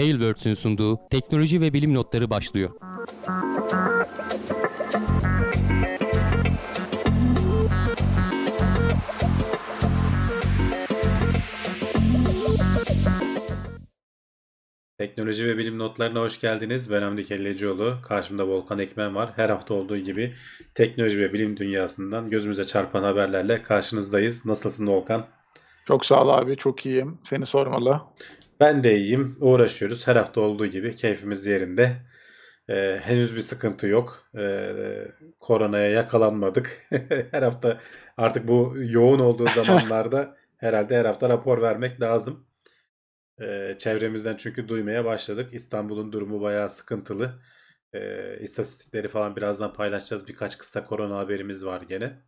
Tailwords'ün sunduğu teknoloji ve bilim notları başlıyor. Teknoloji ve bilim notlarına hoş geldiniz. Ben Hamdi Kellecioğlu. Karşımda Volkan Ekmen var. Her hafta olduğu gibi teknoloji ve bilim dünyasından gözümüze çarpan haberlerle karşınızdayız. Nasılsın Volkan? Çok sağ ol abi. Çok iyiyim. Seni sormalı. Ben de iyiyim. Uğraşıyoruz. Her hafta olduğu gibi keyfimiz yerinde. Ee, henüz bir sıkıntı yok. Ee, koronaya yakalanmadık. her hafta artık bu yoğun olduğu zamanlarda herhalde her hafta rapor vermek lazım. Ee, çevremizden çünkü duymaya başladık. İstanbul'un durumu bayağı sıkıntılı. Ee, istatistikleri falan birazdan paylaşacağız. Birkaç kısa korona haberimiz var gene.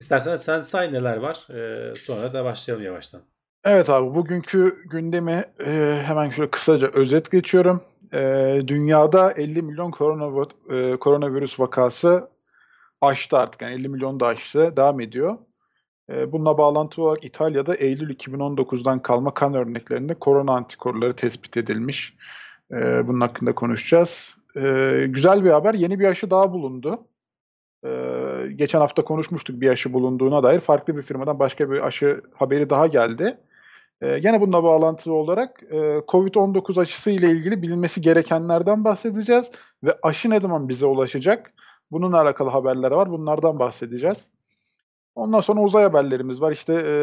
İstersen sen say neler var. Ee, sonra da başlayalım yavaştan. Evet abi bugünkü gündemi e, hemen şöyle kısaca özet geçiyorum. E, dünyada 50 milyon korona, e, koronavirüs vakası aştı artık. Yani 50 milyon da aştı. Devam ediyor. E, bununla bağlantılı olarak İtalya'da Eylül 2019'dan kalma kan örneklerinde korona antikorları tespit edilmiş. E, bunun hakkında konuşacağız. E, güzel bir haber. Yeni bir aşı daha bulundu. E, geçen hafta konuşmuştuk bir aşı bulunduğuna dair. Farklı bir firmadan başka bir aşı haberi daha geldi. E, gene bununla bağlantılı olarak e, COVID-19 aşısı ile ilgili bilinmesi gerekenlerden bahsedeceğiz. Ve aşı ne zaman bize ulaşacak? Bununla alakalı haberler var. Bunlardan bahsedeceğiz. Ondan sonra uzay haberlerimiz var. İşte e,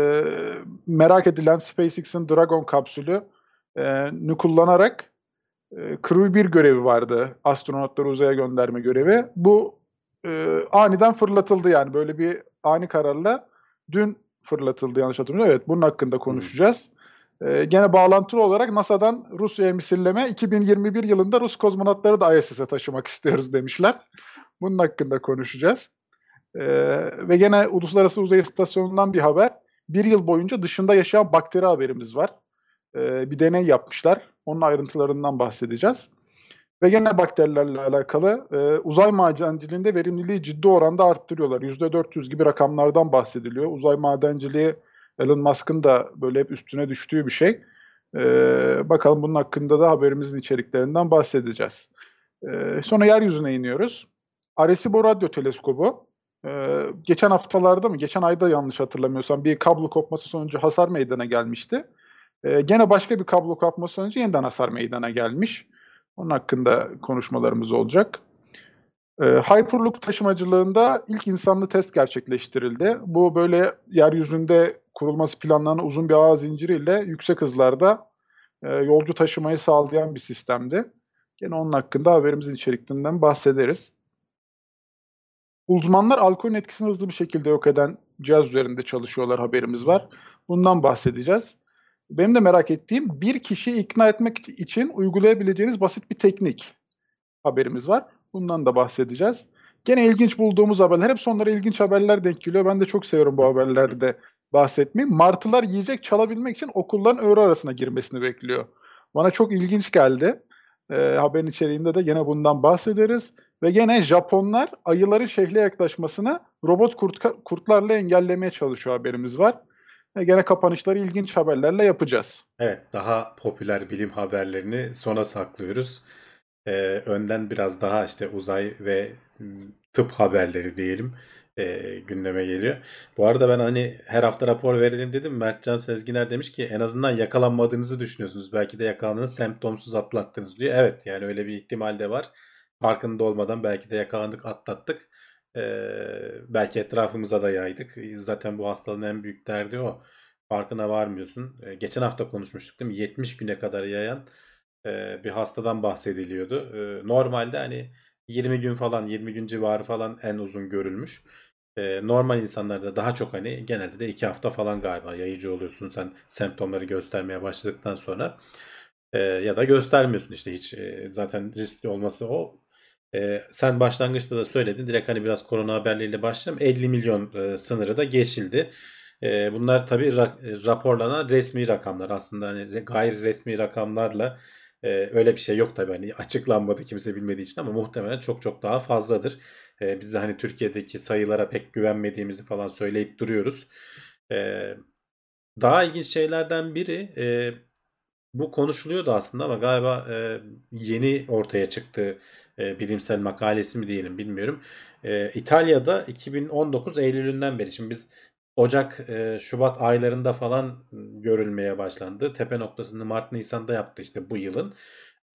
merak edilen SpaceX'in Dragon kapsülü e, kullanarak e, Crew 1 görevi vardı. Astronotları uzaya gönderme görevi. Bu e, aniden fırlatıldı yani. Böyle bir ani kararla dün fırlatıldı yanlış hatırlamıyorum. Evet bunun hakkında konuşacağız. E, gene bağlantılı olarak NASA'dan Rusya'ya misilleme 2021 yılında Rus kozmonotları da ISS'e taşımak istiyoruz demişler. Bunun hakkında konuşacağız. Ee, ve gene Uluslararası Uzay İstasyonu'ndan bir haber. Bir yıl boyunca dışında yaşayan bakteri haberimiz var. Ee, bir deney yapmışlar. Onun ayrıntılarından bahsedeceğiz. Ve gene bakterilerle alakalı e, uzay madenciliğinde verimliliği ciddi oranda arttırıyorlar. %400 gibi rakamlardan bahsediliyor. Uzay madenciliği Elon Musk'ın da böyle hep üstüne düştüğü bir şey. Ee, bakalım bunun hakkında da haberimizin içeriklerinden bahsedeceğiz. Ee, sonra yeryüzüne iniyoruz. Arecibo Radyo Teleskobu ee, geçen haftalarda mı, geçen ayda yanlış hatırlamıyorsam bir kablo kopması sonucu hasar meydana gelmişti. Ee, gene başka bir kablo kopması sonucu yeniden hasar meydana gelmiş. Onun hakkında konuşmalarımız olacak. Ee, Hyperloop taşımacılığında ilk insanlı test gerçekleştirildi. Bu böyle yeryüzünde kurulması planlanan uzun bir ağ zinciriyle yüksek hızlarda e, yolcu taşımayı sağlayan bir sistemdi. Gene onun hakkında haberimizin içeriklerinden bahsederiz. Uzmanlar alkolün etkisini hızlı bir şekilde yok eden cihaz üzerinde çalışıyorlar haberimiz var. Bundan bahsedeceğiz. Benim de merak ettiğim bir kişiyi ikna etmek için uygulayabileceğiniz basit bir teknik haberimiz var. Bundan da bahsedeceğiz. Gene ilginç bulduğumuz haberler. Hep sonlara ilginç haberler denk geliyor. Ben de çok seviyorum bu haberlerde bahsetmeyi. Martılar yiyecek çalabilmek için okulların öğre arasına girmesini bekliyor. Bana çok ilginç geldi. E, haberin içeriğinde de gene bundan bahsederiz. Ve gene Japonlar ayıların şehre yaklaşmasını robot kurt, kurtlarla engellemeye çalışıyor haberimiz var. Ve gene kapanışları ilginç haberlerle yapacağız. Evet daha popüler bilim haberlerini sona saklıyoruz. Ee, önden biraz daha işte uzay ve tıp haberleri diyelim e, gündeme geliyor. Bu arada ben hani her hafta rapor verelim dedim. Mertcan Sezginer demiş ki en azından yakalanmadığınızı düşünüyorsunuz. Belki de yakalandınız semptomsuz atlattınız diyor. Evet yani öyle bir ihtimal de var farkında olmadan belki de yakalandık, atlattık. Ee, belki etrafımıza da yaydık. Zaten bu hastalığın en büyük derdi o. Farkına varmıyorsun. Ee, geçen hafta konuşmuştuk değil mi? 70 güne kadar yayan e, bir hastadan bahsediliyordu. Ee, normalde hani 20 gün falan 20 gün civarı falan en uzun görülmüş. Ee, normal insanlarda daha çok hani genelde de 2 hafta falan galiba yayıcı oluyorsun sen semptomları göstermeye başladıktan sonra. Ee, ya da göstermiyorsun işte hiç e, zaten riskli olması o ee, sen başlangıçta da söyledin. Direkt hani biraz korona haberleriyle başlayalım. 50 milyon e, sınırı da geçildi. E, bunlar tabii ra- raporlanan resmi rakamlar. Aslında hani gayri resmi rakamlarla e, öyle bir şey yok tabii. Hani açıklanmadı kimse bilmediği için ama muhtemelen çok çok daha fazladır. E, biz de hani Türkiye'deki sayılara pek güvenmediğimizi falan söyleyip duruyoruz. E, daha ilginç şeylerden biri e, bu konuşuluyordu aslında ama galiba e, yeni ortaya çıktı e, bilimsel makalesi mi diyelim bilmiyorum. E, İtalya'da 2019 Eylül'ünden beri şimdi biz Ocak, e, Şubat aylarında falan görülmeye başlandı. Tepe noktasını Mart, Nisan'da yaptı işte bu yılın.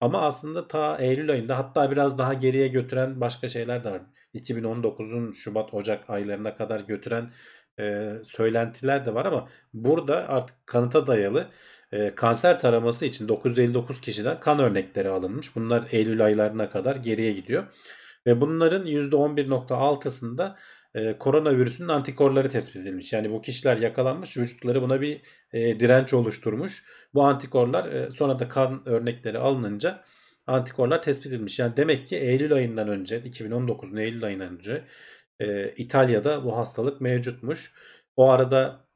Ama aslında ta Eylül ayında hatta biraz daha geriye götüren başka şeyler de var. 2019'un Şubat, Ocak aylarına kadar götüren e, söylentiler de var ama burada artık kanıta dayalı e, kanser taraması için 959 kişiden kan örnekleri alınmış. Bunlar Eylül aylarına kadar geriye gidiyor. Ve bunların %11.6'sında e, koronavirüsünün antikorları tespit edilmiş. Yani bu kişiler yakalanmış, vücutları buna bir e, direnç oluşturmuş. Bu antikorlar e, sonra da kan örnekleri alınınca antikorlar tespit edilmiş. Yani demek ki Eylül ayından önce, 2019'un Eylül ayından önce e, İtalya'da bu hastalık mevcutmuş. O arada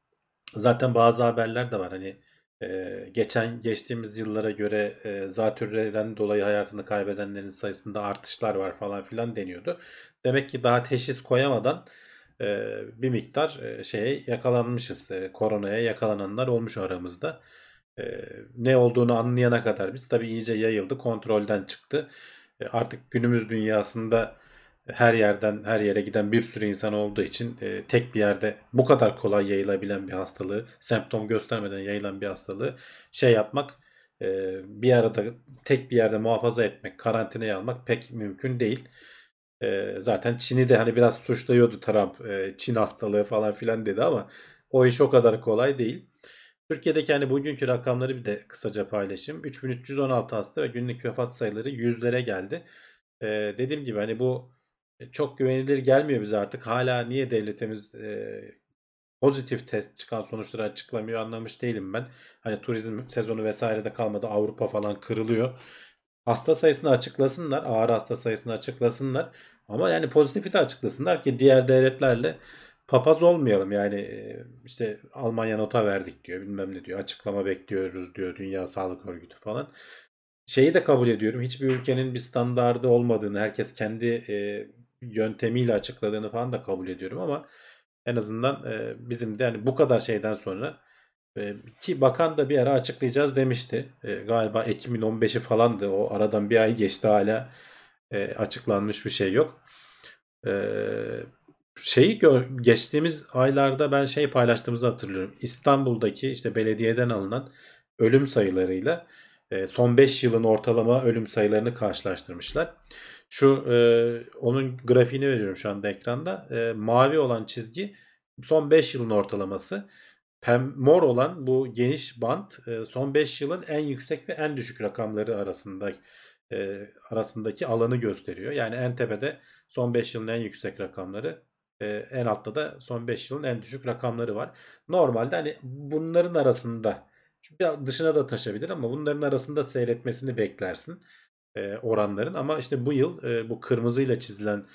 zaten bazı haberler de var. Hani e, geçen geçtiğimiz yıllara göre e, zatürreden dolayı hayatını kaybedenlerin sayısında artışlar var falan filan deniyordu. Demek ki daha teşhis koyamadan e, bir miktar e, şeye yakalanmışız. E, koronaya yakalananlar olmuş aramızda. E, ne olduğunu anlayana kadar biz tabii iyice yayıldı, kontrolden çıktı. E, artık günümüz dünyasında her yerden her yere giden bir sürü insan olduğu için e, tek bir yerde bu kadar kolay yayılabilen bir hastalığı, semptom göstermeden yayılan bir hastalığı şey yapmak, e, bir arada tek bir yerde muhafaza etmek, karantinaya almak pek mümkün değil. E, zaten Çin'i de hani biraz suçluyordu Trump, e, Çin hastalığı falan filan dedi ama o iş o kadar kolay değil. Türkiye'deki hani bugünkü rakamları bir de kısaca paylaşayım. 3316 hasta ve günlük vefat sayıları yüzlere geldi. Ee, dediğim gibi hani bu çok güvenilir gelmiyor bize artık. Hala niye devletimiz e, pozitif test çıkan sonuçları açıklamıyor anlamış değilim ben. Hani turizm sezonu vesaire de kalmadı. Avrupa falan kırılıyor. Hasta sayısını açıklasınlar. Ağır hasta sayısını açıklasınlar. Ama yani pozitifi de açıklasınlar ki diğer devletlerle papaz olmayalım. Yani işte Almanya nota verdik diyor. Bilmem ne diyor. Açıklama bekliyoruz diyor Dünya Sağlık Örgütü falan. Şeyi de kabul ediyorum. Hiçbir ülkenin bir standardı olmadığını, herkes kendi e, yöntemiyle açıkladığını falan da kabul ediyorum ama en azından e, bizim de yani bu kadar şeyden sonra e, ki bakan da bir ara açıklayacağız demişti. E, galiba Ekim'in 15'i falandı. O aradan bir ay geçti hala e, açıklanmış bir şey yok. E, şeyi gör, geçtiğimiz aylarda ben şey paylaştığımızı hatırlıyorum. İstanbul'daki işte belediyeden alınan ölüm sayılarıyla son 5 yılın ortalama ölüm sayılarını karşılaştırmışlar. Şu e, onun grafiğini veriyorum şu anda ekranda. E, mavi olan çizgi son 5 yılın ortalaması. Pem, mor olan bu geniş bant e, son 5 yılın en yüksek ve en düşük rakamları arasında e, arasındaki alanı gösteriyor. Yani en tepede son 5 yılın en yüksek rakamları, e, en altta da son 5 yılın en düşük rakamları var. Normalde hani bunların arasında dışına da taşabilir ama bunların arasında seyretmesini beklersin e, oranların ama işte bu yıl e, bu kırmızıyla çizilen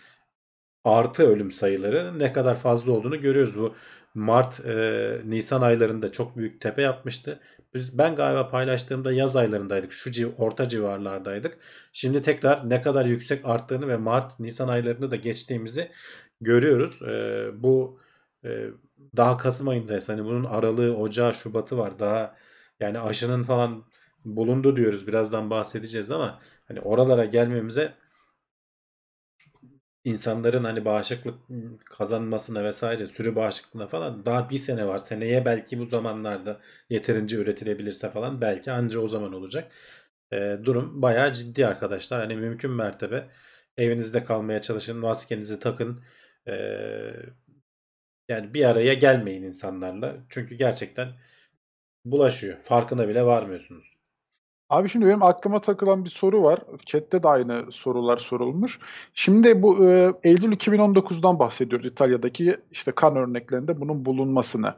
artı ölüm sayıları ne kadar fazla olduğunu görüyoruz. Bu Mart, e, Nisan aylarında çok büyük tepe yapmıştı. Biz ben galiba paylaştığımda yaz aylarındaydık. Şu civ, orta civarlardaydık. Şimdi tekrar ne kadar yüksek arttığını ve Mart, Nisan aylarında da geçtiğimizi görüyoruz. E, bu e, daha Kasım ayındayız. Hani bunun aralığı, ocağı, şubatı var. Daha yani aşının falan bulundu diyoruz. Birazdan bahsedeceğiz ama hani oralara gelmemize insanların hani bağışıklık kazanmasına vesaire sürü bağışıklığına falan daha bir sene var. Seneye belki bu zamanlarda yeterince üretilebilirse falan belki anca o zaman olacak. E, durum bayağı ciddi arkadaşlar. Hani mümkün mertebe evinizde kalmaya çalışın. Maskenizi takın. E, yani bir araya gelmeyin insanlarla. Çünkü gerçekten bulaşıyor. Farkına bile varmıyorsunuz. Abi şimdi benim aklıma takılan bir soru var. Chat'te de aynı sorular sorulmuş. Şimdi bu e, Eylül 2019'dan bahsediyoruz İtalya'daki işte kan örneklerinde bunun bulunmasını.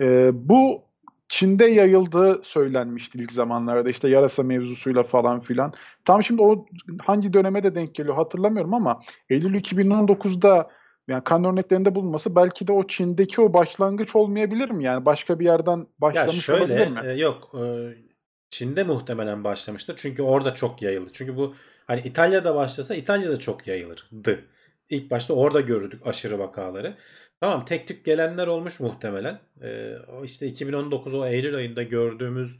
E, bu Çin'de yayıldığı söylenmişti ilk zamanlarda işte yarasa mevzusuyla falan filan. Tam şimdi o hangi döneme de denk geliyor hatırlamıyorum ama Eylül 2019'da yani kan örneklerinde bulunması belki de o Çin'deki o başlangıç olmayabilir mi? Yani başka bir yerden başlamış ya şöyle, olabilir mi? E, yok. E, Çin'de muhtemelen başlamıştır. Çünkü orada çok yayıldı. Çünkü bu hani İtalya'da başlasa İtalya'da çok yayılırdı. İlk başta orada gördük aşırı vakaları. Tamam tek tük gelenler olmuş muhtemelen. Ee, işte 2019 o Eylül ayında gördüğümüz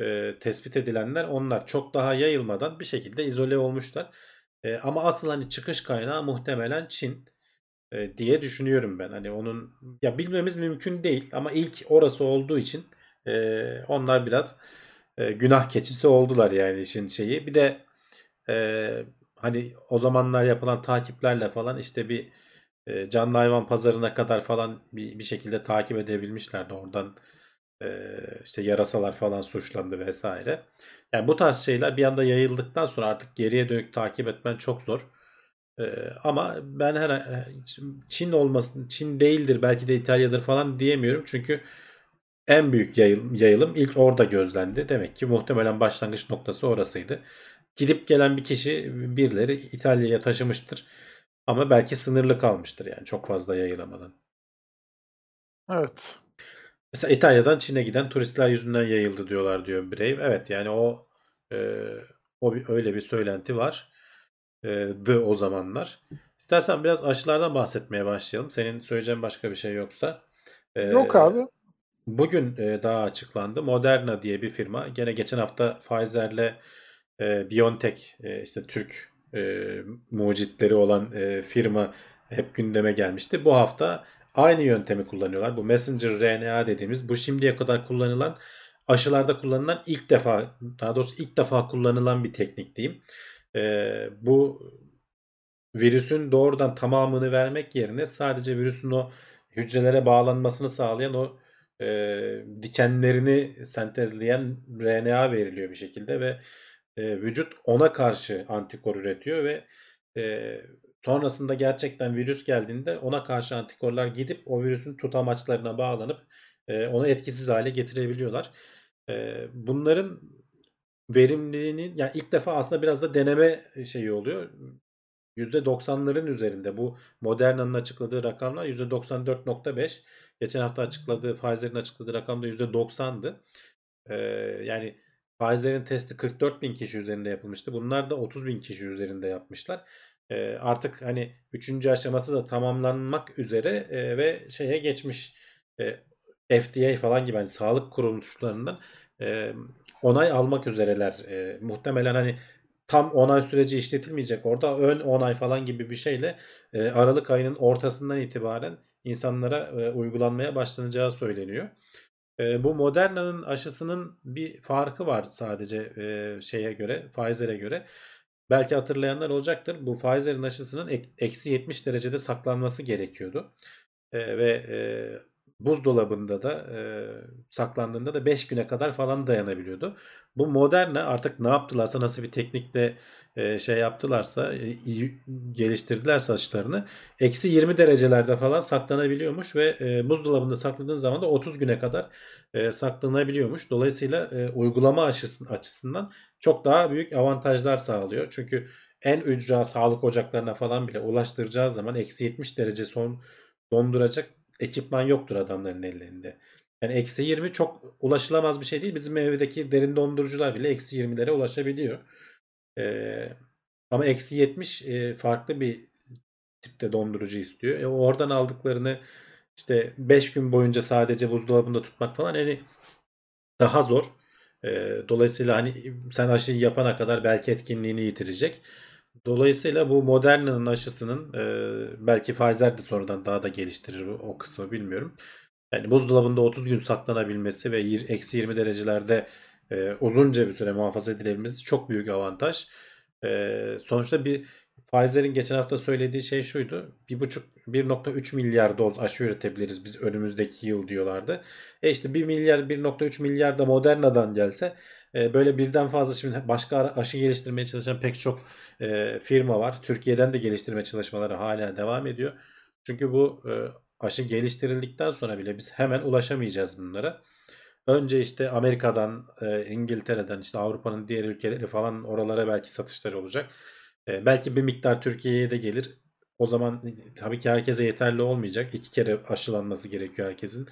e, tespit edilenler onlar çok daha yayılmadan bir şekilde izole olmuşlar. E, ama asıl hani çıkış kaynağı muhtemelen Çin e, diye düşünüyorum ben. Hani onun ya bilmemiz mümkün değil ama ilk orası olduğu için e, onlar biraz e, günah keçisi oldular yani işin şeyi. Bir de e, hani o zamanlar yapılan takiplerle falan işte bir e, canlı hayvan pazarına kadar falan bir, bir şekilde takip edebilmişlerdi. Oradan e, işte yarasalar falan suçlandı vesaire. Yani bu tarz şeyler bir anda yayıldıktan sonra artık geriye dönük takip etmen çok zor. E, ama ben her Çin olmasın, Çin değildir belki de İtalya'dır falan diyemiyorum. Çünkü en büyük yayılım, yayılım ilk orada gözlendi. Demek ki muhtemelen başlangıç noktası orasıydı. Gidip gelen bir kişi birileri İtalya'ya taşımıştır. Ama belki sınırlı kalmıştır yani çok fazla yayılamadan. Evet. Mesela İtalya'dan Çin'e giden turistler yüzünden yayıldı diyorlar diyor Brave. Evet yani o e, o öyle bir söylenti var. E, dı o zamanlar. İstersen biraz aşılardan bahsetmeye başlayalım. Senin söyleyeceğin başka bir şey yoksa. E, Yok abi. Bugün e, daha açıklandı. Moderna diye bir firma. Gene geçen hafta Pfizer'le e, BioNTech e, işte Türk e, mucitleri olan e, firma hep gündeme gelmişti. Bu hafta aynı yöntemi kullanıyorlar. Bu messenger RNA dediğimiz bu şimdiye kadar kullanılan aşılarda kullanılan ilk defa daha doğrusu ilk defa kullanılan bir teknik diyeyim. E, bu virüsün doğrudan tamamını vermek yerine sadece virüsün o hücrelere bağlanmasını sağlayan o e, dikenlerini sentezleyen RNA veriliyor bir şekilde ve e, vücut ona karşı antikor üretiyor ve e, sonrasında gerçekten virüs geldiğinde ona karşı antikorlar gidip o virüsün tutamaçlarına bağlanıp e, onu etkisiz hale getirebiliyorlar. E, bunların verimliliğinin yani ilk defa aslında biraz da deneme şeyi oluyor. %90'ların üzerinde bu Moderna'nın açıkladığı rakamlar %94.5. Geçen hafta açıkladığı Pfizer'in açıkladığı rakam da %90'dı. Ee, yani Pfizer'in testi 44 bin kişi üzerinde yapılmıştı. Bunlar da 30 bin kişi üzerinde yapmışlar. Ee, artık hani 3. aşaması da tamamlanmak üzere e, ve şeye geçmiş e, FDA falan gibi hani sağlık kuruluşlarından e, onay almak üzereler. E, muhtemelen hani tam onay süreci işletilmeyecek orada ön onay falan gibi bir şeyle e, Aralık ayının ortasından itibaren insanlara e, uygulanmaya başlanacağı söyleniyor. E, bu Moderna'nın aşısının bir farkı var sadece e, şeye göre, Pfizer'e göre. Belki hatırlayanlar olacaktır. Bu Pfizer'in aşısının eksi 70 derecede saklanması gerekiyordu. E, ve e, buzdolabında da e, saklandığında da 5 güne kadar falan dayanabiliyordu. Bu Moderna artık ne yaptılarsa nasıl bir teknikle e, şey yaptılarsa e, geliştirdiler saçlarını. Eksi 20 derecelerde falan saklanabiliyormuş ve e, buzdolabında sakladığın zaman da 30 güne kadar e, saklanabiliyormuş. Dolayısıyla e, uygulama açısından çok daha büyük avantajlar sağlıyor. Çünkü en ücra sağlık ocaklarına falan bile ulaştıracağı zaman eksi 70 derece son donduracak ekipman yoktur adamların ellerinde. Yani eksi 20 çok ulaşılamaz bir şey değil. Bizim evdeki derin dondurucular bile eksi 20'lere ulaşabiliyor. Ee, ama eksi 70 e, farklı bir tipte dondurucu istiyor. E, oradan aldıklarını işte 5 gün boyunca sadece buzdolabında tutmak falan yani daha zor. E, dolayısıyla hani sen aşıyı yapana kadar belki etkinliğini yitirecek. Dolayısıyla bu Moderna'nın aşısının e, belki Pfizer de sonradan daha da geliştirir o kısmı bilmiyorum. Yani buzdolabında 30 gün saklanabilmesi ve eksi 20 derecelerde e, uzunca bir süre muhafaza edilebilmesi çok büyük avantaj. E, sonuçta bir Pfizer'in geçen hafta söylediği şey şuydu. 1,5 1.3 milyar doz aşı üretebiliriz biz önümüzdeki yıl diyorlardı. E işte 1 milyar 1.3 milyar da Moderna'dan gelse e, böyle birden fazla şimdi başka aşı geliştirmeye çalışan pek çok e, firma var. Türkiye'den de geliştirme çalışmaları hala devam ediyor. Çünkü bu e, aşı geliştirildikten sonra bile biz hemen ulaşamayacağız bunlara. Önce işte Amerika'dan, e, İngiltere'den, işte Avrupa'nın diğer ülkeleri falan oralara belki satışları olacak. Belki bir miktar Türkiye'ye de gelir. O zaman tabii ki herkese yeterli olmayacak. İki kere aşılanması gerekiyor herkesin.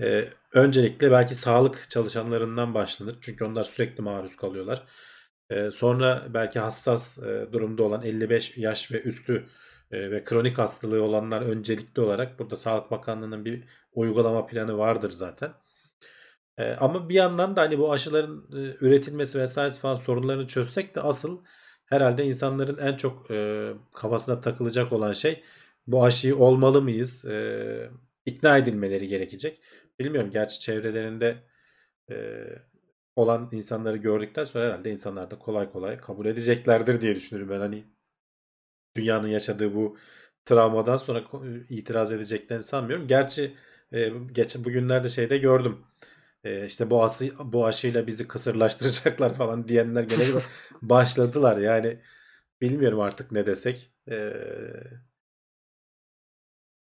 Ee, öncelikle belki sağlık çalışanlarından başlanır. Çünkü onlar sürekli maruz kalıyorlar. Ee, sonra belki hassas e, durumda olan 55 yaş ve üstü e, ve kronik hastalığı olanlar öncelikli olarak burada Sağlık Bakanlığı'nın bir uygulama planı vardır zaten. E, ama bir yandan da hani bu aşıların e, üretilmesi vesairesi falan sorunlarını çözsek de asıl herhalde insanların en çok e, kafasına takılacak olan şey bu aşıyı olmalı mıyız? E, ikna edilmeleri gerekecek. Bilmiyorum gerçi çevrelerinde e, olan insanları gördükten sonra herhalde insanlar da kolay kolay kabul edeceklerdir diye düşünüyorum ben. Hani dünyanın yaşadığı bu travmadan sonra itiraz edeceklerini sanmıyorum. Gerçi e, geç bugünlerde şeyde gördüm. E, işte bu aşı, bu aşıyla bizi kısırlaştıracaklar falan diyenler gene başladılar. Yani bilmiyorum artık ne desek. E,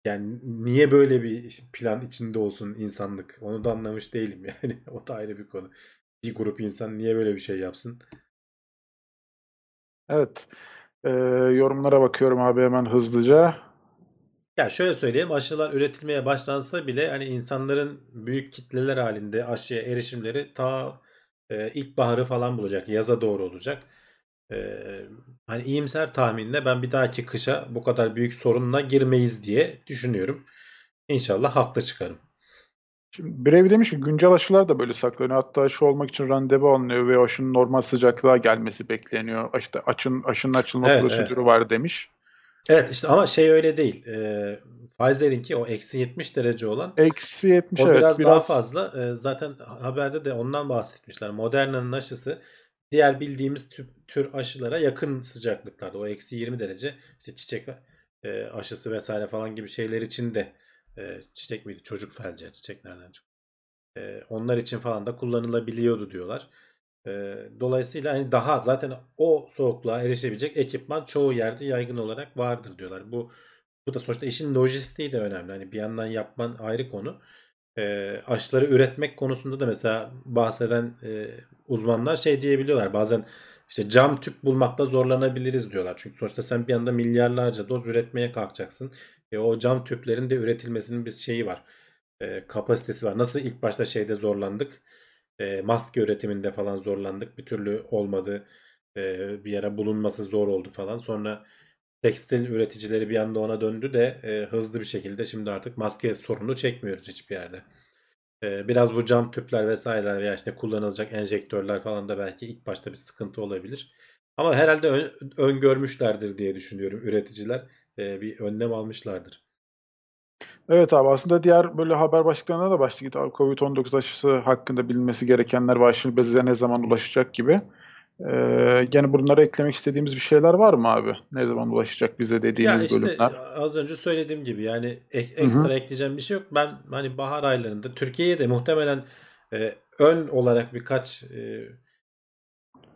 yani niye böyle bir plan içinde olsun insanlık? Onu da anlamış değilim yani. O da ayrı bir konu. Bir grup insan niye böyle bir şey yapsın? Evet. Ee, yorumlara bakıyorum abi hemen hızlıca. Ya şöyle söyleyeyim aşılar üretilmeye başlansa bile hani insanların büyük kitleler halinde aşıya erişimleri ta e, ilkbaharı falan bulacak. Yaza doğru olacak. E, hani iyimser tahminle ben bir dahaki kışa bu kadar büyük sorunla girmeyiz diye düşünüyorum. İnşallah haklı çıkarım. Şimdi Brevi demiş ki güncel aşılar da böyle saklanıyor. Hatta aşı olmak için randevu alınıyor ve aşının normal sıcaklığa gelmesi bekleniyor. İşte açın, aşının açılma Evet, prosedürü var demiş. Evet işte ama şey öyle değil. E, Pfizer'inki o eksi 70 derece olan Eksi 70 O evet. biraz, biraz daha fazla. Ee, zaten haberde de ondan bahsetmişler. Moderna'nın aşısı diğer bildiğimiz tür, tür aşılara yakın sıcaklıklarda. O eksi 20 derece işte çiçek e, aşısı vesaire falan gibi şeyler için de e, çiçek miydi? Çocuk felci. Çiçek nereden çıktı? E, onlar için falan da kullanılabiliyordu diyorlar. E, dolayısıyla hani daha zaten o soğukluğa erişebilecek ekipman çoğu yerde yaygın olarak vardır diyorlar. Bu bu da sonuçta işin lojistiği de önemli. Hani bir yandan yapman ayrı konu. E, aşıları üretmek konusunda da mesela bahseden e, uzmanlar şey diyebiliyorlar. Bazen işte cam tüp bulmakta zorlanabiliriz diyorlar. Çünkü sonuçta sen bir anda milyarlarca doz üretmeye kalkacaksın. E, o cam tüplerin de üretilmesinin bir şeyi var. E, kapasitesi var. Nasıl ilk başta şeyde zorlandık. E, maske üretiminde falan zorlandık. Bir türlü olmadı. E, bir yere bulunması zor oldu falan. Sonra tekstil üreticileri bir anda ona döndü de e, hızlı bir şekilde şimdi artık maske sorunu çekmiyoruz hiçbir yerde. E, biraz bu cam tüpler vesaireler veya işte kullanılacak enjektörler falan da belki ilk başta bir sıkıntı olabilir. Ama herhalde ön, öngörmüşlerdir diye düşünüyorum üreticiler. E, bir önlem almışlardır. Evet abi aslında diğer böyle haber başlıklarına da abi Covid-19 aşısı hakkında bilinmesi gerekenler ve aşı bize ne zaman ulaşacak gibi. Ee, gene bunlara eklemek istediğimiz bir şeyler var mı abi? Ne zaman ulaşacak bize Ya dediğimiz işte bölümler? az önce söylediğim gibi yani ek- ekstra ekleyeceğim bir şey yok. Ben hani bahar aylarında Türkiye'ye de muhtemelen e, ön olarak birkaç e,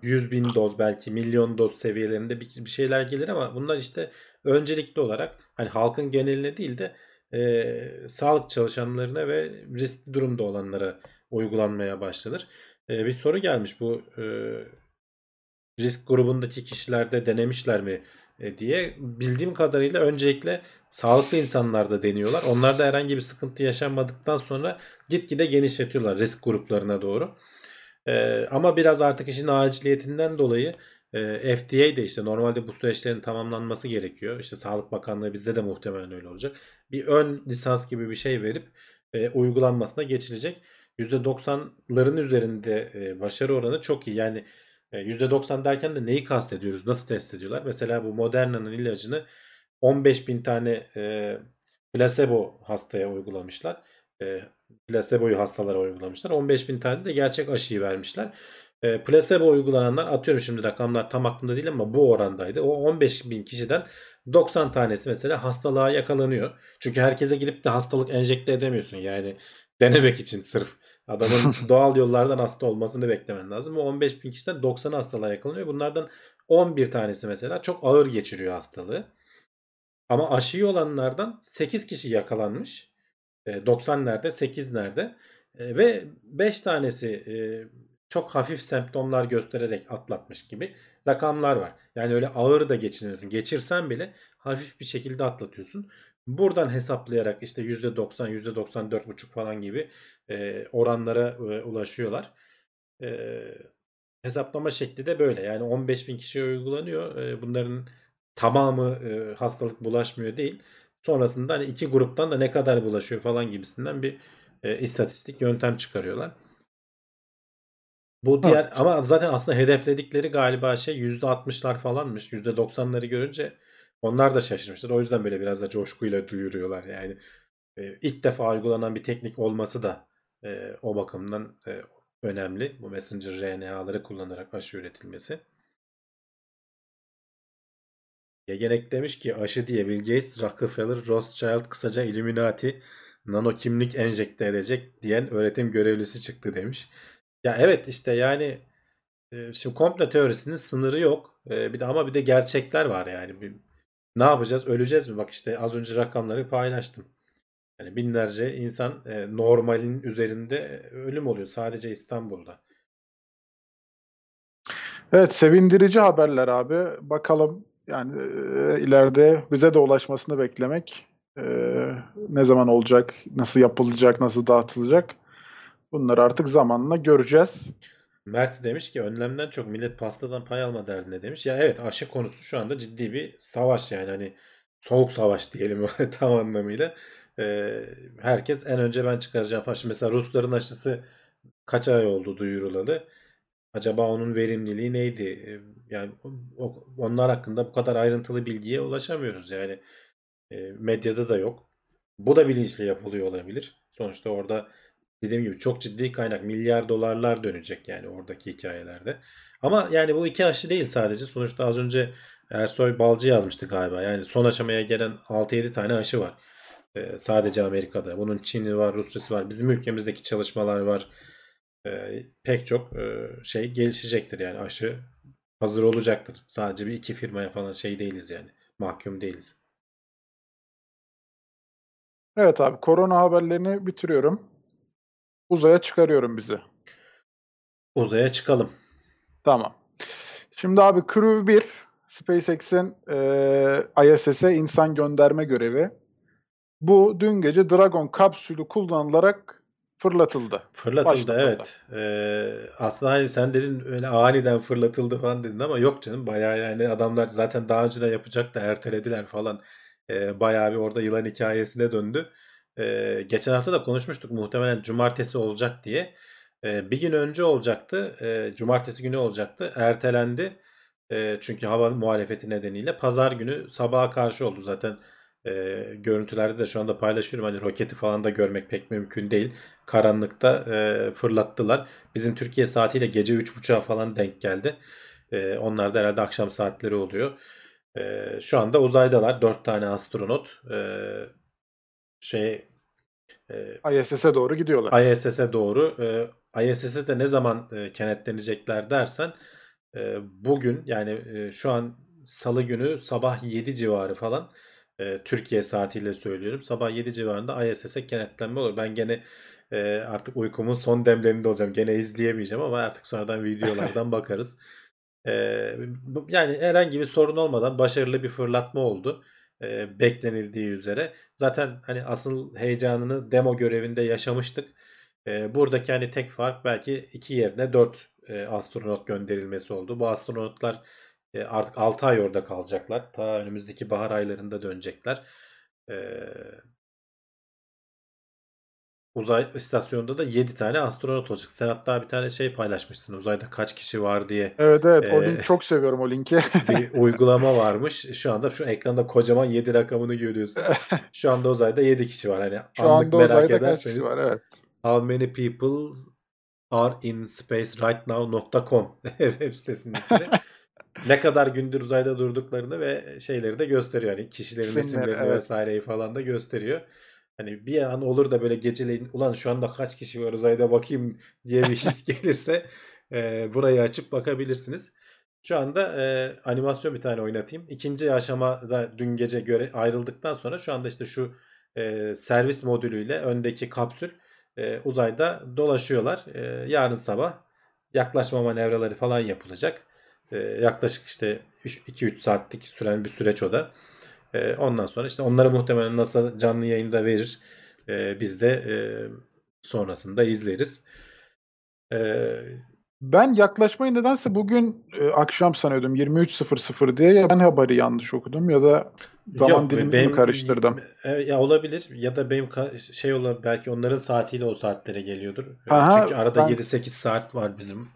100 bin doz belki milyon doz seviyelerinde bir, bir şeyler gelir ama bunlar işte öncelikli olarak hani halkın geneline değil de e, sağlık çalışanlarına ve riskli durumda olanlara uygulanmaya başlanır. E, bir soru gelmiş bu e, risk grubundaki kişilerde denemişler mi e, diye. Bildiğim kadarıyla öncelikle sağlıklı insanlarda deniyorlar. Onlarda herhangi bir sıkıntı yaşanmadıktan sonra gitgide genişletiyorlar risk gruplarına doğru. Ee, ama biraz artık işin aciliyetinden dolayı e, FDA de işte normalde bu süreçlerin tamamlanması gerekiyor. İşte Sağlık Bakanlığı bizde de muhtemelen öyle olacak. Bir ön lisans gibi bir şey verip e, uygulanmasına geçilecek. %90'ların üzerinde e, başarı oranı çok iyi. Yani %90 derken de neyi kastediyoruz? Nasıl test ediyorlar? Mesela bu Moderna'nın ilacını 15 bin tane e, placebo hastaya uygulamışlar. E, placebo'yu hastalara uygulamışlar. 15 bin tane de gerçek aşıyı vermişler. E, placebo uygulananlar atıyorum şimdi rakamlar tam aklımda değil ama bu orandaydı. O 15 bin kişiden 90 tanesi mesela hastalığa yakalanıyor. Çünkü herkese gidip de hastalık enjekte edemiyorsun. Yani denemek için sırf adamın doğal yollardan hasta olmasını beklemen lazım. O 15 bin kişiden 90 hastalığa yakalanıyor. Bunlardan 11 tanesi mesela çok ağır geçiriyor hastalığı. Ama aşıyı olanlardan 8 kişi yakalanmış. E, 90 nerede 8 nerede E, ve 5 tanesi e, çok hafif semptomlar göstererek atlatmış gibi rakamlar var. Yani öyle ağır da geçiniyorsun. Geçirsen bile hafif bir şekilde atlatıyorsun. Buradan hesaplayarak işte %90, %94,5 falan gibi e, oranlara e, ulaşıyorlar. E, hesaplama şekli de böyle. Yani 15 bin kişiye uygulanıyor. E, bunların tamamı e, hastalık bulaşmıyor değil. Sonrasında hani iki gruptan da ne kadar bulaşıyor falan gibisinden bir e, istatistik yöntem çıkarıyorlar. Bu diğer Evet. ama zaten aslında hedefledikleri galiba şey %60'lar falanmış. %90'ları görünce onlar da şaşırmışlar. O yüzden böyle biraz da coşkuyla duyuruyorlar yani. E, ilk defa uygulanan bir teknik olması da e, o bakımdan e, önemli. Bu messenger RNA'ları kullanarak aşı üretilmesi. Yegenek demiş ki aşı diye Bill Gates, Rockefeller, Rothschild kısaca Illuminati nano kimlik enjekte edecek diyen öğretim görevlisi çıktı demiş. Ya evet işte yani şimdi komplo teorisinin sınırı yok. Bir de ama bir de gerçekler var yani. Ne yapacağız? Öleceğiz mi? Bak işte az önce rakamları paylaştım. Yani binlerce insan e, normalin üzerinde ölüm oluyor sadece İstanbul'da. Evet sevindirici haberler abi. Bakalım yani e, ileride bize de ulaşmasını beklemek e, ne zaman olacak, nasıl yapılacak, nasıl dağıtılacak bunları artık zamanla göreceğiz. Mert demiş ki önlemden çok millet pastadan pay alma derdinde demiş. Ya evet aşı konusu şu anda ciddi bir savaş yani hani soğuk savaş diyelim tam anlamıyla. Ee, herkes en önce ben çıkaracağım falan. Şimdi mesela Rusların aşısı kaç ay oldu duyurulalı. Acaba onun verimliliği neydi? Yani onlar hakkında bu kadar ayrıntılı bilgiye ulaşamıyoruz yani. Medyada da yok. Bu da bilinçli yapılıyor olabilir. Sonuçta orada dediğim gibi çok ciddi kaynak milyar dolarlar dönecek yani oradaki hikayelerde. Ama yani bu iki aşı değil sadece. Sonuçta az önce Ersoy Balcı yazmıştı galiba. Yani son aşamaya gelen 6-7 tane aşı var. E, sadece Amerika'da. Bunun Çin'i var, Rusya'sı var. Bizim ülkemizdeki çalışmalar var. E, pek çok e, şey gelişecektir yani aşı hazır olacaktır. Sadece bir iki firmaya falan şey değiliz yani. Mahkum değiliz. Evet abi korona haberlerini bitiriyorum. Uzaya çıkarıyorum bizi. Uzaya çıkalım. Tamam. Şimdi abi Crew 1 SpaceX'in e, ISS'e insan gönderme görevi. Bu dün gece Dragon kapsülü kullanılarak fırlatıldı. Fırlatıldı Başlatıldı. evet. Ee, aslında hani sen dedin öyle aniden fırlatıldı falan dedin ama yok canım bayağı yani adamlar zaten daha önce de yapacak da ertelediler falan. Ee, bayağı bir orada yılan hikayesine döndü. Ee, geçen hafta da konuşmuştuk muhtemelen cumartesi olacak diye. Ee, bir gün önce olacaktı. Ee, cumartesi günü olacaktı. Ertelendi. Ee, çünkü hava muhalefeti nedeniyle. Pazar günü sabaha karşı oldu zaten. E, görüntülerde de şu anda paylaşıyorum. Hani roketi falan da görmek pek mümkün değil. Karanlıkta e, fırlattılar. Bizim Türkiye saatiyle gece 3.30'a falan denk geldi. E, onlar da herhalde akşam saatleri oluyor. E, şu anda uzaydalar. 4 tane astronot. E, şey e, ISS'e doğru gidiyorlar. ISS'e doğru. E, ISS'e de ne zaman e, kenetlenecekler dersen e, bugün yani e, şu an salı günü sabah 7 civarı falan e, Türkiye saatiyle söylüyorum. Sabah 7 civarında ISS'e kenetlenme olur. Ben gene e, artık uykumun son demlerinde olacağım. Gene izleyemeyeceğim ama artık sonradan videolardan bakarız. E, yani herhangi bir sorun olmadan başarılı bir fırlatma oldu. E, beklenildiği üzere. Zaten hani asıl heyecanını demo görevinde yaşamıştık. Buradaki hani tek fark belki iki yerine 4 astronot gönderilmesi oldu. Bu astronotlar artık 6 ay orada kalacaklar. Ta önümüzdeki bahar aylarında dönecekler. Uzay istasyonunda da 7 tane astronot olacak. Sen hatta bir tane şey paylaşmışsın. Uzayda kaç kişi var diye Evet evet o Ee, link çok seviyorum o linki. bir uygulama varmış. Şu anda şu ekranda kocaman 7 rakamını görüyorsun. Şu anda uzayda 7 kişi var. Hani Şu anlık anda merak uzayda kaç ederseniz kişi var evet. How many people are in space right now.com web sitesinin ismini. ne kadar gündür uzayda durduklarını ve şeyleri de gösteriyor. Yani kişilerin İsimleri, isimlerini evet. vesaireyi falan da gösteriyor. Hani bir an olur da böyle geceleyin ulan şu anda kaç kişi var uzayda bakayım diye bir his gelirse e, burayı açıp bakabilirsiniz. Şu anda e, animasyon bir tane oynatayım. İkinci aşamada dün gece göre ayrıldıktan sonra şu anda işte şu e, servis modülüyle öndeki kapsül e, uzayda dolaşıyorlar. E, yarın sabah yaklaşma manevraları falan yapılacak. E, yaklaşık işte 2-3 saatlik süren bir süreç o da. E, ondan sonra işte onları muhtemelen NASA canlı yayında verir. E, biz de e, sonrasında izleriz. E, Ben yaklaşmayı nedense bugün e, akşam sanıyordum 23.00 diye ya ben haberi yanlış okudum ya da zaman Yok, dilimini benim- karıştırdım? E, ya olabilir ya da benim şey olabilir belki onların saatiyle o saatlere geliyordur. E, Aha, Çünkü arada ben- 7-8 saat var bizim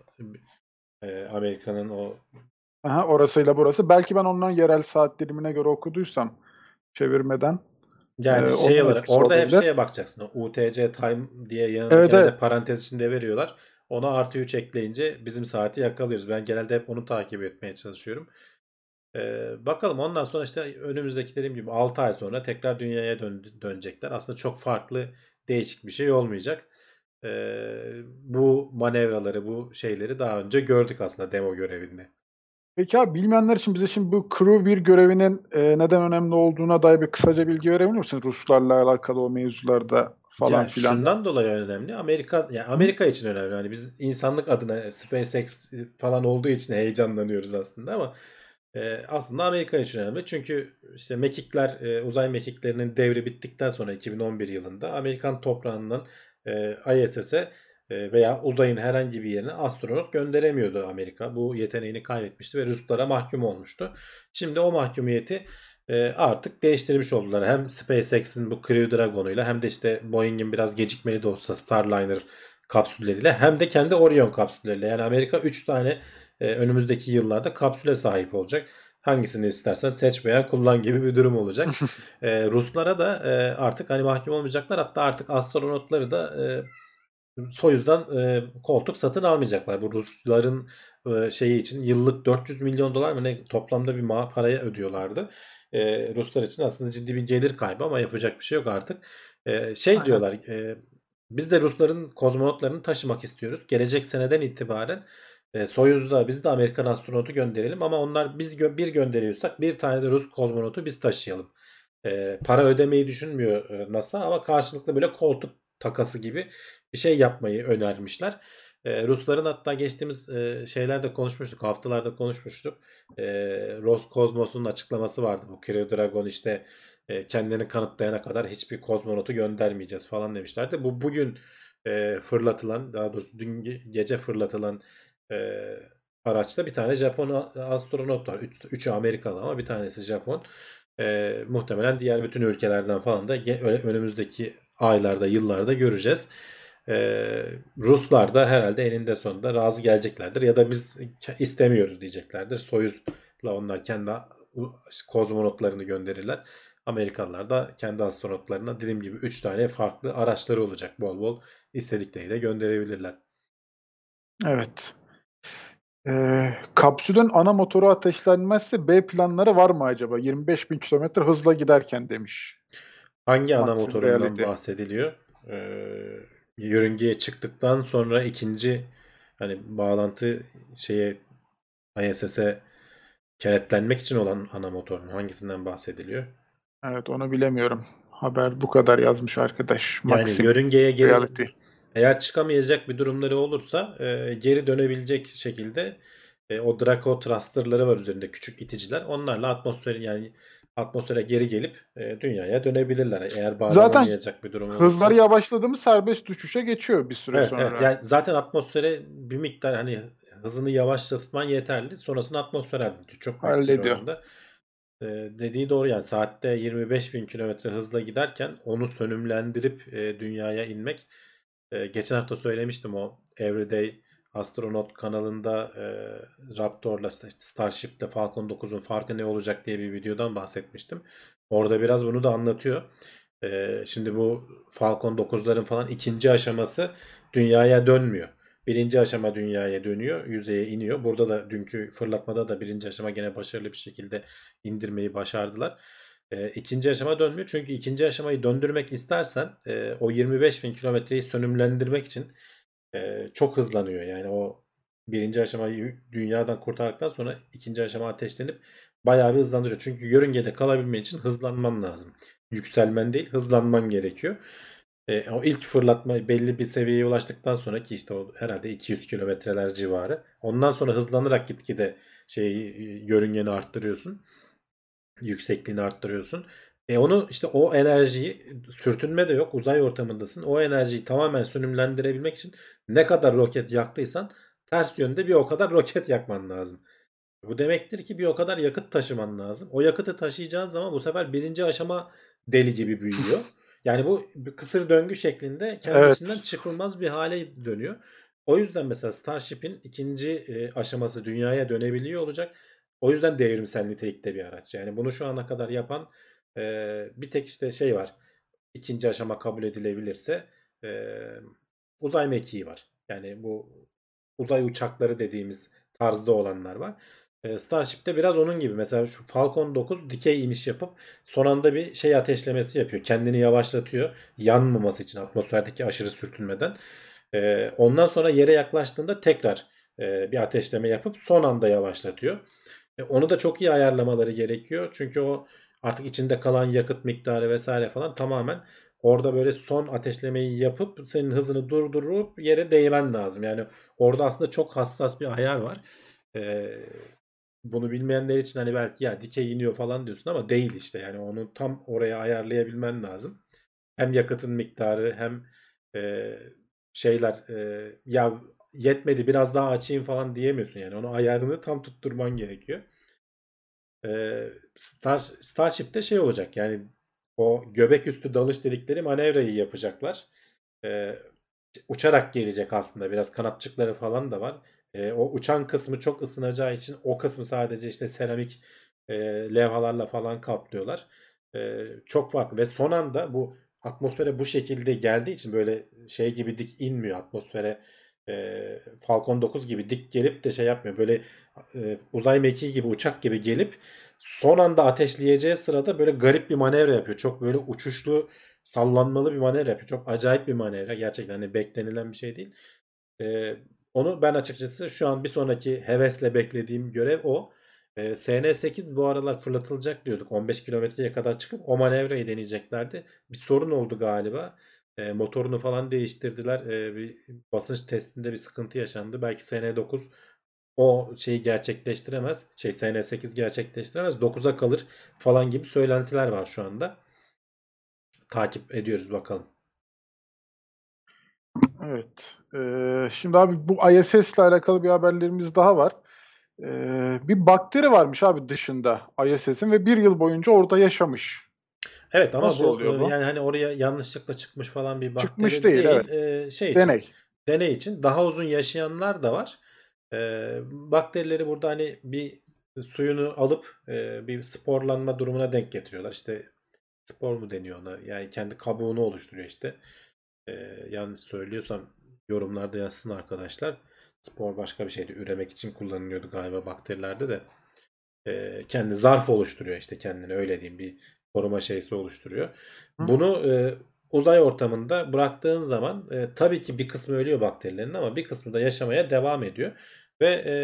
Ee, Amerika'nın o Aha, orasıyla burası. Belki ben onların yerel saat dilimine göre okuduysam çevirmeden. yani Ee, şey olarak orada hep olabilir. şeye bakacaksın. O UTC time diye yanında Evet, evet. parantez içinde veriyorlar. Ona artı 3 ekleyince bizim saati yakalıyoruz. Ben genelde hep onu takip etmeye çalışıyorum. Ee, bakalım ondan sonra işte önümüzdeki dediğim gibi 6 ay sonra tekrar dünyaya dön- dönecekler. Aslında çok farklı değişik bir şey olmayacak. Ee, bu manevraları bu şeyleri daha önce gördük aslında demo görevinde. Peki abi bilmeyenler için bize şimdi bu Crew 1 görevinin e, neden önemli olduğuna dair bir kısaca bilgi verebilir misiniz? Ruslarla alakalı o mevzularda falan Ya filan. şundan dolayı önemli. Amerika yani Amerika için önemli. Yani biz insanlık adına SpaceX falan olduğu için heyecanlanıyoruz aslında ama e, aslında Amerika için önemli. Çünkü işte mekikler e, uzay mekiklerinin devri bittikten sonra 2011 yılında Amerikan toprağından e, ISS'e veya uzayın herhangi bir yerine astronot gönderemiyordu Amerika. Bu yeteneğini kaybetmişti ve Ruslara mahkum olmuştu. Şimdi o mahkumiyeti e, artık değiştirmiş oldular. Hem SpaceX'in bu Crew Dragon'uyla hem de işte Boeing'in biraz gecikmeli de olsa Starliner kapsülleriyle hem de kendi Orion kapsülleriyle. Yani Amerika 3 tane e, önümüzdeki yıllarda kapsüle sahip olacak. Hangisini istersen seç veya kullan gibi bir durum olacak. E, Ruslara da e, artık hani mahkum olmayacaklar. Hatta artık astronotları da e, Soyuz'dan e, koltuk satın almayacaklar. Bu Rusların e, şeyi için yıllık 400 milyon dolar mı ne toplamda bir ma paraya ödüyorlardı. E, Ruslar için aslında ciddi bir gelir kaybı ama yapacak bir şey yok artık. E, şey Aynen. diyorlar e, biz de Rusların kozmonotlarını taşımak istiyoruz. Gelecek seneden itibaren e, Soyuz'da biz de Amerikan astronotu gönderelim ama onlar biz gö- bir gönderiyorsak bir tane de Rus kozmonotu biz taşıyalım. E, para ödemeyi düşünmüyor NASA ama karşılıklı böyle koltuk takası gibi bir şey yapmayı önermişler. E, Rusların hatta geçtiğimiz e, şeylerde konuşmuştuk, haftalarda konuşmuştuk. E, Roskosmos'un açıklaması vardı. Bu Crew Dragon işte e, kendini kanıtlayana kadar hiçbir kozmonotu göndermeyeceğiz falan demişlerdi. Bu bugün e, fırlatılan, daha doğrusu dün ge- gece fırlatılan e, araçta bir tane Japon astronot var. Üç, üçü Amerikalı ama bir tanesi Japon. E, muhtemelen diğer bütün ülkelerden falan da önümüzdeki aylarda, yıllarda göreceğiz. Ee, Ruslar da herhalde eninde sonunda razı geleceklerdir ya da biz istemiyoruz diyeceklerdir. Soyuz'la onlar kendi kozmonotlarını gönderirler. Amerikalılar da kendi astronotlarına dediğim gibi 3 tane farklı araçları olacak bol bol istedikleri de gönderebilirler. Evet. Ee, kapsülün ana motoru ateşlenmezse B planları var mı acaba? 25 bin kilometre hızla giderken demiş. Hangi ana Maximum motorundan reality. bahsediliyor? Ee, yörüngeye çıktıktan sonra ikinci hani bağlantı şeye ISS'e kenetlenmek için olan ana motorun hangisinden bahsediliyor? Evet onu bilemiyorum. Haber bu kadar yazmış arkadaş. Yani Maxim yörüngeye geri reality. eğer çıkamayacak bir durumları olursa e, geri dönebilecek şekilde e, o Draco thruster'ları var üzerinde küçük iticiler. Onlarla atmosferin yani atmosfere geri gelip e, dünyaya dönebilirler. Eğer bağlanamayacak bir durum olursa. Hızları yavaşladı mı serbest düşüşe geçiyor bir süre Evet, sonra. evet. Yani zaten atmosfere bir miktar hani hızını yavaşlatman yeterli. Sonrasında atmosfer hallediyor. Çok Hallediyor. oranda. Ee, dediği doğru yani saatte 25 bin kilometre hızla giderken onu sönümlendirip e, dünyaya inmek. E, geçen hafta söylemiştim o Everyday Astronaut kanalında e, Raptor'la Starship'le Falcon 9'un farkı ne olacak diye bir videodan bahsetmiştim. Orada biraz bunu da anlatıyor. E, şimdi bu Falcon 9'ların falan ikinci aşaması dünyaya dönmüyor. Birinci aşama dünyaya dönüyor, yüzeye iniyor. Burada da dünkü fırlatmada da birinci aşama gene başarılı bir şekilde indirmeyi başardılar. E, ikinci aşama dönmüyor. Çünkü ikinci aşamayı döndürmek istersen e, o 25 bin kilometreyi sönümlendirmek için e, çok hızlanıyor. Yani o birinci aşamayı dünyadan kurtardıktan sonra ikinci aşama ateşlenip bayağı bir hızlandırıyor. Çünkü yörüngede kalabilmen için hızlanman lazım. Yükselmen değil hızlanman gerekiyor. E, o ilk fırlatma belli bir seviyeye ulaştıktan sonra ki işte o herhalde 200 kilometreler civarı. Ondan sonra hızlanarak gitgide şey yörüngeni arttırıyorsun. Yüksekliğini arttırıyorsun. E onu işte o enerjiyi sürtünme de yok uzay ortamındasın. O enerjiyi tamamen sönümlendirebilmek için ne kadar roket yaktıysan ters yönde bir o kadar roket yakman lazım. Bu demektir ki bir o kadar yakıt taşıman lazım. O yakıtı taşıyacağın zaman bu sefer birinci aşama deli gibi büyüyor. Yani bu bir kısır döngü şeklinde kendi Evet. çıkılmaz bir hale dönüyor. O yüzden mesela Starship'in ikinci e, aşaması dünyaya dönebiliyor olacak. O yüzden devrimsel nitelikte bir araç. Yani bunu şu ana kadar yapan e, bir tek işte şey var. İkinci aşama kabul edilebilirse e, uzay mekiği var. Yani bu uzay uçakları dediğimiz tarzda olanlar var. E, Starship'te biraz onun gibi. Mesela şu Falcon 9 dikey iniş yapıp son anda bir şey ateşlemesi yapıyor. Kendini yavaşlatıyor. Yanmaması için atmosferdeki aşırı sürtünmeden. E, ondan sonra yere yaklaştığında tekrar e, bir ateşleme yapıp son anda yavaşlatıyor. E, onu da çok iyi ayarlamaları gerekiyor. Çünkü o artık içinde kalan yakıt miktarı vesaire falan tamamen orada böyle son ateşlemeyi yapıp senin hızını durdurup yere değmen lazım. Yani orada aslında çok hassas bir ayar var. Ee, bunu bilmeyenler için hani belki ya dikey iniyor falan diyorsun ama değil işte. Yani onu tam oraya ayarlayabilmen lazım. Hem yakıtın miktarı hem e, şeyler e, ya yetmedi biraz daha açayım falan diyemiyorsun yani. Onu ayarını tam tutturman gerekiyor. Ee, Star, Starship'te şey olacak yani o göbek üstü dalış dedikleri manevrayı yapacaklar. Ee, uçarak gelecek aslında biraz kanatçıkları falan da var. Ee, o uçan kısmı çok ısınacağı için o kısmı sadece işte seramik e, levhalarla falan kaplıyorlar. Ee, çok farklı ve son anda bu atmosfere bu şekilde geldiği için böyle şey gibi dik inmiyor atmosfere e, Falcon 9 gibi dik gelip de şey yapmıyor. Böyle e, uzay mekiği gibi uçak gibi gelip son anda ateşleyeceği sırada böyle garip bir manevra yapıyor. Çok böyle uçuşlu sallanmalı bir manevra yapıyor. Çok acayip bir manevra. Gerçekten hani beklenilen bir şey değil. E, onu ben açıkçası şu an bir sonraki hevesle beklediğim görev o. E, SN8 bu aralar fırlatılacak diyorduk. 15 kilometreye kadar çıkıp o manevrayı deneyeceklerdi. Bir sorun oldu galiba. E, motorunu falan değiştirdiler. E, bir basınç testinde bir sıkıntı yaşandı. Belki SN9 o şeyi gerçekleştiremez. Şey SN8 gerçekleştiremez. 9'a kalır falan gibi söylentiler var şu anda. Takip ediyoruz bakalım. Evet. Ee, şimdi abi bu ISS ile alakalı bir haberlerimiz daha var. Ee, bir bakteri varmış abi dışında ISS'in ve bir yıl boyunca orada yaşamış. Evet ama Nasıl bu, oluyor bu? yani hani oraya yanlışlıkla çıkmış falan bir bakteri Çıkmış değil, evet. E, şey için, Deney. deney için daha uzun yaşayanlar da var. E, bakterileri burada hani bir suyunu alıp e, bir sporlanma durumuna denk getiriyorlar. İşte spor mu deniyor ona? Yani kendi kabuğunu oluşturuyor işte. E, yanlış söylüyorsam yorumlarda yazsın arkadaşlar. Spor başka bir şeydi. Üremek için kullanılıyordu galiba bakterilerde de. E, kendi zarf oluşturuyor işte kendine öyle diyeyim. Bir koruma şeysi oluşturuyor. Hı. Bunu e, uzay ortamında bıraktığın zaman e, tabii ki bir kısmı ölüyor bakterilerin ama bir kısmı da yaşamaya devam ediyor. Ve e,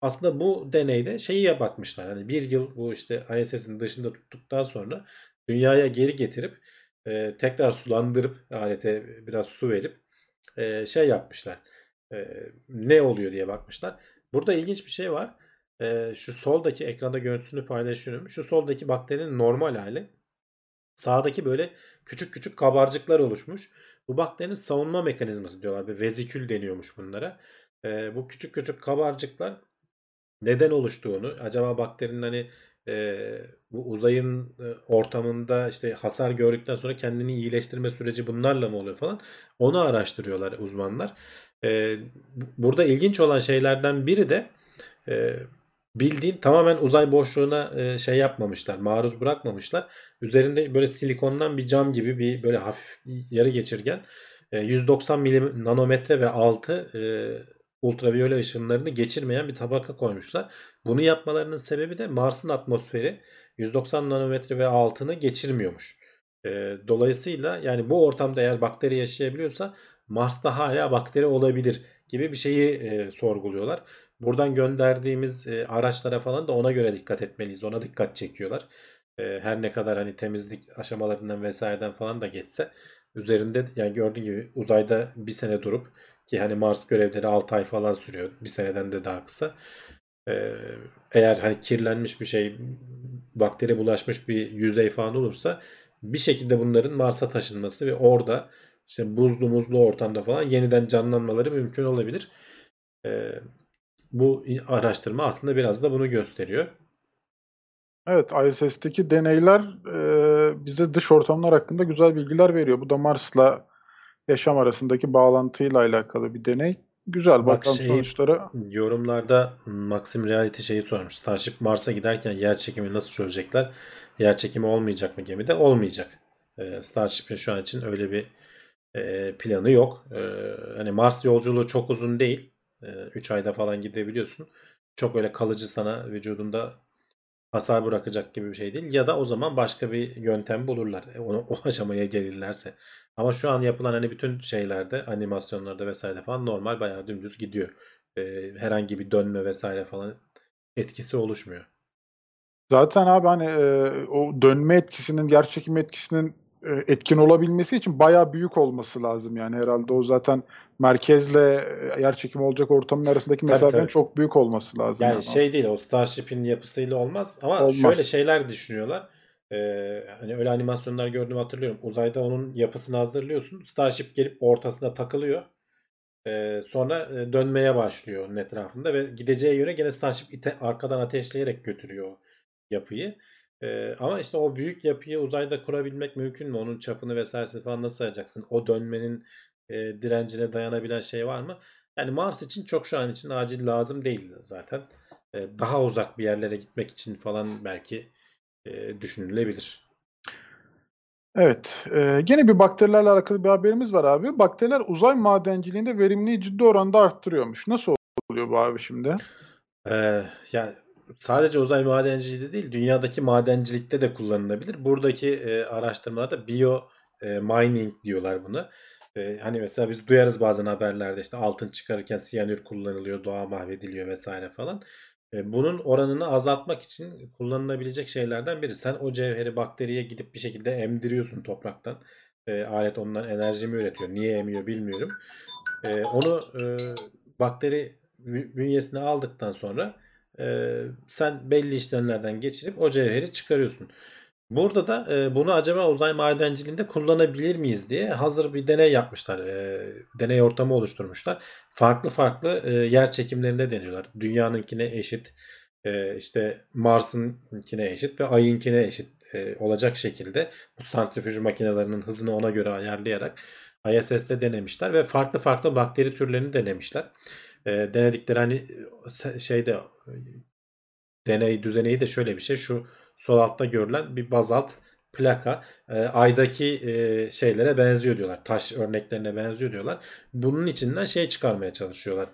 aslında bu deneyde şeyi bakmışlar. Hani bir yıl bu işte ISS'in dışında tuttuktan sonra dünyaya geri getirip e, tekrar sulandırıp alete biraz su verip e, şey yapmışlar. E, ne oluyor diye bakmışlar. Burada ilginç bir şey var. E, şu soldaki ekranda görüntüsünü paylaşıyorum. Şu soldaki bakterinin normal hali. Sağdaki böyle küçük küçük kabarcıklar oluşmuş. Bu bakterinin savunma mekanizması diyorlar. Bir vezikül deniyormuş bunlara. E, bu küçük küçük kabarcıklar neden oluştuğunu, acaba bakterinin hani e, bu uzayın e, ortamında işte hasar gördükten sonra kendini iyileştirme süreci bunlarla mı oluyor falan onu araştırıyorlar uzmanlar. E, bu- burada ilginç olan şeylerden biri de e, bildiğin tamamen uzay boşluğuna e, şey yapmamışlar, maruz bırakmamışlar. Üzerinde böyle silikondan bir cam gibi bir böyle hafif yarı geçirgen e, 190 milim nanometre ve altı e, ultraviyole ışınlarını geçirmeyen bir tabaka koymuşlar. Bunu yapmalarının sebebi de Mars'ın atmosferi 190 nanometre ve altını geçirmiyormuş. E, dolayısıyla yani bu ortamda eğer bakteri yaşayabiliyorsa Mars'ta hala bakteri olabilir gibi bir şeyi e, sorguluyorlar. Buradan gönderdiğimiz e, araçlara falan da ona göre dikkat etmeliyiz. Ona dikkat çekiyorlar. E, her ne kadar hani temizlik aşamalarından vesaireden falan da geçse üzerinde yani gördüğün gibi uzayda bir sene durup ki hani Mars görevleri 6 ay falan sürüyor. Bir seneden de daha kısa. E, eğer hani kirlenmiş bir şey bakteri bulaşmış bir yüzey falan olursa bir şekilde bunların Mars'a taşınması ve orada işte buzlu muzlu ortamda falan yeniden canlanmaları mümkün olabilir. E, bu araştırma aslında biraz da bunu gösteriyor. Evet, ISS'teki deneyler e, bize dış ortamlar hakkında güzel bilgiler veriyor. Bu da Mars'la yaşam arasındaki bağlantıyla alakalı bir deney. Güzel Bak bakalım şey- sonuçları. Yorumlarda Maxim Reality şeyi sormuş. Starship Mars'a giderken yer çekimi nasıl çözecekler? Yer çekimi olmayacak mı gemide? Olmayacak. Ee, Starship'in şu an için öyle bir e, planı yok. Ee, hani Mars yolculuğu çok uzun değil. 3 ayda falan gidebiliyorsun. Çok öyle kalıcı sana vücudunda hasar bırakacak gibi bir şey değil. Ya da o zaman başka bir yöntem bulurlar. E, Onu, o aşamaya gelirlerse. Ama şu an yapılan hani bütün şeylerde animasyonlarda vesaire falan normal bayağı dümdüz gidiyor. Ee, herhangi bir dönme vesaire falan etkisi oluşmuyor. Zaten abi hani e, o dönme etkisinin, yer çekimi etkisinin etkin olabilmesi için bayağı büyük olması lazım yani herhalde o zaten merkezle e, yer çekimi olacak ortamın arasındaki Tabii, mesafenin tabii. çok büyük olması lazım. Yani yani. şey değil o Starship'in yapısıyla olmaz ama Olmaz. şöyle şeyler düşünüyorlar. Ee, hani öyle animasyonlar gördüm hatırlıyorum. Uzayda onun yapısını hazırlıyorsun. Starship gelip ortasına takılıyor. Ee, sonra e, dönmeye başlıyor onun etrafında ve gideceği yöne gene Starship ite, arkadan ateşleyerek götürüyor yapıyı. Ee, ama işte o büyük yapıyı uzayda kurabilmek mümkün mü? Onun çapını vesairesini falan nasıl sayacaksın? O dönmenin e, direncine dayanabilen şey var mı? Yani Mars için çok şu an için acil lazım değil zaten. Ee, daha uzak bir yerlere gitmek için falan belki e, düşünülebilir. Evet. e, gene bir bakterilerle alakalı bir haberimiz var abi. Bakteriler uzay madenciliğinde verimliliği ciddi oranda arttırıyormuş. Nasıl oluyor bu abi şimdi? Ee, yani sadece uzay madenciliği değil, dünyadaki madencilikte de kullanılabilir. Buradaki e, araştırmalarda bio e, mining diyorlar buna. E, hani mesela biz duyarız bazen haberlerde işte altın çıkarırken siyanür kullanılıyor, doğa mahvediliyor vesaire falan. E, bunun oranını azaltmak için kullanılabilecek şeylerden biri. Sen o cevheri bakteriye gidip bir şekilde emdiriyorsun topraktan. E, alet ondan enerji mi üretiyor? Niye emiyor bilmiyorum. E, onu e, bakteri bü- bünyesine aldıktan sonra e, sen belli işlemlerden geçirip o cevheri çıkarıyorsun. Burada da e, bunu acaba uzay madenciliğinde kullanabilir miyiz diye hazır bir deney yapmışlar. E, deney ortamı oluşturmuşlar. Farklı farklı e, yer çekimlerinde deniyorlar. Dünyanınkine eşit, e, işte Mars'ınkine eşit ve Ay'ınkine eşit e, olacak şekilde bu santrifüj makinelerinin hızını ona göre ayarlayarak ISS'te denemişler ve farklı farklı bakteri türlerini denemişler. E, denedikleri hani şeyde deney düzeneyi de şöyle bir şey. Şu sol altta görülen bir bazalt plaka e, aydaki e, şeylere benziyor diyorlar. Taş örneklerine benziyor diyorlar. Bunun içinden şey çıkarmaya çalışıyorlar.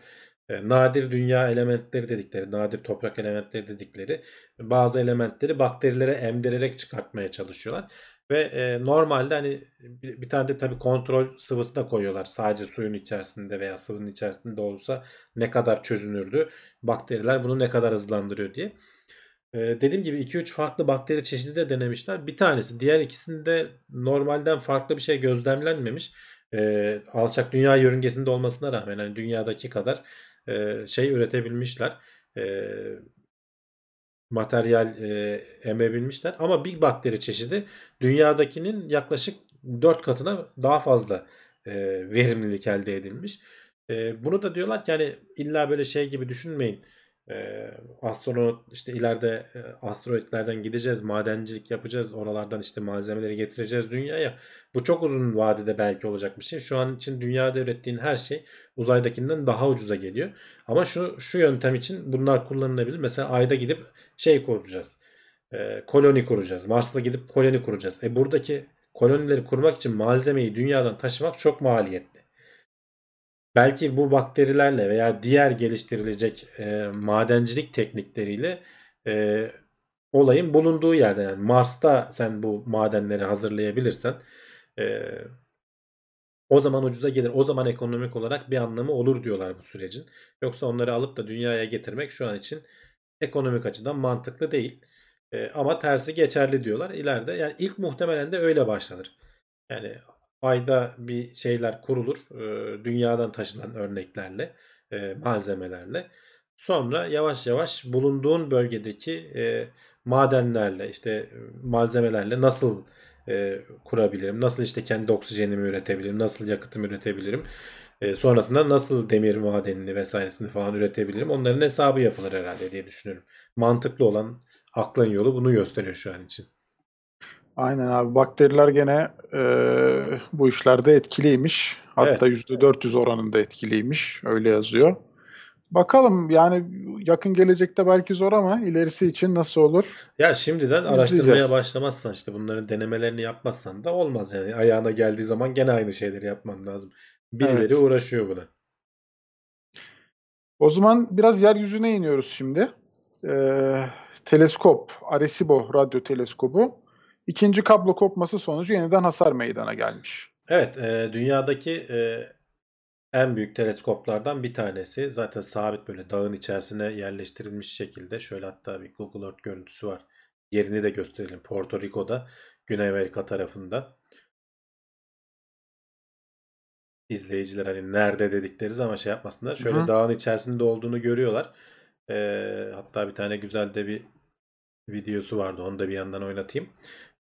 E, nadir dünya elementleri dedikleri, nadir toprak elementleri dedikleri bazı elementleri bakterilere emdirerek çıkartmaya çalışıyorlar. Ve e, normalde hani bir, bir tane de tabii kontrol sıvısı da koyuyorlar. Sadece suyun içerisinde veya sıvının içerisinde olsa ne kadar çözünürdü, bakteriler bunu ne kadar hızlandırıyor diye. Ee, dediğim gibi 2-3 farklı bakteri çeşidi de denemişler. Bir tanesi diğer ikisinde normalden farklı bir şey gözlemlenmemiş. Ee, alçak dünya yörüngesinde olmasına rağmen hani dünyadaki kadar e, şey üretebilmişler. Ee, materyal e, emebilmişler. Ama bir bakteri çeşidi dünyadakinin yaklaşık 4 katına daha fazla e, verimlilik elde edilmiş. E, bunu da diyorlar ki hani illa böyle şey gibi düşünmeyin. E, astronot işte ileride e, asteroidlerden gideceğiz, madencilik yapacağız, oralardan işte malzemeleri getireceğiz dünyaya. Bu çok uzun vadede belki olacak bir şey. Şu an için dünyada ürettiğin her şey uzaydakinden daha ucuza geliyor. Ama şu şu yöntem için bunlar kullanılabilir. Mesela ayda gidip şey kuracağız. E, koloni kuracağız. Mars'ta gidip koloni kuracağız. E buradaki kolonileri kurmak için malzemeyi dünyadan taşımak çok maliyetli. Belki bu bakterilerle veya diğer geliştirilecek e, madencilik teknikleriyle e, olayın bulunduğu yerde yani Mars'ta sen bu madenleri hazırlayabilirsen e, o zaman ucuza gelir. O zaman ekonomik olarak bir anlamı olur diyorlar bu sürecin. Yoksa onları alıp da dünyaya getirmek şu an için ekonomik açıdan mantıklı değil. E, ama tersi geçerli diyorlar. İleride yani ilk muhtemelen de öyle başlanır. Yani ayda bir şeyler kurulur. e, dünyadan taşınan örneklerle, e, malzemelerle. Sonra yavaş yavaş bulunduğun bölgedeki e, madenlerle, işte malzemelerle nasıl kurabilirim? Nasıl işte kendi oksijenimi üretebilirim? Nasıl yakıtımı üretebilirim? Sonrasında nasıl demir madenini vesairesini falan üretebilirim? Onların hesabı yapılır herhalde diye düşünüyorum. Mantıklı olan aklın yolu bunu gösteriyor şu an için. Aynen abi bakteriler gene e, bu işlerde etkiliymiş. Hatta Evet. %400 oranında etkiliymiş. Öyle yazıyor. Bakalım yani yakın gelecekte belki zor ama ilerisi için nasıl olur? Ya şimdiden araştırmaya başlamazsan işte bunların denemelerini yapmazsan da olmaz yani. Ayağına geldiği zaman gene aynı şeyleri yapman lazım. Birileri Evet. uğraşıyor buna. O zaman biraz yeryüzüne iniyoruz şimdi. Ee, teleskop, Arecibo radyo teleskobu. İkinci kablo kopması sonucu yeniden hasar meydana gelmiş. Evet, e, dünyadaki e, en büyük teleskoplardan bir tanesi. Zaten sabit böyle dağın içerisine yerleştirilmiş şekilde. Şöyle hatta bir Google Earth görüntüsü var. Yerini de gösterelim. Porto Rico'da, Güney Amerika tarafında. İzleyiciler hani nerede dedikleri zaman şey yapmasınlar. Şöyle Hı dağın içerisinde olduğunu görüyorlar. E, hatta bir tane güzel de bir videosu vardı. Onu da bir yandan oynatayım.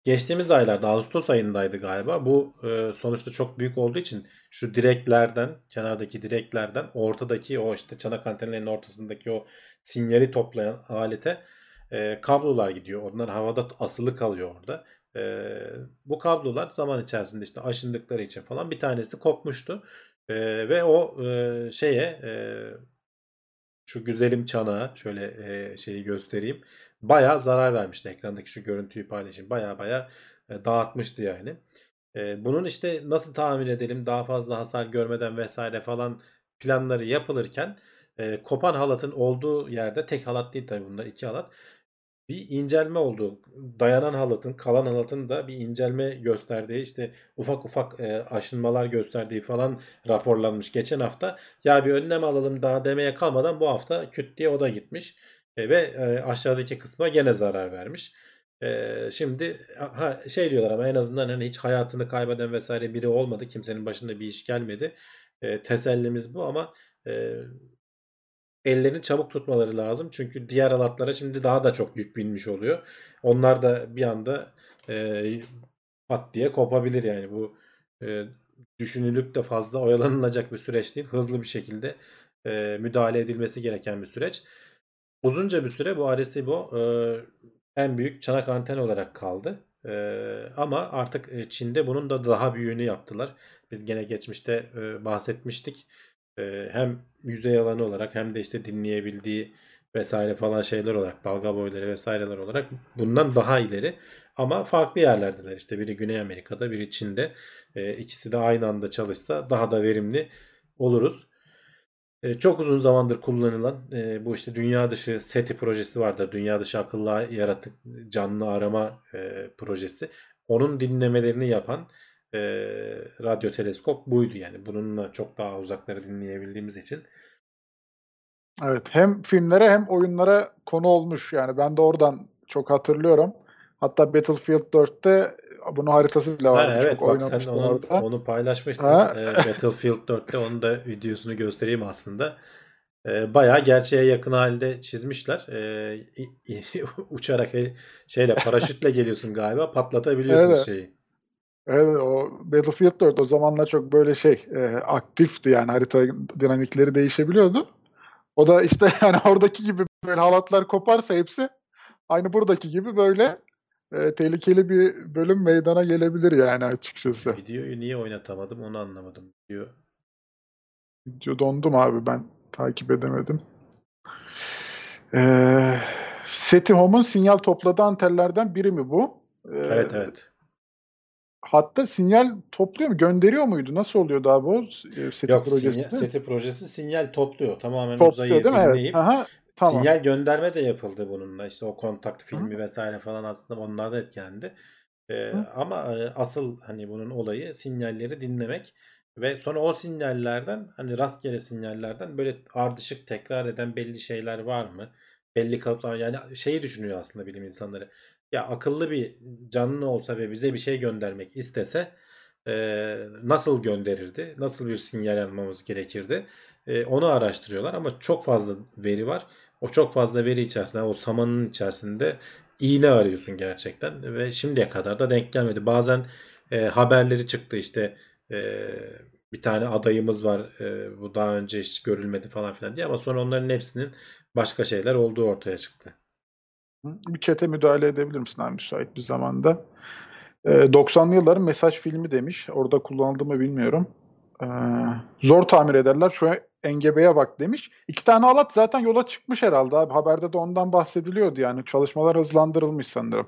Geçtiğimiz aylarda Ağustos ayındaydı galiba. Bu e, sonuçta çok büyük olduğu için şu direklerden, kenardaki direklerden ortadaki o işte çanak antenlerinin ortasındaki o sinyali toplayan alete e, kablolar gidiyor. Onlar havada asılı kalıyor orada. E, bu kablolar zaman içerisinde işte aşındıkları için falan bir tanesi kopmuştu. E, ve o e, şeye e, şu güzelim çanağa şöyle e, şeyi göstereyim. Bayağı zarar vermişti ekrandaki şu görüntüyü paylaşayım. Bayağı bayağı e, dağıtmıştı yani. E, bunun işte nasıl tahmin edelim daha fazla hasar görmeden vesaire falan planları yapılırken e, kopan halatın olduğu yerde tek halat değil tabii bunda iki halat. Bir incelme oldu. Dayanan halatın, kalan halatın da bir incelme gösterdiği işte ufak ufak e, aşınmalar gösterdiği falan raporlanmış geçen hafta. Ya bir önlem alalım daha demeye kalmadan bu hafta küt diye o da gitmiş. E, ve e, aşağıdaki kısma gene zarar vermiş. E, şimdi ha, şey diyorlar ama en azından hani hiç hayatını kaybeden vesaire biri olmadı. Kimsenin başında bir iş gelmedi. E, tesellimiz bu ama e, ellerini çabuk tutmaları lazım. Çünkü diğer alatlara şimdi daha da çok yük binmiş oluyor. Onlar da bir anda e, pat diye kopabilir yani bu e, düşünülüp de fazla oyalanılacak bir süreç değil. Hızlı bir şekilde e, müdahale edilmesi gereken bir süreç. Uzunca bir süre bu Arecibo e, en büyük çanak anten olarak kaldı. E, ama artık e, Çin'de bunun da daha büyüğünü yaptılar. Biz gene geçmişte e, bahsetmiştik. E, hem yüzey alanı olarak hem de işte dinleyebildiği vesaire falan şeyler olarak dalga boyları vesaireler olarak bundan daha ileri ama farklı yerlerdeler işte biri Güney Amerika'da biri Çin'de e, ikisi de aynı anda çalışsa daha da verimli oluruz. E, çok uzun zamandır kullanılan e, bu işte dünya dışı SETI projesi vardı. Dünya dışı akıllı yaratık canlı arama e, projesi. Onun dinlemelerini yapan e, radyo teleskop buydu yani. Bununla çok daha uzakları dinleyebildiğimiz için. Evet hem filmlere hem oyunlara konu olmuş yani ben de oradan çok hatırlıyorum. Hatta Battlefield 4'te bunun haritası bile Ha, vardı. evet çok bak sen onu, orada. onu paylaşmışsın. Ha. E, Battlefield 4'te onu da videosunu göstereyim aslında. E, bayağı gerçeğe yakın halde çizmişler. E, i- uçarak e, şeyle paraşütle geliyorsun galiba patlatabiliyorsun Evet. şeyi. Evet o Battlefield 4 o zamanlar çok böyle şey e, aktifti yani harita dinamikleri değişebiliyordu. O da işte yani oradaki gibi böyle halatlar koparsa hepsi aynı buradaki gibi böyle e, tehlikeli bir bölüm meydana gelebilir yani açıkçası. Videoyu niye oynatamadım onu anlamadım. Video Video dondum abi ben takip edemedim. Ee, SETI Home'un sinyal topladığı antenlerden biri mi bu? Ee, Evet evet. Hatta sinyal topluyor mu? Gönderiyor muydu? Nasıl oluyordu abi o e, SETI Yok projesi? sinyal, SETI projesi sinyal topluyor. Tamamen Topluyor uzayı değil mi? Evet. dinleyip Aha, tamam. sinyal gönderme de yapıldı bununla. İşte o kontakt filmi vesaire falan aslında onlar da etkilendi. Ee, Hı. ama e, asıl hani bunun olayı sinyalleri dinlemek ve sonra o sinyallerden hani rastgele sinyallerden böyle ardışık tekrar eden belli şeyler var mı? Belli kalıplar yani şeyi düşünüyor aslında bilim insanları. Ya akıllı bir canlı olsa ve bize bir şey göndermek istese e, nasıl gönderirdi? Nasıl bir sinyal almamız gerekirdi? E, onu araştırıyorlar ama çok fazla veri var. O çok fazla veri içerisinde, o samanın içerisinde iğne arıyorsun gerçekten ve şimdiye kadar da denk gelmedi. Bazen e, haberleri çıktı işte e, bir tane adayımız var e, bu daha önce hiç görülmedi falan filan diye ama sonra onların hepsinin başka şeyler olduğu ortaya çıktı. Bir çete müdahale edebilir misin abi müsait bir zamanda? Ee, 90'lı yılların mesaj filmi demiş. Orada kullanıldı mı bilmiyorum. Ee, zor tamir ederler. Şu engebeye bak demiş. İki tane alat zaten yola çıkmış herhalde abi. Haberde de ondan bahsediliyordu yani. Çalışmalar hızlandırılmış sanırım.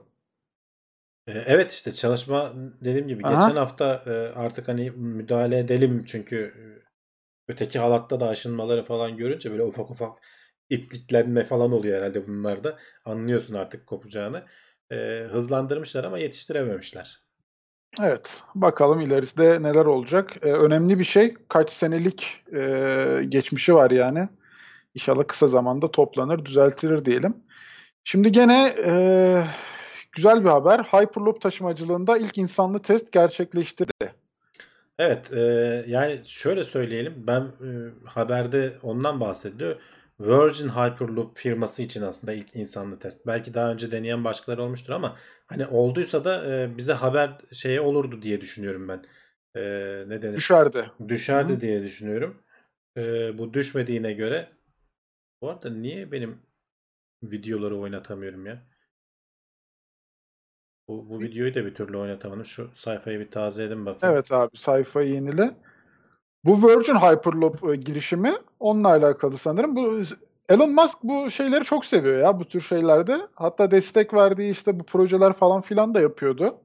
E, Evet işte çalışma dediğim gibi Aha. geçen hafta e, artık hani müdahale edelim çünkü e, öteki halatta da aşınmaları falan görünce böyle ufak ufak ipliklenme falan oluyor herhalde bunlarda. Anlıyorsun artık kopacağını. E, hızlandırmışlar ama yetiştirememişler. Evet. Bakalım ileride neler olacak. Ee, önemli bir şey. Kaç senelik e, geçmişi var yani. İnşallah kısa zamanda toplanır, düzeltilir diyelim. Şimdi gene e, güzel bir haber. Hyperloop taşımacılığında ilk insanlı test gerçekleştirdi. Evet, e, yani şöyle söyleyelim. Ben e, haberde ondan bahsediyor. Virgin Hyperloop firması için aslında ilk insanlı test. Belki daha önce deneyen başkaları olmuştur ama hani olduysa da e, bize haber şeye olurdu diye düşünüyorum ben. E, ne denir? Düşerdi. Düşerdi Hı. diye düşünüyorum. E, bu düşmediğine göre. Bu arada niye benim videoları oynatamıyorum ya? Bu, bu videoyu da bir türlü oynatamadım. Şu sayfayı bir tazeledim bakayım. Evet abi sayfayı yenile. Bu Virgin Hyperloop e, girişimi onunla alakalı sanırım. Bu Elon Musk bu şeyleri çok seviyor ya bu tür şeylerde. Hatta destek verdiği işte bu projeler falan filan da yapıyordu.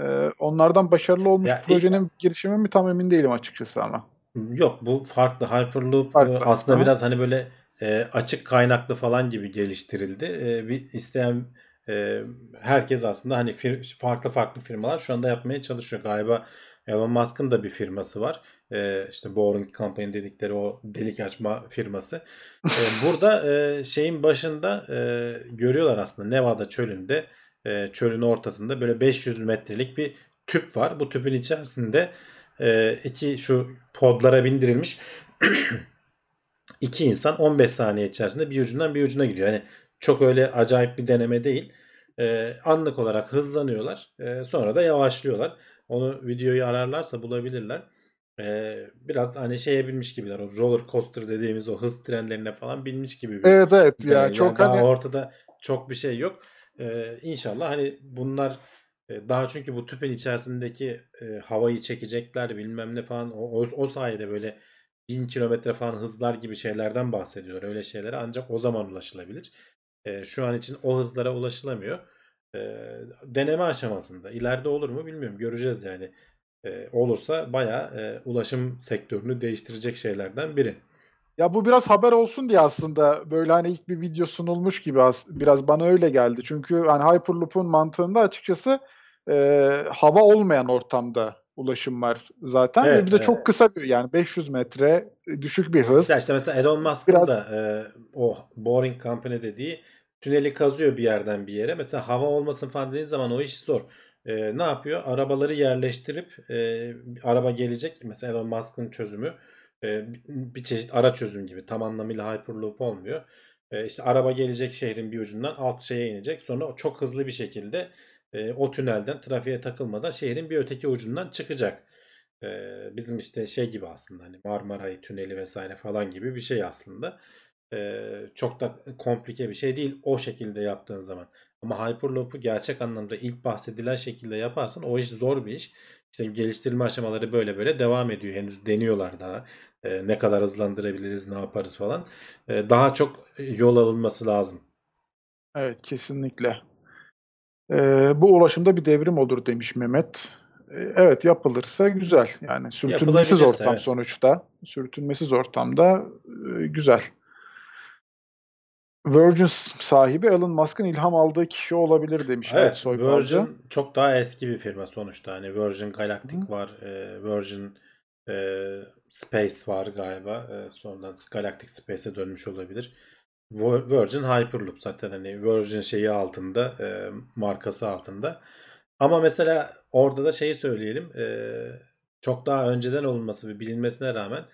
Ee, onlardan başarılı olmuş Ya, projenin girişimi mi tam emin değilim açıkçası ama. Yok bu farklı Hyperloop Farklı. e, aslında Aha. biraz hani böyle e, açık kaynaklı falan gibi geliştirildi. E, bir isteyen e, herkes aslında hani fir- farklı farklı firmalar şu anda yapmaya çalışıyor. Galiba Elon Musk'ın da bir firması var. E, işte Boring Company dedikleri o delik açma firması. E, burada e, şeyin başında e, görüyorlar aslında Nevada çölünde e, çölün ortasında böyle 500 metrelik bir tüp var. Bu tüpün içerisinde e, iki şu podlara bindirilmiş iki insan 15 saniye içerisinde bir ucundan bir ucuna gidiyor. Yani çok öyle acayip bir deneme değil. E, anlık olarak hızlanıyorlar. E, sonra da yavaşlıyorlar. Onu videoyu ararlarsa bulabilirler. E, biraz hani şeye binmiş gibiler. O roller coaster dediğimiz o hız trenlerine falan binmiş gibi bir Evet evet deney. ya Yani çok daha hani ortada çok bir şey yok. E, inşallah hani bunlar e, daha çünkü bu tüpün içerisindeki e, havayı çekecekler bilmem ne falan o, o, o sayede böyle bin kilometre falan hızlar gibi şeylerden bahsediyorlar. Öyle şeylere ancak o zaman ulaşılabilir. E, şu an için o hızlara ulaşılamıyor. E, deneme aşamasında. İleride olur mu bilmiyorum. Göreceğiz yani. E, olursa bayağı e, ulaşım sektörünü değiştirecek şeylerden biri. ya bu biraz haber olsun diye aslında böyle hani ilk bir video sunulmuş gibi as- biraz bana öyle geldi. Çünkü hani Hyperloop'un mantığında açıkçası e, hava olmayan ortamda ulaşım var zaten ve Evet, bir de evet. çok kısa bir yani 500 metre düşük bir hız. Ya işte mesela Elon Musk'ın Biraz- da e, o Boring Company dediği tüneli kazıyor bir yerden bir yere. Mesela hava olmasın falan dediği zaman o iş zor. E, ne yapıyor? Arabaları yerleştirip e, araba gelecek. Mesela Elon Musk'ın çözümü e, bir çeşit ara çözüm gibi. Tam anlamıyla Hyperloop olmuyor. E, işte araba gelecek şehrin bir ucundan alt şeye inecek. Sonra çok hızlı bir şekilde e, o tünelden trafiğe takılmadan şehrin bir öteki ucundan çıkacak. E, bizim işte şey gibi aslında hani Marmaray Tüneli vesaire falan gibi bir şey aslında. E, çok da komplike bir şey değil o şekilde yaptığın zaman. Ama Hyperloop'u gerçek anlamda ilk bahsedilen şekilde yaparsan o iş zor bir iş. İşte geliştirme aşamaları böyle böyle devam ediyor. Henüz deniyorlar daha. E, ne kadar hızlandırabiliriz, ne yaparız falan. E, daha çok yol alınması lazım. Evet kesinlikle. Ee, bu ulaşımda bir devrim olur demiş Mehmet. Ee, evet yapılırsa güzel. Yani sürtünmesiz ortam evet. sonuçta. Sürtünmesiz ortamda e, güzel. Virgin sahibi Elon Musk'ın ilham aldığı kişi olabilir demiş. Evet. Virgin çok daha eski bir firma sonuçta. Hani Virgin Galactic Hı. var, e, Virgin e, Space var galiba. E, sonradan Galactic Space'e dönmüş olabilir. Vir- Virgin Hyperloop zaten hani Virgin şeyi altında, e, markası altında. Ama mesela orada da şeyi söyleyelim. e, çok daha önceden olması ve bilinmesine rağmen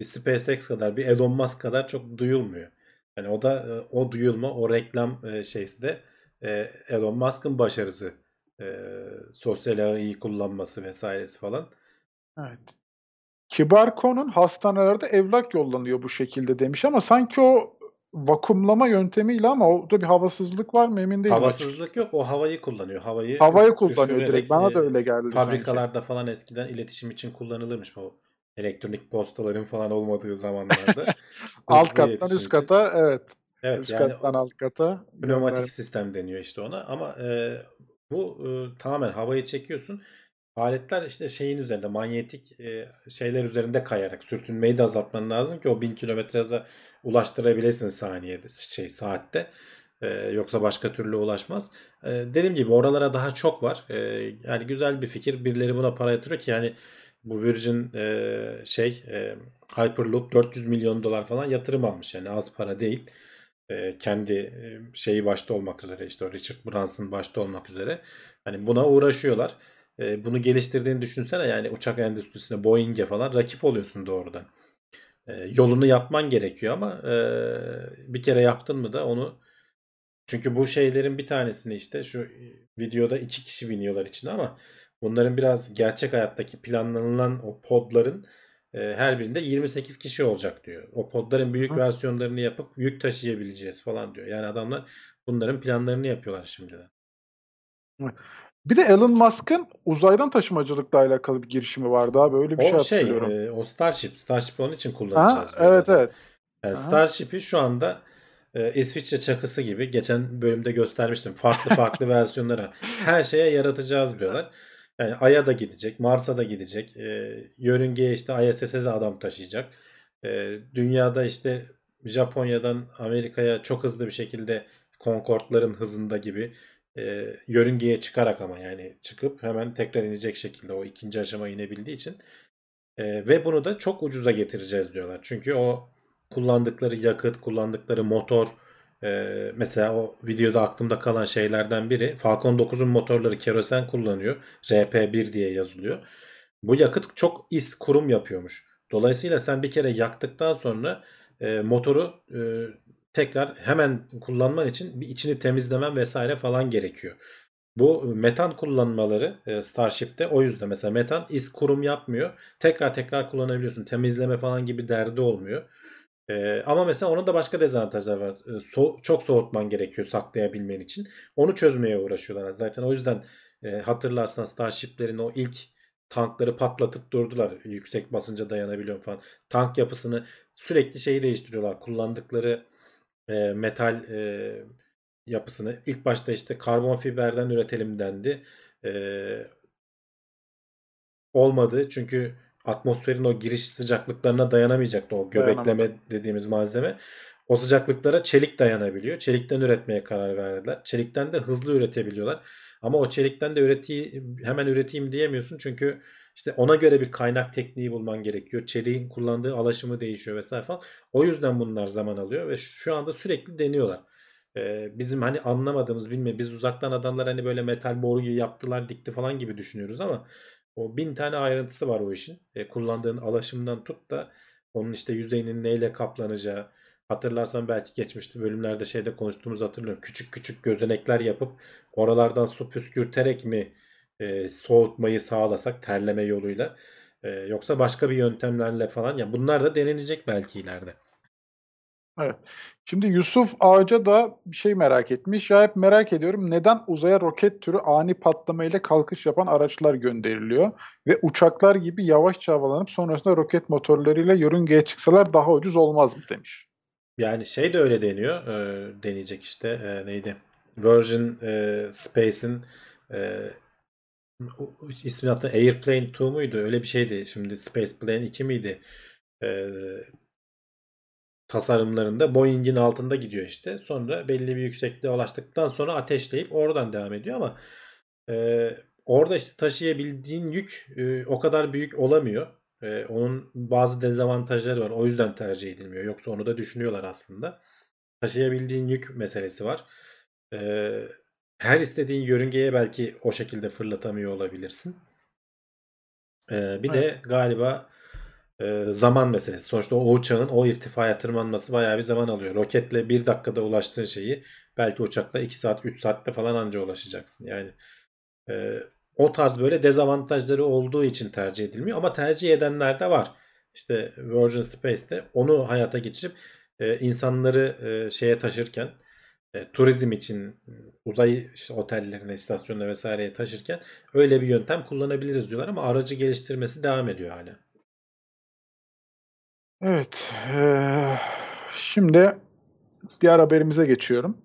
bir SpaceX kadar, bir Elon Musk kadar çok duyulmuyor. Yani o da e, o duyulma, o reklam e, şeysi de e, Elon Musk'ın başarısı. Sosyal ağı iyi kullanması vesairesi falan. Evet. Kibar Kon'un hastanelerde evlak yollanıyor bu şekilde demiş ama sanki o vakumlama yöntemiyle ama orada bir havasızlık var mı emin değilim. Havasızlık yok. O havayı kullanıyor. Havayı Havayı kullanıyor direkt. Bana da öyle geldi sanki. Fabrikalarda falan eskiden iletişim için kullanılırmış bu elektronik postaların falan olmadığı zamanlarda. Alt kattan iletişim üst kata evet. Evet üst yani kattan alt kata. pneumatik gönder- sistem deniyor işte ona ama e, bu e, tamamen havayı çekiyorsun. Aletler işte şeyin üzerinde manyetik e, şeyler üzerinde kayarak sürtünmeyi de azaltman lazım ki o 1000 kilometre hıza ulaştırabilesin saniyede şey saatte. E, yoksa başka türlü ulaşmaz. E, dediğim gibi oralara daha çok var. E, yani güzel bir fikir. Birileri buna para yatırıyor ki yani bu Virgin e, şey e, Hyperloop 400 milyon dolar falan yatırım almış yani az para değil. E, kendi e, şeyi başta olmak üzere işte Richard Branson başta olmak üzere hani buna uğraşıyorlar. E, bunu geliştirdiğini düşünsene yani uçak endüstrisine Boeing'e falan rakip oluyorsun doğrudan. E, yolunu yapman gerekiyor ama e, bir kere yaptın mı da onu çünkü bu şeylerin bir tanesini işte şu videoda iki kişi biniyorlar içine ama bunların biraz gerçek hayattaki planlanılan o podların e, her birinde 28 kişi olacak diyor. O podların büyük Hı. versiyonlarını yapıp yük taşıyabileceğiz falan diyor. Yani adamlar bunların planlarını yapıyorlar şimdiden. Bir de Elon Musk'ın uzaydan taşımacılıkla alakalı bir girişimi vardı abi. Öyle bir şey O şey, hatırlıyorum. e, o Starship. Starship onun için kullanacağız. diyor evet evet. Yani Aha. Starship'i şu anda e, İsviçre çakısı gibi geçen bölümde göstermiştim. Farklı farklı versiyonlara her şeye yaratacağız diyorlar. Yani Ay'a da gidecek, Mars'a da gidecek. E, yörüngeye işte ISS'e de adam taşıyacak. E, dünyada işte Japonya'dan Amerika'ya çok hızlı bir şekilde Concorde'ların hızında gibi e, yörüngeye çıkarak ama yani çıkıp hemen tekrar inecek şekilde o ikinci aşama inebildiği için e, ve bunu da çok ucuza getireceğiz diyorlar. Çünkü o kullandıkları yakıt, kullandıkları motor e, mesela o videoda aklımda kalan şeylerden biri Falcon 9'un motorları kerosen kullanıyor. RP1 diye yazılıyor. Bu yakıt çok is kurum yapıyormuş. Dolayısıyla sen bir kere yaktıktan sonra e, motoru e, tekrar hemen kullanman için bir içini temizlemen vesaire falan gerekiyor. Bu metan kullanmaları e, Starship'te o yüzden mesela metan iz kurum yapmıyor. Tekrar tekrar kullanabiliyorsun. Temizleme falan gibi derdi olmuyor. E, ama mesela onun da başka dezavantajları var. E, so- çok soğutman gerekiyor saklayabilmen için. Onu çözmeye uğraşıyorlar. Zaten o yüzden e, hatırlarsan Starship'lerin o ilk tankları patlatıp durdular. Yüksek basınca dayanabiliyor falan. Tank yapısını sürekli şeyi değiştiriyorlar. Kullandıkları e, metal e, yapısını. İlk başta işte karbon fiberden üretelim dendi. E, olmadı çünkü atmosferin o giriş sıcaklıklarına dayanamayacaktı o göbekleme dediğimiz malzeme. O sıcaklıklara çelik dayanabiliyor. Çelikten üretmeye karar verdiler. Çelikten de hızlı üretebiliyorlar. Ama o çelikten de üreti hemen üreteyim diyemiyorsun çünkü işte ona göre bir kaynak tekniği bulman gerekiyor. Çeliğin kullandığı alaşımı değişiyor vesaire falan. O yüzden bunlar zaman alıyor ve şu anda sürekli deniyorlar. Ee, bizim hani anlamadığımız bilmiyorum biz uzaktan adamlar hani böyle metal boruyu yaptılar dikti falan gibi düşünüyoruz ama o bin tane ayrıntısı var o işin. E, kullandığın alaşımdan tut da onun işte yüzeyinin neyle kaplanacağı. Hatırlarsan belki geçmişte bölümlerde şeyde konuştuğumuzu hatırlıyorum. Küçük küçük gözenekler yapıp oralardan su püskürterek mi e, soğutmayı sağlasak terleme yoluyla. E, yoksa başka bir yöntemlerle falan. Ya bunlar da denenecek belki ileride. Evet. Şimdi Yusuf Ağaca da bir şey merak etmiş. Ya hep merak ediyorum neden uzaya roket türü ani patlamayla kalkış yapan araçlar gönderiliyor ve uçaklar gibi yavaşça havalanıp sonrasında roket motorlarıyla yörüngeye çıksalar daha ucuz olmaz mı demiş. Yani şey de öyle deniyor. E, deneyecek işte. E, neydi? Virgin e, Space'in e, ismi hatta Airplane 2 muydu? Öyle bir şeydi. Şimdi Space Plane 2 miydi? E, tasarımlarında Boeing'in altında gidiyor işte. Sonra belli bir yüksekliğe ulaştıktan sonra ateşleyip oradan devam ediyor ama e, orada işte taşıyabildiğin yük e, o kadar büyük olamıyor. E, onun bazı dezavantajları var. O yüzden tercih edilmiyor. Yoksa onu da düşünüyorlar aslında. Taşıyabildiğin yük meselesi var. E, her istediğin yörüngeye belki o şekilde fırlatamıyor olabilirsin. E, bir de galiba e, zaman meselesi. Sonuçta o uçağın o irtifaya tırmanması bayağı bir zaman alıyor. Roketle bir dakikada ulaştığın şeyi belki uçakla 2 saat 3 saatte falan anca ulaşacaksın. Yani e, o tarz böyle dezavantajları olduğu için tercih edilmiyor ama tercih edenler de var. İşte Virgin Space'te onu hayata geçirip e, insanları e, şeye taşırken e, turizm için uzay işte otellerine, istasyonuna vesaireye taşırken öyle bir yöntem kullanabiliriz diyorlar ama aracı geliştirmesi devam ediyor hala. Evet. eee, şimdi diğer haberimize geçiyorum.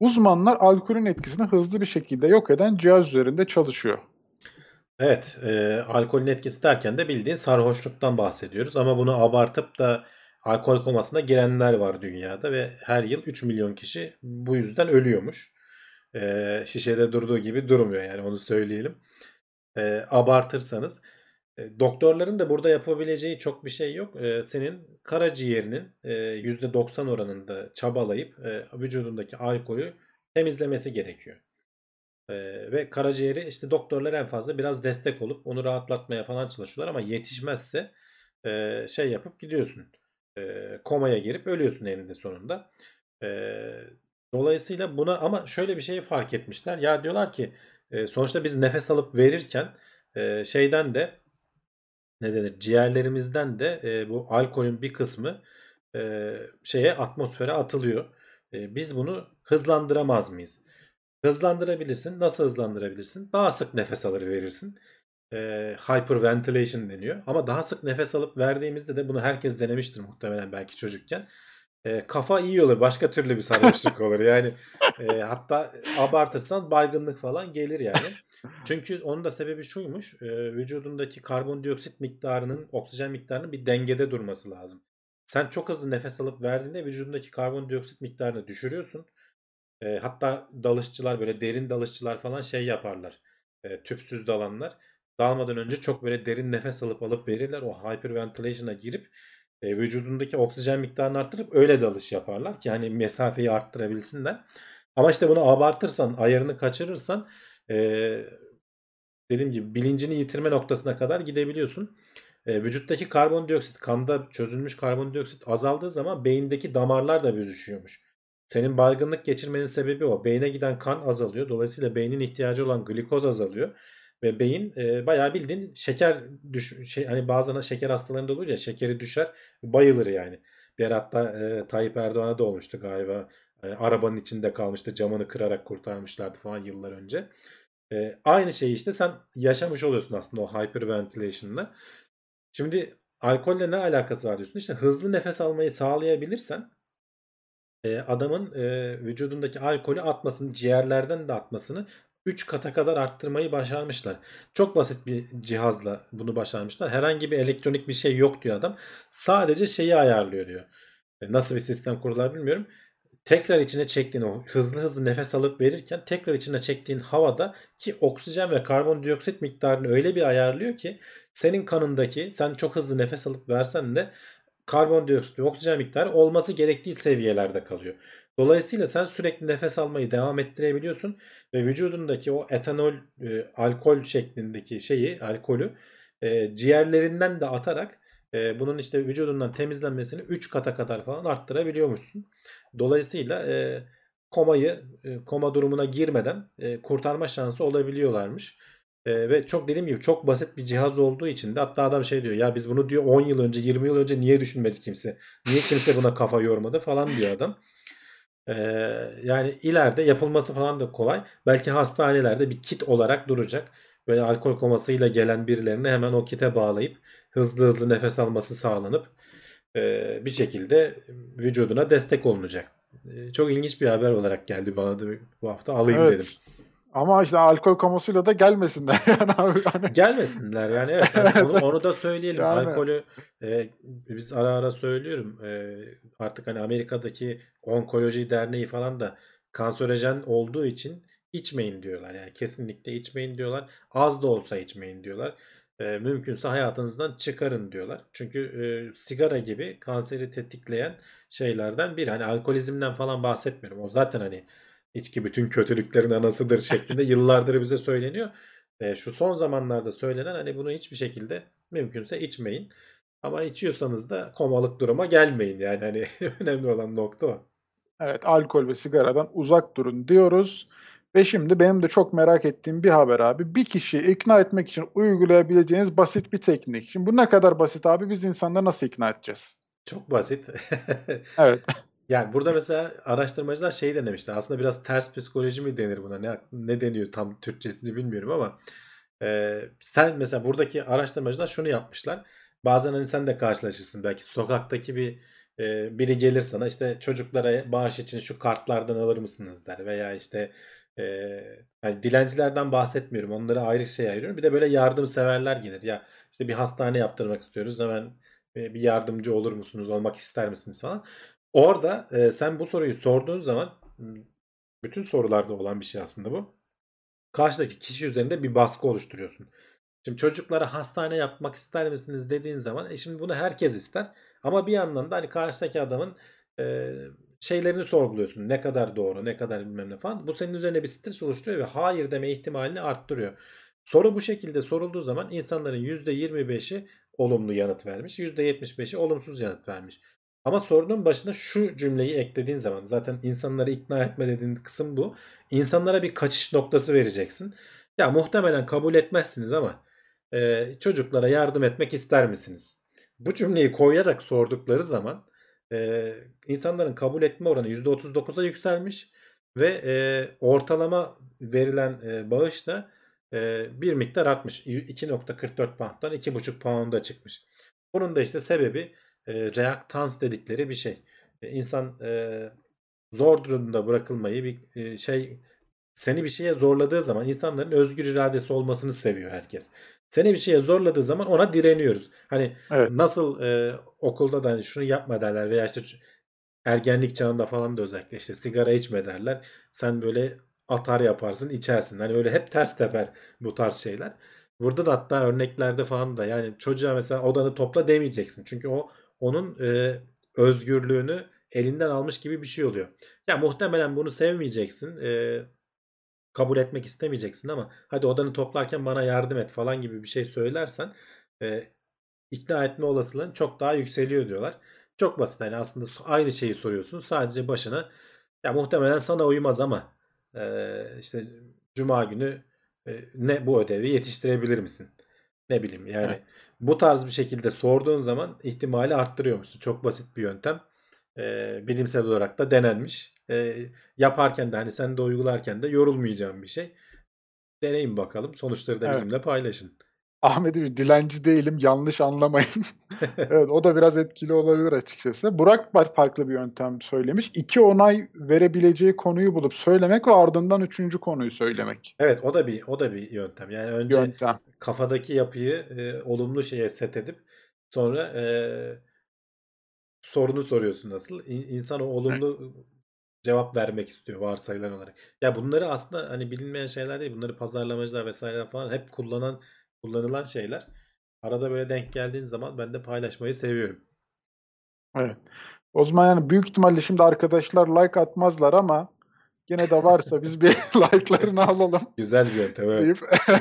Uzmanlar alkolün etkisini hızlı bir şekilde yok eden cihaz üzerinde çalışıyor. Evet, e, alkolün etkisi derken de bildiğin sarhoşluktan bahsediyoruz ama bunu abartıp da alkol komasına girenler var dünyada ve her yıl 3 milyon kişi bu yüzden ölüyormuş. E, şişede durduğu gibi durmuyor yani onu söyleyelim. E, abartırsanız. E, doktorların da burada yapabileceği çok bir şey yok. E, senin karaciğerinin e, %90 oranında çabalayıp e, vücudundaki alkolü temizlemesi gerekiyor. Ve karaciğeri işte doktorlar en fazla biraz destek olup onu rahatlatmaya falan çalışıyorlar ama yetişmezse e, şey yapıp gidiyorsun. E, komaya girip ölüyorsun eninde sonunda. E, dolayısıyla buna ama şöyle bir şey fark etmişler. Ya diyorlar ki e, sonuçta biz nefes alıp verirken e, şeyden de ne denir ciğerlerimizden de e, bu alkolün bir kısmı e, şeye atmosfere atılıyor. E, biz bunu hızlandıramaz mıyız? Hızlandırabilirsin. Nasıl hızlandırabilirsin? Daha sık nefes alır verirsin. E, hyperventilation deniyor. Ama daha sık nefes alıp verdiğimizde de bunu herkes denemiştir muhtemelen belki çocukken. E, kafa iyi olur. Başka türlü bir sarhoşluk olur. Yani e, hatta abartırsan baygınlık falan gelir yani. Çünkü onun da sebebi şuymuş. E, vücudundaki karbondioksit miktarının oksijen miktarının bir dengede durması lazım. Sen çok hızlı nefes alıp verdiğinde vücudundaki karbondioksit miktarını düşürüyorsun. E, hatta dalışçılar böyle derin dalışçılar falan şey yaparlar. E, tüpsüz dalanlar. Dalmadan önce çok böyle derin nefes alıp alıp verirler. O hyperventilation'a girip e, vücudundaki oksijen miktarını arttırıp öyle dalış yaparlar ki hani mesafeyi arttırabilsinler. Ama işte bunu abartırsan, ayarını kaçırırsan e, dediğim gibi bilincini yitirme noktasına kadar gidebiliyorsun. E, vücuttaki karbondioksit, kanda çözülmüş karbondioksit azaldığı zaman beyindeki damarlar da büzüşüyormuş. Senin baygınlık geçirmenin sebebi o. Beyne giden kan azalıyor. Dolayısıyla beynin ihtiyacı olan glikoz azalıyor. Ve beyin e, bayağı bildiğin şeker düş şey hani bazen şeker hastalarında olur ya şekeri düşer bayılır yani. Bir hatta e, Tayyip Erdoğan'a da olmuştu galiba. E, arabanın içinde kalmıştı camını kırarak kurtarmışlardı falan yıllar önce. E, aynı şeyi işte sen yaşamış oluyorsun aslında o hyperventilation'la. Şimdi alkolle ne alakası var diyorsun? İşte hızlı nefes almayı sağlayabilirsen e, adamın e, vücudundaki alkolü atmasını, ciğerlerden de atmasını 3 kata kadar arttırmayı başarmışlar. Çok basit bir cihazla bunu başarmışlar. Herhangi bir elektronik bir şey yok diyor adam. Sadece şeyi ayarlıyor diyor. E, nasıl bir sistem kurdular bilmiyorum. Tekrar içine çektiğin o hızlı hızlı nefes alıp verirken tekrar içine çektiğin havada ki oksijen ve karbondioksit miktarını öyle bir ayarlıyor ki senin kanındaki sen çok hızlı nefes alıp versen de karbondioksit ve oksijen miktarı olması gerektiği seviyelerde kalıyor. Dolayısıyla sen sürekli nefes almayı devam ettirebiliyorsun ve vücudundaki o etanol, e, alkol şeklindeki şeyi, alkolü e, ciğerlerinden de atarak e, bunun işte vücudundan temizlenmesini 3 kata kadar falan arttırabiliyormuşsun. Dolayısıyla e, komayı, e, koma durumuna girmeden e, kurtarma şansı olabiliyorlarmış. E, ve çok dediğim gibi çok basit bir cihaz olduğu için de hatta adam şey diyor ya biz bunu diyor 10 yıl önce 20 yıl önce niye düşünmedi kimse? Niye kimse buna kafa yormadı falan diyor adam. E, yani ileride yapılması falan da kolay. Belki hastanelerde bir kit olarak duracak. Böyle alkol komasıyla gelen birilerini hemen o kite bağlayıp hızlı hızlı nefes alması sağlanıp e, bir şekilde vücuduna destek olunacak. E, çok ilginç bir haber olarak geldi bana da bu hafta alayım Evet. dedim. Ama işte alkol komasıyla da gelmesinler yani abi. Hani, Gelmesinler yani evet. Yani onu, onu da söyleyelim. Yani. Alkolü e, biz ara ara söylüyorum. E, artık hani Amerika'daki Onkoloji Derneği falan da kanserojen olduğu için içmeyin diyorlar. Yani kesinlikle içmeyin diyorlar. Az da olsa içmeyin diyorlar. E, mümkünse hayatınızdan çıkarın diyorlar. Çünkü e, sigara gibi kanseri tetikleyen şeylerden biri. Hani alkolizmden falan bahsetmiyorum. O zaten hani içki bütün kötülüklerin anasıdır şeklinde yıllardır bize söyleniyor. E, şu son zamanlarda söylenen hani bunu hiçbir şekilde mümkünse içmeyin. Ama içiyorsanız da komalık duruma gelmeyin yani hani önemli olan nokta o. evet alkol ve sigaradan uzak durun diyoruz. Ve şimdi benim de çok merak ettiğim bir haber abi. Bir kişiyi ikna etmek için uygulayabileceğiniz basit bir teknik. Şimdi bu ne kadar basit abi? Biz insanları nasıl ikna edeceğiz? Çok basit. Evet. Yani burada mesela araştırmacılar şey denemişler. Aslında biraz ters psikoloji mi denir buna? Ne ne deniyor tam Türkçesini bilmiyorum ama e, sen mesela buradaki araştırmacılar şunu yapmışlar. Bazen hani sen de karşılaşırsın belki sokaktaki bir e, biri gelir sana işte çocuklara bağış için şu kartlardan alır mısınız der veya işte e, yani dilencilerden bahsetmiyorum. Onları ayrı şey ayırıyorum. Bir de böyle yardımseverler gelir. Ya işte bir hastane yaptırmak istiyoruz. Hemen bir yardımcı olur musunuz? Olmak ister misiniz falan. Orada e, sen bu soruyu sorduğun zaman bütün sorularda olan bir şey aslında bu. Karşıdaki kişi üzerinde bir baskı oluşturuyorsun. Şimdi çocuklara hastane yapmak ister misiniz dediğin zaman e şimdi bunu herkes ister. Ama bir yandan da hani karşıdaki adamın e, şeylerini sorguluyorsun. Ne kadar doğru, ne kadar bilmem ne falan. Bu senin üzerine bir stres oluşturuyor ve hayır deme ihtimalini arttırıyor. Soru bu şekilde sorulduğu zaman insanların %25'i olumlu yanıt vermiş, %75'i olumsuz yanıt vermiş. Ama sorunun başına şu cümleyi eklediğin zaman zaten insanları ikna etme dediğin kısım bu. İnsanlara bir kaçış noktası vereceksin. Ya muhtemelen kabul etmezsiniz ama e, çocuklara yardım etmek ister misiniz? Bu cümleyi koyarak sordukları zaman e, insanların kabul etme oranı %39'a yükselmiş ve e, ortalama verilen e, bağış da e, bir miktar artmış. 2.44 pound'dan 2.5 pound'a çıkmış. Bunun da işte sebebi e, reaktans dedikleri bir şey. E, insan e, zor durumda bırakılmayı bir e, şey seni bir şeye zorladığı zaman insanların özgür iradesi olmasını seviyor herkes. Seni bir şeye zorladığı zaman ona direniyoruz. Hani Evet. nasıl e, okulda da hani şunu yapma derler veya işte ergenlik çağında falan da özellikle işte sigara içme derler. Sen böyle atar yaparsın, içersin. Hani böyle hep ters teper bu tarz şeyler. Burada da hatta örneklerde falan da yani çocuğa mesela odanı topla demeyeceksin. Çünkü o onun e, özgürlüğünü elinden almış gibi bir şey oluyor. Ya muhtemelen bunu sevmeyeceksin. E, kabul etmek istemeyeceksin ama hadi odanı toplarken bana yardım et falan gibi bir şey söylersen e, ikna etme olasılığın çok daha yükseliyor diyorlar. Çok basit yani aslında aynı şeyi soruyorsun sadece başına ya muhtemelen sana uymaz ama e, işte cuma günü e, ne bu ödevi yetiştirebilir misin? Ne bileyim yani Evet. Bu tarz bir şekilde sorduğun zaman ihtimali arttırıyor musun? Çok basit bir yöntem. E, bilimsel olarak da denenmiş. E, yaparken de hani sen de uygularken de yorulmayacağın bir şey. Deneyin bakalım. Sonuçları da Evet. bizimle paylaşın. Ahmet'im bir dilenci değilim yanlış anlamayın. evet o da biraz etkili olabilir açıkçası. Burak farklı bir yöntem söylemiş. İki onay verebileceği konuyu bulup söylemek ve ardından üçüncü konuyu söylemek. Evet o da bir o da bir yöntem. Yani önce Yöntem. kafadaki yapıyı e, olumlu şeye set edip sonra e, sorunu soruyorsun nasıl? İn- İnsan o olumlu cevap vermek istiyor varsayılan olarak. Ya bunları aslında hani bilinmeyen şeyler değil. Bunları pazarlamacılar vesaire falan hep kullanan kullanılan şeyler. Arada böyle denk geldiğin zaman ben de paylaşmayı seviyorum. Evet. O zaman yani büyük ihtimalle şimdi arkadaşlar like atmazlar ama yine de varsa biz bir like'larını alalım Güzel bir yöntem evet. deyip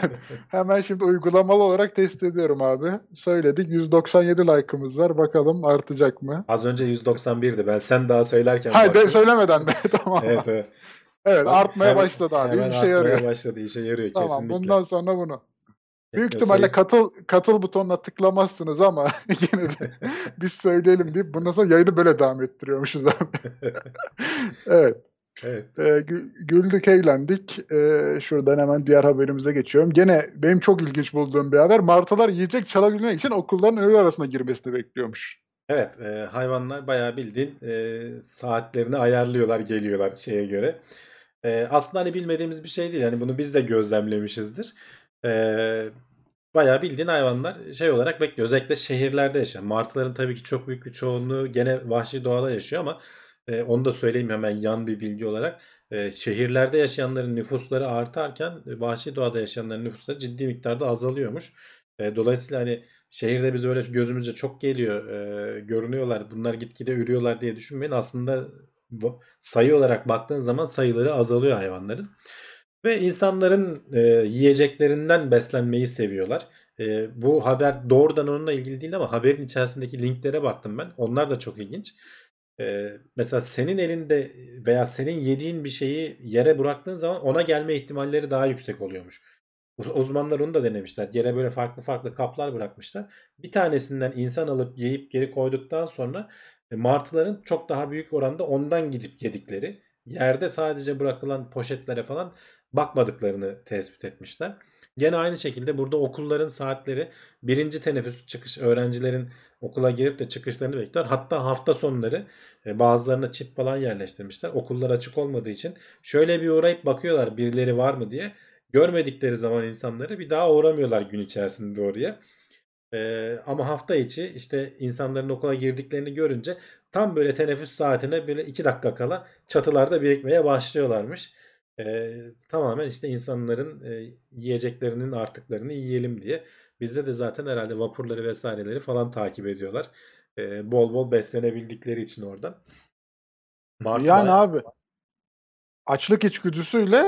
hemen şimdi uygulamalı olarak test ediyorum abi. Söyledik 197 like'ımız var. Bakalım artacak mı? Az önce 191'di. Ben sen daha söylerken Hayır de söylemeden de tamam. Evet evet. Evet Bak, artmaya hemen- başladı abi. Hemen İşe artmaya yarıyor. başladı. İşe yarıyor Tamam kesinlikle. bundan sonra bunu. Büyük Tekno ihtimalle sayı- katıl katıl butonuna tıklamazsınız ama yine de biz söyleyelim deyip bundan sonra yayını böyle devam ettiriyormuşuz abi. evet. evet. E, gü- güldük, eğlendik. E, şuradan hemen diğer haberimize geçiyorum. Gene benim çok ilginç bulduğum bir haber. Martılar yiyecek çalabilmek için okulların öğle arasına girmesini bekliyormuş. Evet, e, hayvanlar bayağı bildiğin e, saatlerini ayarlıyorlar, geliyorlar şeye göre. E, aslında hani bilmediğimiz bir şey değil. Hani bunu biz de gözlemlemişizdir. Bayağı bildiğin hayvanlar şey olarak bekliyor. Özellikle şehirlerde yaşayan. Martıların tabii ki çok büyük bir çoğunluğu gene vahşi doğada yaşıyor ama e, onu da söyleyeyim hemen yan bir bilgi olarak. E, şehirlerde yaşayanların nüfusları artarken vahşi doğada yaşayanların nüfusları ciddi miktarda azalıyormuş. E, dolayısıyla hani şehirde biz öyle gözümüzce çok geliyor, e, görünüyorlar. Bunlar gitgide ürüyorlar diye düşünmeyin. Aslında sayı olarak baktığın zaman sayıları azalıyor hayvanların. Ve insanların e, yiyeceklerinden beslenmeyi seviyorlar. E, bu haber doğrudan onunla ilgili değil ama haberin içerisindeki linklere baktım ben. Onlar da çok ilginç. E, mesela senin elinde veya senin yediğin bir şeyi yere bıraktığın zaman ona gelme ihtimalleri daha yüksek oluyormuş. Uz- Uzmanlar onu da denemişler. Yere böyle farklı farklı kaplar bırakmışlar. Bir tanesinden insan alıp yiyip geri koyduktan sonra e, martıların çok daha büyük oranda ondan gidip yedikleri, yerde sadece bırakılan poşetlere falan bakmadıklarını tespit etmişler. Gene aynı şekilde burada okulların saatleri birinci teneffüs çıkış öğrencilerin okula girip de çıkışlarını bekliyor. Hatta hafta sonları e, bazılarına çip falan yerleştirmişler. Okullar açık olmadığı için şöyle bir uğrayıp bakıyorlar birileri var mı diye. Görmedikleri zaman insanları bir daha uğramıyorlar gün içerisinde oraya. Ee, ama hafta içi işte insanların okula girdiklerini görünce tam böyle teneffüs saatine böyle iki dakika kala çatılarda birikmeye başlıyorlarmış. Ee, tamamen işte insanların e, yiyeceklerinin artıklarını yiyelim diye. Bizde de zaten herhalde vapurları vesaireleri falan takip ediyorlar. Ee, bol bol beslenebildikleri için oradan. Martı Yani abi açlık içgüdüsüyle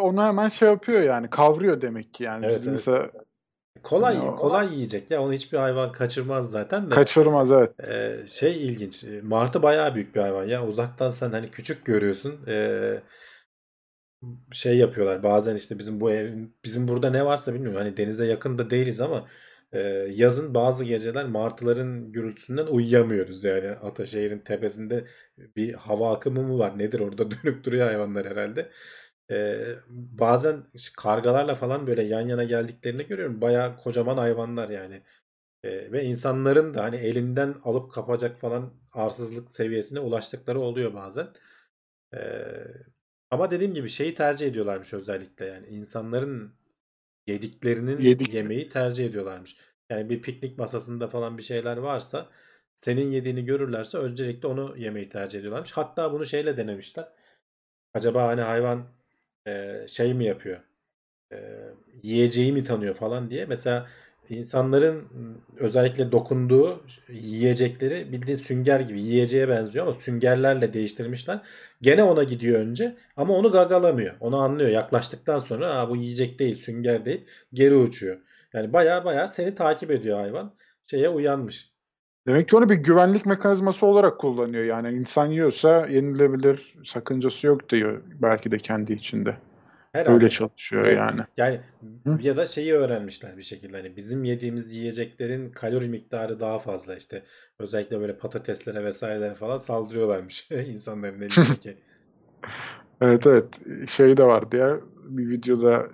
onu hemen şey yapıyor yani kavruyor demek ki yani. Evet, Biz evet. mesela kolay Ya, kolay yiyecek ya onu hiçbir hayvan kaçırmaz zaten de. kaçırmaz evet. Ee, şey ilginç. Martı bayağı büyük bir hayvan ya. Uzaktan sen hani küçük görüyorsun. Ee, şey yapıyorlar. Bazen işte bizim bu ev, bizim burada ne varsa bilmiyorum. Hani denize yakın da değiliz ama e, yazın bazı geceler martıların gürültüsünden uyuyamıyoruz yani. Ataşehir'in tepesinde bir hava akımı mı var? Nedir orada dönüp duruyor hayvanlar herhalde. Ee, bazen kargalarla falan böyle yan yana geldiklerini görüyorum. Bayağı kocaman hayvanlar yani. Ee, ve insanların da hani elinden alıp kapacak falan arsızlık seviyesine ulaştıkları oluyor bazen. Ee, ama dediğim gibi şeyi tercih ediyorlarmış özellikle yani insanların yediklerinin Yedik. yemeği tercih ediyorlarmış. Yani bir piknik masasında falan bir şeyler varsa senin yediğini görürlerse öncelikle onu yemeyi tercih ediyorlarmış. Hatta bunu şeyle denemişler. Acaba hani hayvan e, şey mi yapıyor? E, yiyeceği mi tanıyor falan diye. Mesela insanların özellikle dokunduğu yiyecekleri bildiğin sünger gibi yiyeceğe benziyor ama süngerlerle değiştirmişler. Gene ona gidiyor önce ama onu gagalamıyor. Onu anlıyor. Yaklaştıktan sonra Aa, bu yiyecek değil, sünger değil. Geri uçuyor. Yani baya baya seni takip ediyor hayvan. Şeye uyanmış. Demek ki onu bir güvenlik mekanizması olarak kullanıyor. Yani insan yiyorsa yenilebilir, sakıncası yok diyor belki de kendi içinde. Herhalde. Öyle çalışıyor Evet. yani. Yani Hı? ya da şeyi öğrenmişler bir şekilde hani bizim yediğimiz yiyeceklerin kalori miktarı daha fazla işte özellikle böyle patateslere vesairelere falan saldırıyorlarmış insanların elindeki. Evet evet şey de vardı ya bir videoda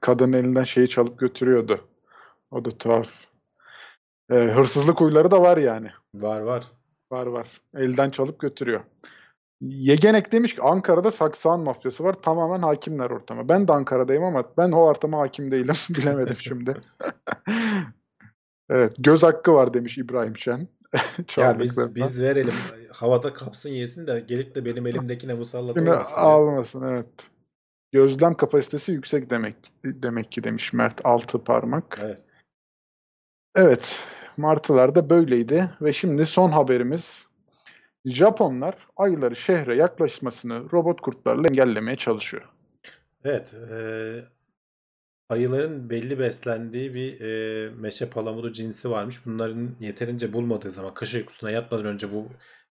kadının elinden şeyi çalıp götürüyordu. O da tuhaf. Ee, hırsızlık huyları da var yani. Var var. Var var. Elden çalıp götürüyor. Yegenek demiş ki Ankara'da saksan mafyası var. Tamamen hakimler ortama. Ben de Ankara'dayım ama ben o ortama hakim değilim. Bilemedim şimdi. evet. Göz hakkı var demiş İbrahim Şen. Ya biz biz verelim havada kapsın yesin de gelip de benim elimdekine musallat olmasın. almasın evet. Gözlem kapasitesi yüksek demek demek ki demiş Mert altı parmak. Evet. Evet, martılar da böyleydi ve şimdi son haberimiz. Japonlar ayıları şehre yaklaşmasını robot kurtlarla engellemeye çalışıyor. Evet. e, ayıların belli beslendiği bir e, meşe palamudu cinsi varmış. Bunların yeterince bulmadığı zaman kış uykusuna yatmadan önce bu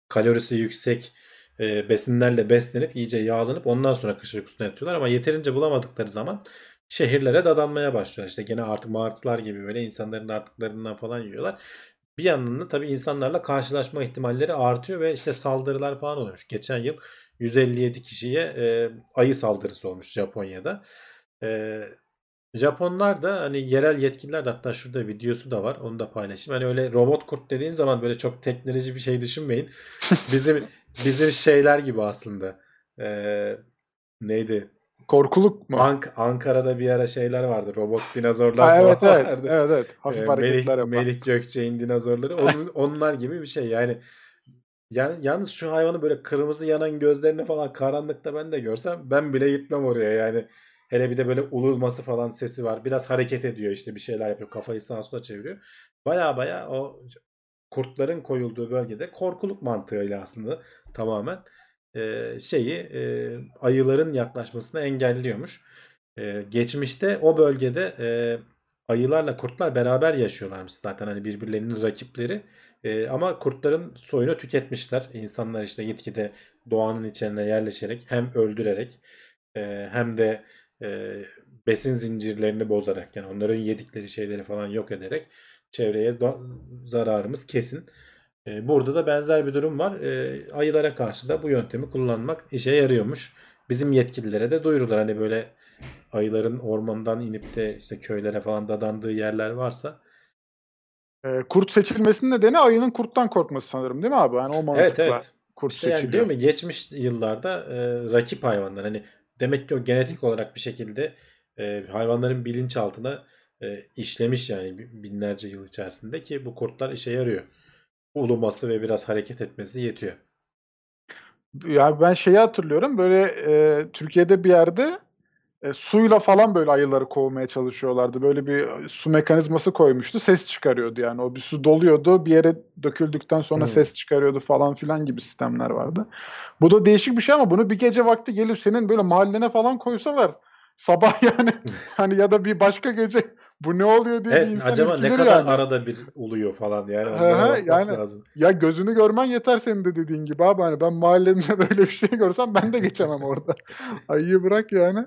kalorisi yüksek e, besinlerle beslenip iyice yağlanıp ondan sonra kış uykusuna yatıyorlar. Ama yeterince bulamadıkları zaman şehirlere dadanmaya başlıyorlar. İşte gene artık martılar gibi böyle insanların artıklarından falan yiyorlar. Bir yandan da tabii insanlarla karşılaşma ihtimalleri artıyor ve işte saldırılar falan oluyormuş. Geçen yıl 157 kişiye e, ayı saldırısı olmuş Japonya'da. E, Japonlar da hani yerel yetkililer de hatta şurada videosu da var. Onu da paylaşayım. Hani öyle robot kurt dediğin zaman böyle çok teknoloji bir şey düşünmeyin. Bizim bizim şeyler gibi aslında. E, neydi? Korkuluk mu? Ank Ankara'da bir ara şeyler vardı. Robot dinozorlar Ha, evet falan evet. vardı. Evet evet. Hafif Ee, hareketler Melih, yapan. Melih Gökçe'nin dinozorları. Onun, onlar gibi bir şey. Yani yani yalnız şu hayvanı böyle kırmızı yanan gözlerini falan karanlıkta ben de görsem ben bile gitmem oraya yani. Hele bir de böyle ululması falan sesi var. Biraz hareket ediyor işte bir şeyler yapıyor. Kafayı sağa sola çeviriyor. Baya baya o kurtların koyulduğu bölgede korkuluk mantığıyla aslında tamamen e, şeyi e, ayıların yaklaşmasını engelliyormuş. E, geçmişte o bölgede e, ayılarla kurtlar beraber yaşıyorlarmış zaten hani birbirlerinin rakipleri. E, ama kurtların soyunu tüketmişler. İnsanlar işte gitgide doğanın içine yerleşerek hem öldürerek e, hem de e, besin zincirlerini bozarak yani onların yedikleri şeyleri falan yok ederek çevreye zararımız kesin. E, burada da benzer bir durum var. E, ayılara karşı da bu yöntemi kullanmak işe yarıyormuş. Bizim yetkililere de duyururlar. Hani böyle ayıların ormandan inip de işte köylere falan dadandığı yerler varsa Ee, kurt seçilmesinin nedeni ayının kurttan korkması sanırım değil mi abi? Yani o mantıkla Evet evet. kurt İşte yani değil mi? Geçmiş yıllarda e, rakip hayvanlar hani demek ki o genetik olarak bir şekilde e, hayvanların bilinçaltına e, işlemiş yani bi- binlerce yıl içerisinde ki bu kurtlar işe yarıyor. Uluması ve biraz hareket etmesi yetiyor. Ya ben şeyi hatırlıyorum böyle e, Türkiye'de bir yerde e, suyla falan böyle ayıları kovmaya çalışıyorlardı. Böyle bir su mekanizması koymuştu. Ses çıkarıyordu yani. O bir su doluyordu. Bir yere döküldükten sonra Hmm. ses çıkarıyordu falan filan gibi sistemler vardı. Bu da değişik bir şey ama bunu bir gece vakti gelip senin böyle mahallene falan koysalar sabah yani hani ya da bir başka gece bu ne oluyor diye bir Evet, insan acaba ne kadar yani. arada bir uluyor falan yani bakmak yani- lazım. Ya gözünü görmen yeter senin de dediğin gibi abi. Hani ben mahallemde böyle bir şey görsem ben de geçemem orada. Ayıyı bırak yani.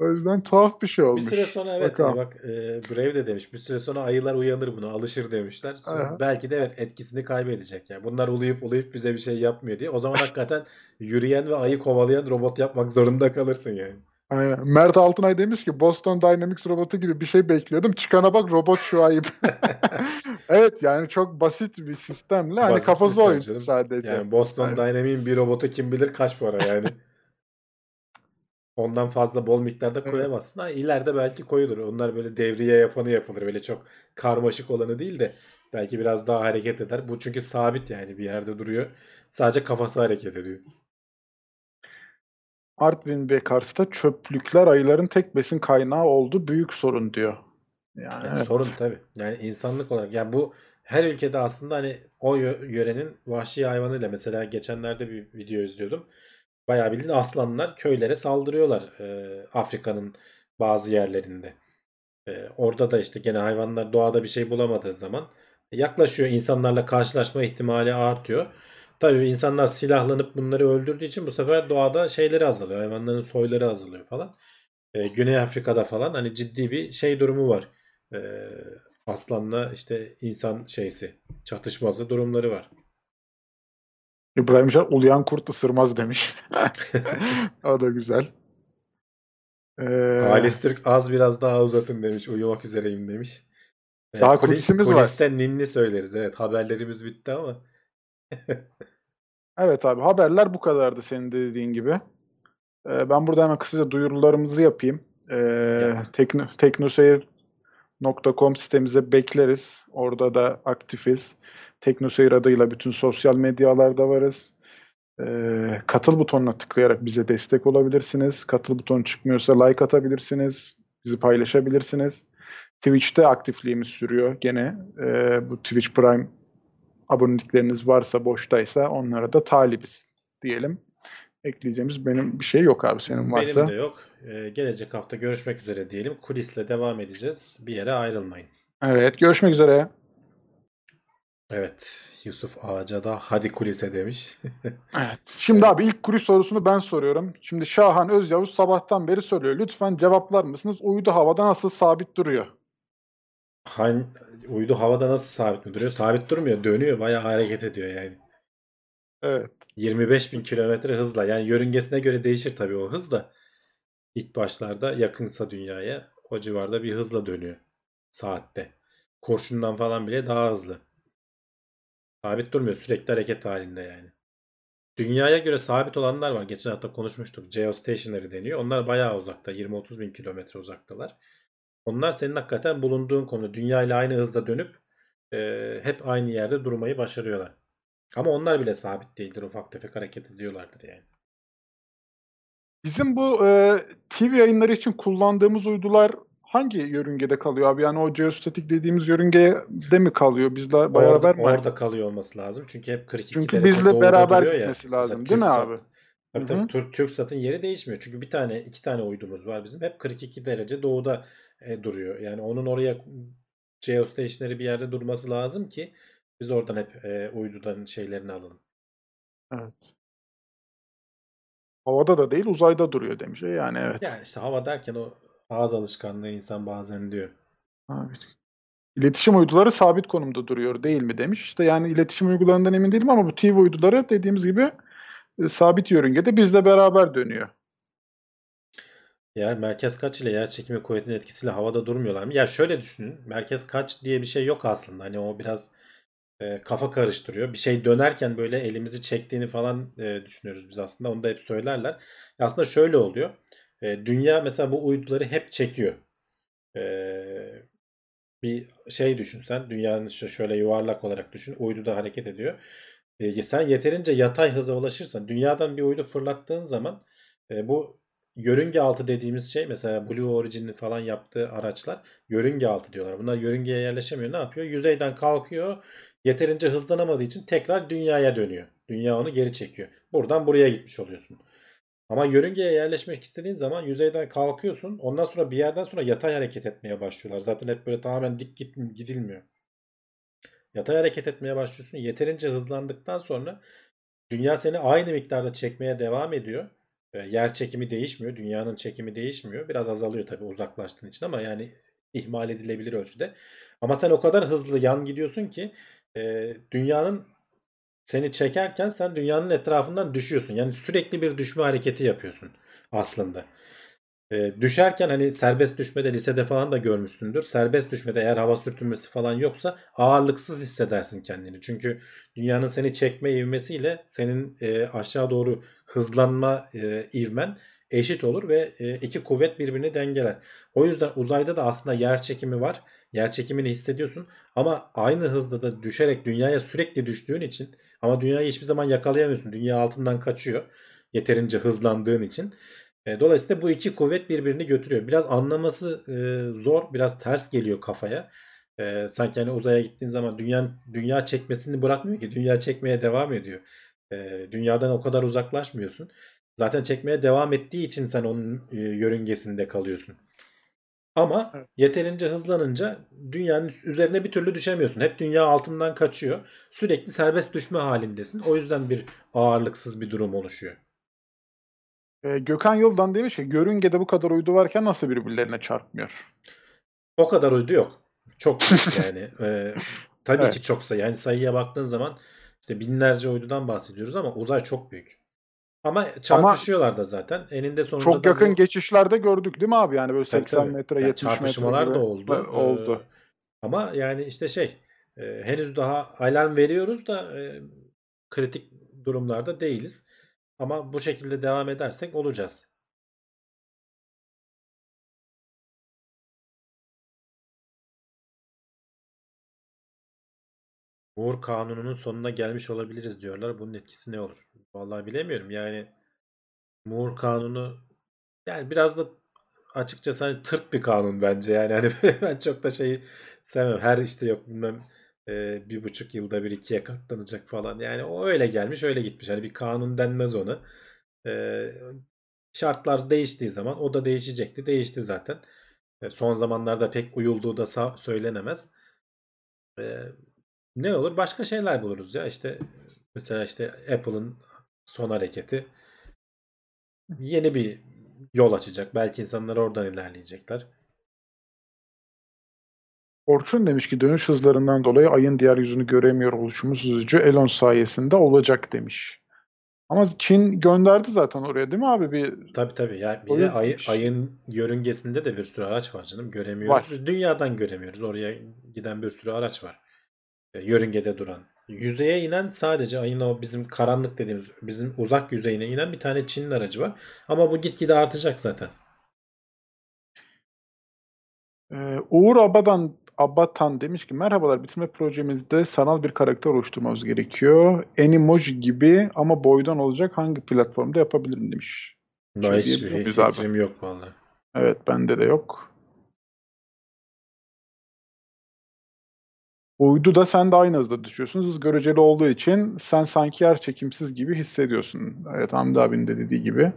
O yüzden tuhaf bir şey Bir olmuş. süre sonra evet Bakalım. hani bak e, Brave de demiş. Bir süre sonra ayılar uyanır buna alışır demişler. Sonra Aha. belki de evet etkisini kaybedecek. Yani bunlar uluyup uluyup bize bir şey yapmıyor diye. O zaman hakikaten yürüyen ve ayı kovalayan robot yapmak zorunda kalırsın yani. Aynen. Mert Altınay demiş ki Boston Dynamics robotu gibi bir şey bekliyordum. Çıkana bak robot şu ayıp. evet yani çok basit bir sistemle hani Basit kafası sistem oyun canım. sadece. Yani Boston Evet. Dynamics'in bir robotu kim bilir kaç para yani. Ondan fazla bol miktarda koyamazsın. Ha, ileride belki koyulur. Onlar böyle devriye yapanı yapılır. Böyle çok karmaşık olanı değil de belki biraz daha hareket eder. Bu çünkü sabit yani bir yerde duruyor. Sadece kafası hareket ediyor. Artvin ve Kars'ta çöplükler ayıların tek besin kaynağı oldu. Büyük sorun diyor. Yani evet. Sorun tabii. Yani insanlık olarak. Yani bu her ülkede aslında hani o yö- yörenin vahşi hayvanıyla mesela geçenlerde bir video izliyordum. Bayağı bildiğin aslanlar köylere saldırıyorlar e, Afrika'nın bazı yerlerinde. E, orada da işte gene hayvanlar doğada bir şey bulamadığı zaman yaklaşıyor insanlarla karşılaşma ihtimali artıyor. Tabii insanlar silahlanıp bunları öldürdüğü için bu sefer doğada şeyleri azalıyor. Hayvanların soyları azalıyor falan. E, Güney Afrika'da falan hani ciddi bir şey durumu var. E, aslanla işte insan şeysi çatışması durumları var. İbrahim Can uluyan kurt ısırmaz demiş. o da güzel. Ee, Halis Türk az biraz daha uzatın demiş. Uyumak üzereyim demiş. E, Daha kuli- kulisimiz var. kulisten ninni söyleriz. Evet haberlerimiz bitti ama. Evet abi haberler bu kadardı senin de dediğin gibi. Ee, ben burada hemen kısaca duyurularımızı yapayım. Ee, Yap. tekno, teknoseyir.com sitemize bekleriz. Orada da aktifiz. Teknoseyir adıyla bütün sosyal medyalarda varız. Ee, katıl butonuna tıklayarak bize destek olabilirsiniz. Katıl butonu çıkmıyorsa like atabilirsiniz. Bizi paylaşabilirsiniz. Twitch'te aktifliğimiz sürüyor gene. Ee, bu Twitch Prime abonelikleriniz varsa boştaysa onlara da talibiz diyelim. Ekleyeceğimiz benim bir şey yok abi senin varsa. Benim de yok. E, gelecek hafta görüşmek üzere diyelim. Kulisle devam edeceğiz. Bir yere ayrılmayın. Evet görüşmek üzere. Evet. Yusuf Ağaca da hadi kulise demiş. Evet. Şimdi abi ilk kuruş sorusunu ben soruyorum. Şimdi Şahan Özyavuz sabahtan beri soruyor. Lütfen cevaplar mısınız? Uydu havada nasıl sabit duruyor? Han, uydu havada nasıl sabit mi duruyor? Sabit durmuyor. Dönüyor. Bayağı hareket ediyor yani. Evet. 25 bin kilometre hızla. Yani yörüngesine göre değişir tabii o hız da. İlk başlarda yakınsa dünyaya o civarda bir hızla dönüyor. Saatte. Kurşundan falan bile daha hızlı. Sabit durmuyor. Sürekli hareket halinde yani. Dünyaya göre sabit olanlar var. Geçen hafta konuşmuştuk. Geostationary deniyor. Onlar bayağı uzakta. 20-30 bin kilometre uzaktalar. Onlar senin hakikaten bulunduğun konu. Dünya ile aynı hızda dönüp e, hep aynı yerde durmayı başarıyorlar. Ama onlar bile sabit değildir. Ufak tefek hareket ediyorlardır yani. Bizim bu e, TV yayınları için kullandığımız uydular hangi yörüngede kalıyor abi? Yani o geostatik dediğimiz yörüngede mi kalıyor? Bizle beraber orada, mi? orada kalıyor olması lazım. Çünkü hep 42 Çünkü bizle beraber duruyor ya. gitmesi lazım, Mesela değil mi abi? Tabii tabii. Türk, TürkSat'ın yeri değişmiyor. Çünkü bir tane iki tane uydumuz var bizim. Hep 42 derece doğuda e, duruyor. Yani onun oraya geostationary bir yerde durması lazım ki biz oradan hep e, uydudan şeylerini alalım. Evet. Havada da değil uzayda duruyor demiş. E Yani evet. Yani işte hava derken o Ağız alışkanlığı insan bazen diyor. Abi. İletişim uyduları sabit konumda duruyor değil mi demiş. İşte yani iletişim uygularından emin değilim ama bu TV uyduları dediğimiz gibi e, sabit yörüngede bizle beraber dönüyor. Ya merkez kaç ile yer çekimi kuvvetinin etkisiyle havada durmuyorlar mı? Ya şöyle düşünün. Merkez kaç diye bir şey yok aslında. Hani o biraz e, kafa karıştırıyor. Bir şey dönerken böyle elimizi çektiğini falan e, düşünüyoruz biz aslında. Onu da hep söylerler. Aslında şöyle oluyor. E, dünya mesela bu uyduları hep çekiyor. E, bir şey düşünsen dünyanın şöyle yuvarlak olarak düşün. Uydu da hareket ediyor. E, sen yeterince yatay hıza ulaşırsan dünyadan bir uydu fırlattığın zaman e, bu yörünge altı dediğimiz şey mesela Blue Origin'in falan yaptığı araçlar yörünge altı diyorlar. Bunlar yörüngeye yerleşemiyor. Ne yapıyor? Yüzeyden kalkıyor. Yeterince hızlanamadığı için tekrar dünyaya dönüyor. Dünya onu geri çekiyor. Buradan buraya gitmiş oluyorsun. Ama yörüngeye yerleşmek istediğin zaman yüzeyden kalkıyorsun. Ondan sonra bir yerden sonra yatay hareket etmeye başlıyorlar. Zaten hep böyle tamamen dik git, gidilmiyor. Yatay hareket etmeye başlıyorsun. Yeterince hızlandıktan sonra dünya seni aynı miktarda çekmeye devam ediyor. Yer çekimi değişmiyor. Dünyanın çekimi değişmiyor. Biraz azalıyor tabii uzaklaştığın için ama yani ihmal edilebilir ölçüde. Ama sen o kadar hızlı yan gidiyorsun ki e, dünyanın seni çekerken sen dünyanın etrafından düşüyorsun. Yani sürekli bir düşme hareketi yapıyorsun aslında. E, düşerken hani serbest düşmede lisede falan da görmüşsündür. Serbest düşmede eğer hava sürtünmesi falan yoksa ağırlıksız hissedersin kendini. Çünkü dünyanın seni çekme ivmesiyle senin e, aşağı doğru hızlanma e, ivmen eşit olur ve e, iki kuvvet birbirini dengeler. O yüzden uzayda da aslında yer çekimi var. Yer çekimini hissediyorsun ama aynı hızda da düşerek dünyaya sürekli düştüğün için ama dünyayı hiçbir zaman yakalayamıyorsun. Dünya altından kaçıyor. Yeterince hızlandığın için. E, dolayısıyla bu iki kuvvet birbirini götürüyor. Biraz anlaması e, zor, biraz ters geliyor kafaya. E, sanki hani uzaya gittiğin zaman dünya dünya çekmesini bırakmıyor ki. Dünya çekmeye devam ediyor. Dünyadan o kadar uzaklaşmıyorsun. Zaten çekmeye devam ettiği için sen onun yörüngesinde kalıyorsun. Ama Evet. yeterince hızlanınca dünyanın üzerine bir türlü düşemiyorsun. Hep dünya altından kaçıyor. Sürekli serbest düşme halindesin. O yüzden bir ağırlıksız bir durum oluşuyor. E, Gökhan Yıldan demiş ki görüngede bu kadar uydu varken nasıl birbirlerine çarpmıyor? O kadar uydu yok. Çok yani. Ee, tabii Evet. ki çoksa. Yani sayıya baktığın zaman işte binlerce uydudan bahsediyoruz ama uzay çok büyük. Ama çarpışıyorlar da zaten. Eninde sonunda Çok yakın bu- geçişlerde gördük değil mi abi? Yani böyle Tabii, 80 tabii. metre, Yani 70 metre çarpışmalar da oldu. Evet, oldu. Ee, ama yani işte şey e, henüz daha alarm veriyoruz da e, kritik durumlarda değiliz. Ama bu şekilde devam edersek olacağız. Moore kanununun sonuna gelmiş olabiliriz diyorlar. Bunun etkisi ne olur? Vallahi bilemiyorum. Yani Moore kanunu yani biraz da açıkçası hani tırt bir kanun bence. Yani hani ben çok da şeyi sevmem. Her işte yok bilmem e, bir buçuk yılda bir ikiye katlanacak falan. Yani o öyle gelmiş öyle gitmiş. Hani bir kanun denmez onu. E, şartlar değiştiği zaman o da değişecekti. Değişti zaten. E, son zamanlarda pek uyulduğu da söylenemez. E, ne olur? Başka şeyler buluruz ya. İşte mesela işte Apple'ın son hareketi yeni bir yol açacak. Belki insanlar oradan ilerleyecekler. Orçun demiş ki dönüş hızlarından dolayı ayın diğer yüzünü göremiyor oluşumuz üzücü. Elon sayesinde olacak demiş. Ama Çin gönderdi zaten oraya değil mi abi? Bir Tabii tabii. Yani bir de ay- ayın yörüngesinde de bir sürü araç var canım. Göremiyoruz. Var. Biz dünyadan göremiyoruz. Oraya giden bir sürü araç var. E, Yörüngede duran. Yüzeye inen sadece ayın o bizim karanlık dediğimiz bizim uzak yüzeyine inen bir tane Çin'in aracı var. Ama bu gitgide artacak zaten. Ee, Uğur Abadan Abatan demiş ki merhabalar bitirme projemizde sanal bir karakter oluşturmamız gerekiyor. Animoji gibi ama boydan olacak hangi platformda yapabilirim demiş. No, Şey hiçbir fikrim yok vallahi. Evet bende de yok. Uydu da sen de aynı hızda düşüyorsun. Hız göreceli olduğu için sen sanki yer çekimsiz gibi hissediyorsun. Evet Hamdi abinin de dediği gibi.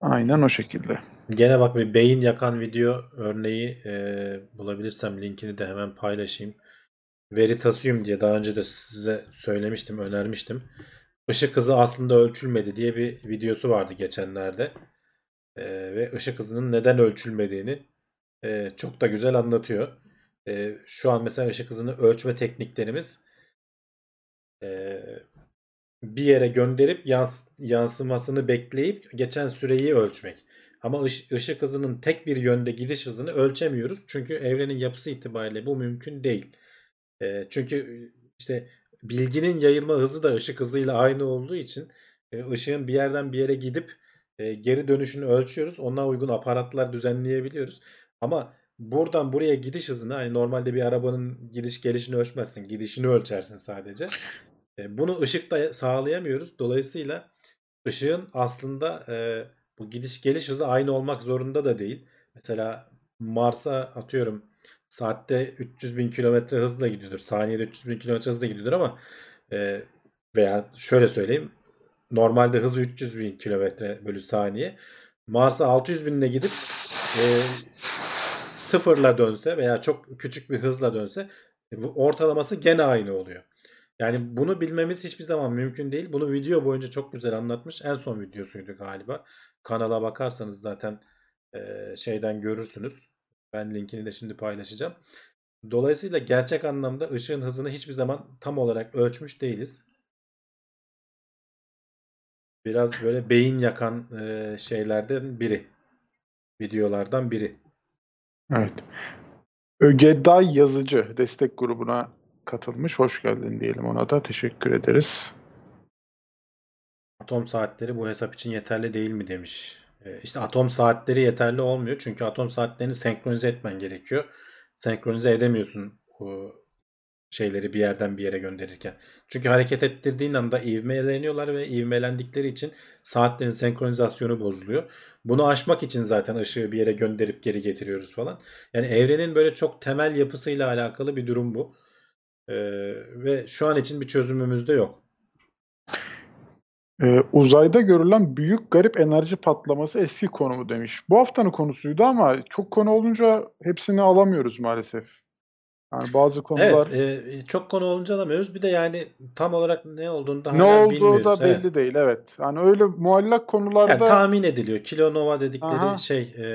Aynen o şekilde. Gene bak bir beyin yakan video örneği e, bulabilirsem linkini de hemen paylaşayım. Veritasium diye daha önce de size söylemiştim, önermiştim. Işık hızı aslında ölçülmedi diye bir videosu vardı geçenlerde. e, ve ışık hızının neden ölçülmediğini e, çok da güzel anlatıyor. E, şu an mesela ışık hızını ölçme tekniklerimiz e, bir yere gönderip yans- yansımasını bekleyip geçen süreyi ölçmek. Ama ış- ışık hızının tek bir yönde gidiş hızını ölçemiyoruz. Çünkü evrenin yapısı itibariyle bu mümkün değil. E, çünkü işte bilginin yayılma hızı da ışık hızıyla aynı olduğu için e, ışığın bir yerden bir yere gidip e, geri dönüşünü ölçüyoruz. Ona uygun aparatlar düzenleyebiliyoruz. Ama buradan buraya gidiş hızını hani normalde bir arabanın gidiş gelişini ölçmezsin. Gidişini ölçersin sadece. E, bunu ışıkla sağlayamıyoruz. Dolayısıyla ışığın aslında e, bu gidiş geliş hızı aynı olmak zorunda da değil. Mesela Mars'a atıyorum saatte 300 bin kilometre hızla gidiyordur. Saniyede 300 bin kilometre hızla gidiyordur ama e, veya şöyle söyleyeyim normalde hızı 300 bin kilometre bölü saniye. Mars'a 600 binle gidip e, sıfırla dönse veya çok küçük bir hızla dönse ortalaması gene aynı oluyor. Yani bunu bilmemiz hiçbir zaman mümkün değil. Bunu video boyunca çok güzel anlatmış. En son videosuydu galiba. Kanala bakarsanız zaten e, şeyden görürsünüz. Ben linkini de şimdi paylaşacağım. Dolayısıyla gerçek anlamda ışığın hızını hiçbir zaman tam olarak ölçmüş değiliz. Biraz böyle beyin yakan e, şeylerden biri. Videolardan biri. Evet. Ögeday Yazıcı destek grubuna katılmış. Hoş geldin diyelim ona da. Teşekkür ederiz. Atom saatleri bu hesap için yeterli değil mi demiş. E, işte atom saatleri yeterli olmuyor. Çünkü atom saatlerini senkronize etmen gerekiyor. Senkronize edemiyorsun o şeyleri bir yerden bir yere gönderirken. Çünkü hareket ettirdiğin anda ivmeleniyorlar ve ivmelendikleri için saatlerin senkronizasyonu bozuluyor. Bunu aşmak için zaten ışığı bir yere gönderip geri getiriyoruz falan. Yani evrenin böyle çok temel yapısıyla alakalı bir durum bu. Ee, ve şu an için bir çözümümüz de yok. Ee, uzayda görülen büyük garip enerji patlaması eski konumu demiş. Bu haftanın konusuydu ama çok konu olunca hepsini alamıyoruz maalesef. Yani bazı konular Evet, e, çok konu olunca alamıyoruz. Bir de yani tam olarak ne olduğunu da ne olduğu bilmiyoruz. da Evet. belli değil. Evet. Yani öyle muallak konularda Yani tahmin ediliyor. Kilonova dedikleri Aha. şey e,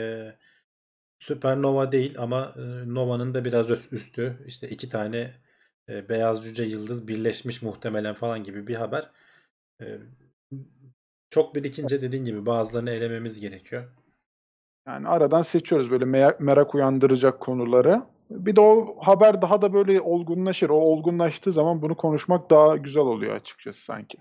süpernova değil ama e, novanın da biraz üstü. İşte iki tane e, beyaz cüce yıldız birleşmiş muhtemelen falan gibi bir haber. E, çok birikince dediğin gibi bazılarını elememiz gerekiyor. Yani aradan seçiyoruz böyle me- merak uyandıracak konuları. Bir de o haber daha da böyle olgunlaşır. O olgunlaştığı zaman bunu konuşmak daha güzel oluyor açıkçası sanki.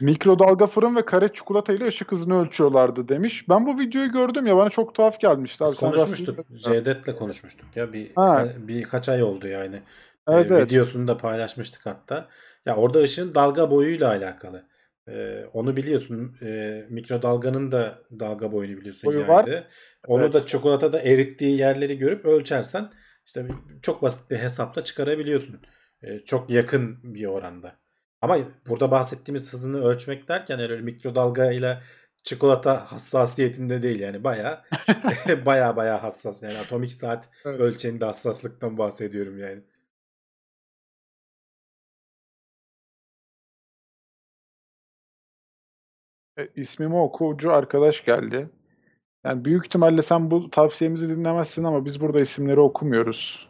Mikrodalga fırın ve kare çikolata ile ışık hızını ölçüyorlardı demiş. Ben bu videoyu gördüm ya bana çok tuhaf gelmişti. Abi konuşmuştuk. Cevdet'le konuşmuştuk ya bir Ha. birkaç ay oldu yani. Evet E, evet. videosunu da paylaşmıştık hatta. Ya orada ışığın dalga boyuyla alakalı. E, onu biliyorsun. E, mikrodalganın da dalga boyunu biliyorsun Boyu var. yaydı. Onu Evet. da çikolatada erittiği yerleri görüp ölçersen işte çok basit bir hesapla çıkarabiliyorsun. E, çok yakın bir oranda. Ama burada bahsettiğimiz hızını ölçmek derken öyle mikrodalga ile çikolata hassasiyetinde değil yani baya baya baya hassas yani atomik saat Evet. ölçeğinde hassaslıktan bahsediyorum yani. E, ismimi okuyucu arkadaş geldi. Yani büyük ihtimalle sen bu tavsiyemizi dinlemezsin ama biz burada isimleri okumuyoruz.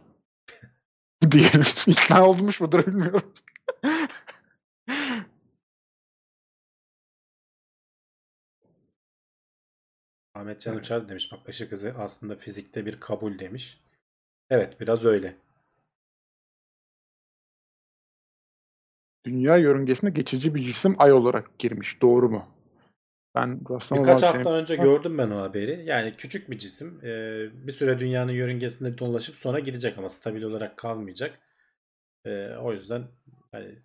Diyelim. İkna olmuş mudur bilmiyorum. Ahmet Can Evet. Uçar demiş bak ışık hızı aslında fizikte bir kabul demiş. Evet biraz öyle. Dünya yörüngesine geçici bir cisim ay olarak girmiş. Doğru mu? Ben Birkaç hafta senin- önce gördüm ben o haberi. Yani küçük bir cisim e, bir süre dünyanın yörüngesinde dolaşıp sonra gidecek ama stabil olarak kalmayacak. E, o yüzden hani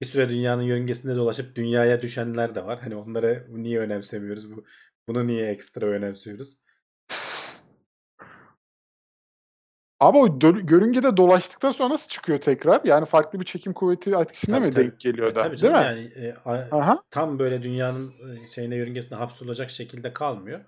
bir süre dünyanın yörüngesinde dolaşıp dünyaya düşenler de var. Hani onlara niye önemsemiyoruz? Bu bunu niye ekstra önemsiyoruz? Ama o görüngede dolaştıktan sonra nasıl çıkıyor tekrar? Yani farklı bir çekim kuvveti etkisinde Tabii, mi tabii. denk geliyor E, da? tabii Değil canım mi? yani e, a- Aha. tam böyle dünyanın e, şeyine yörüngesine hapsolacak şekilde kalmıyor.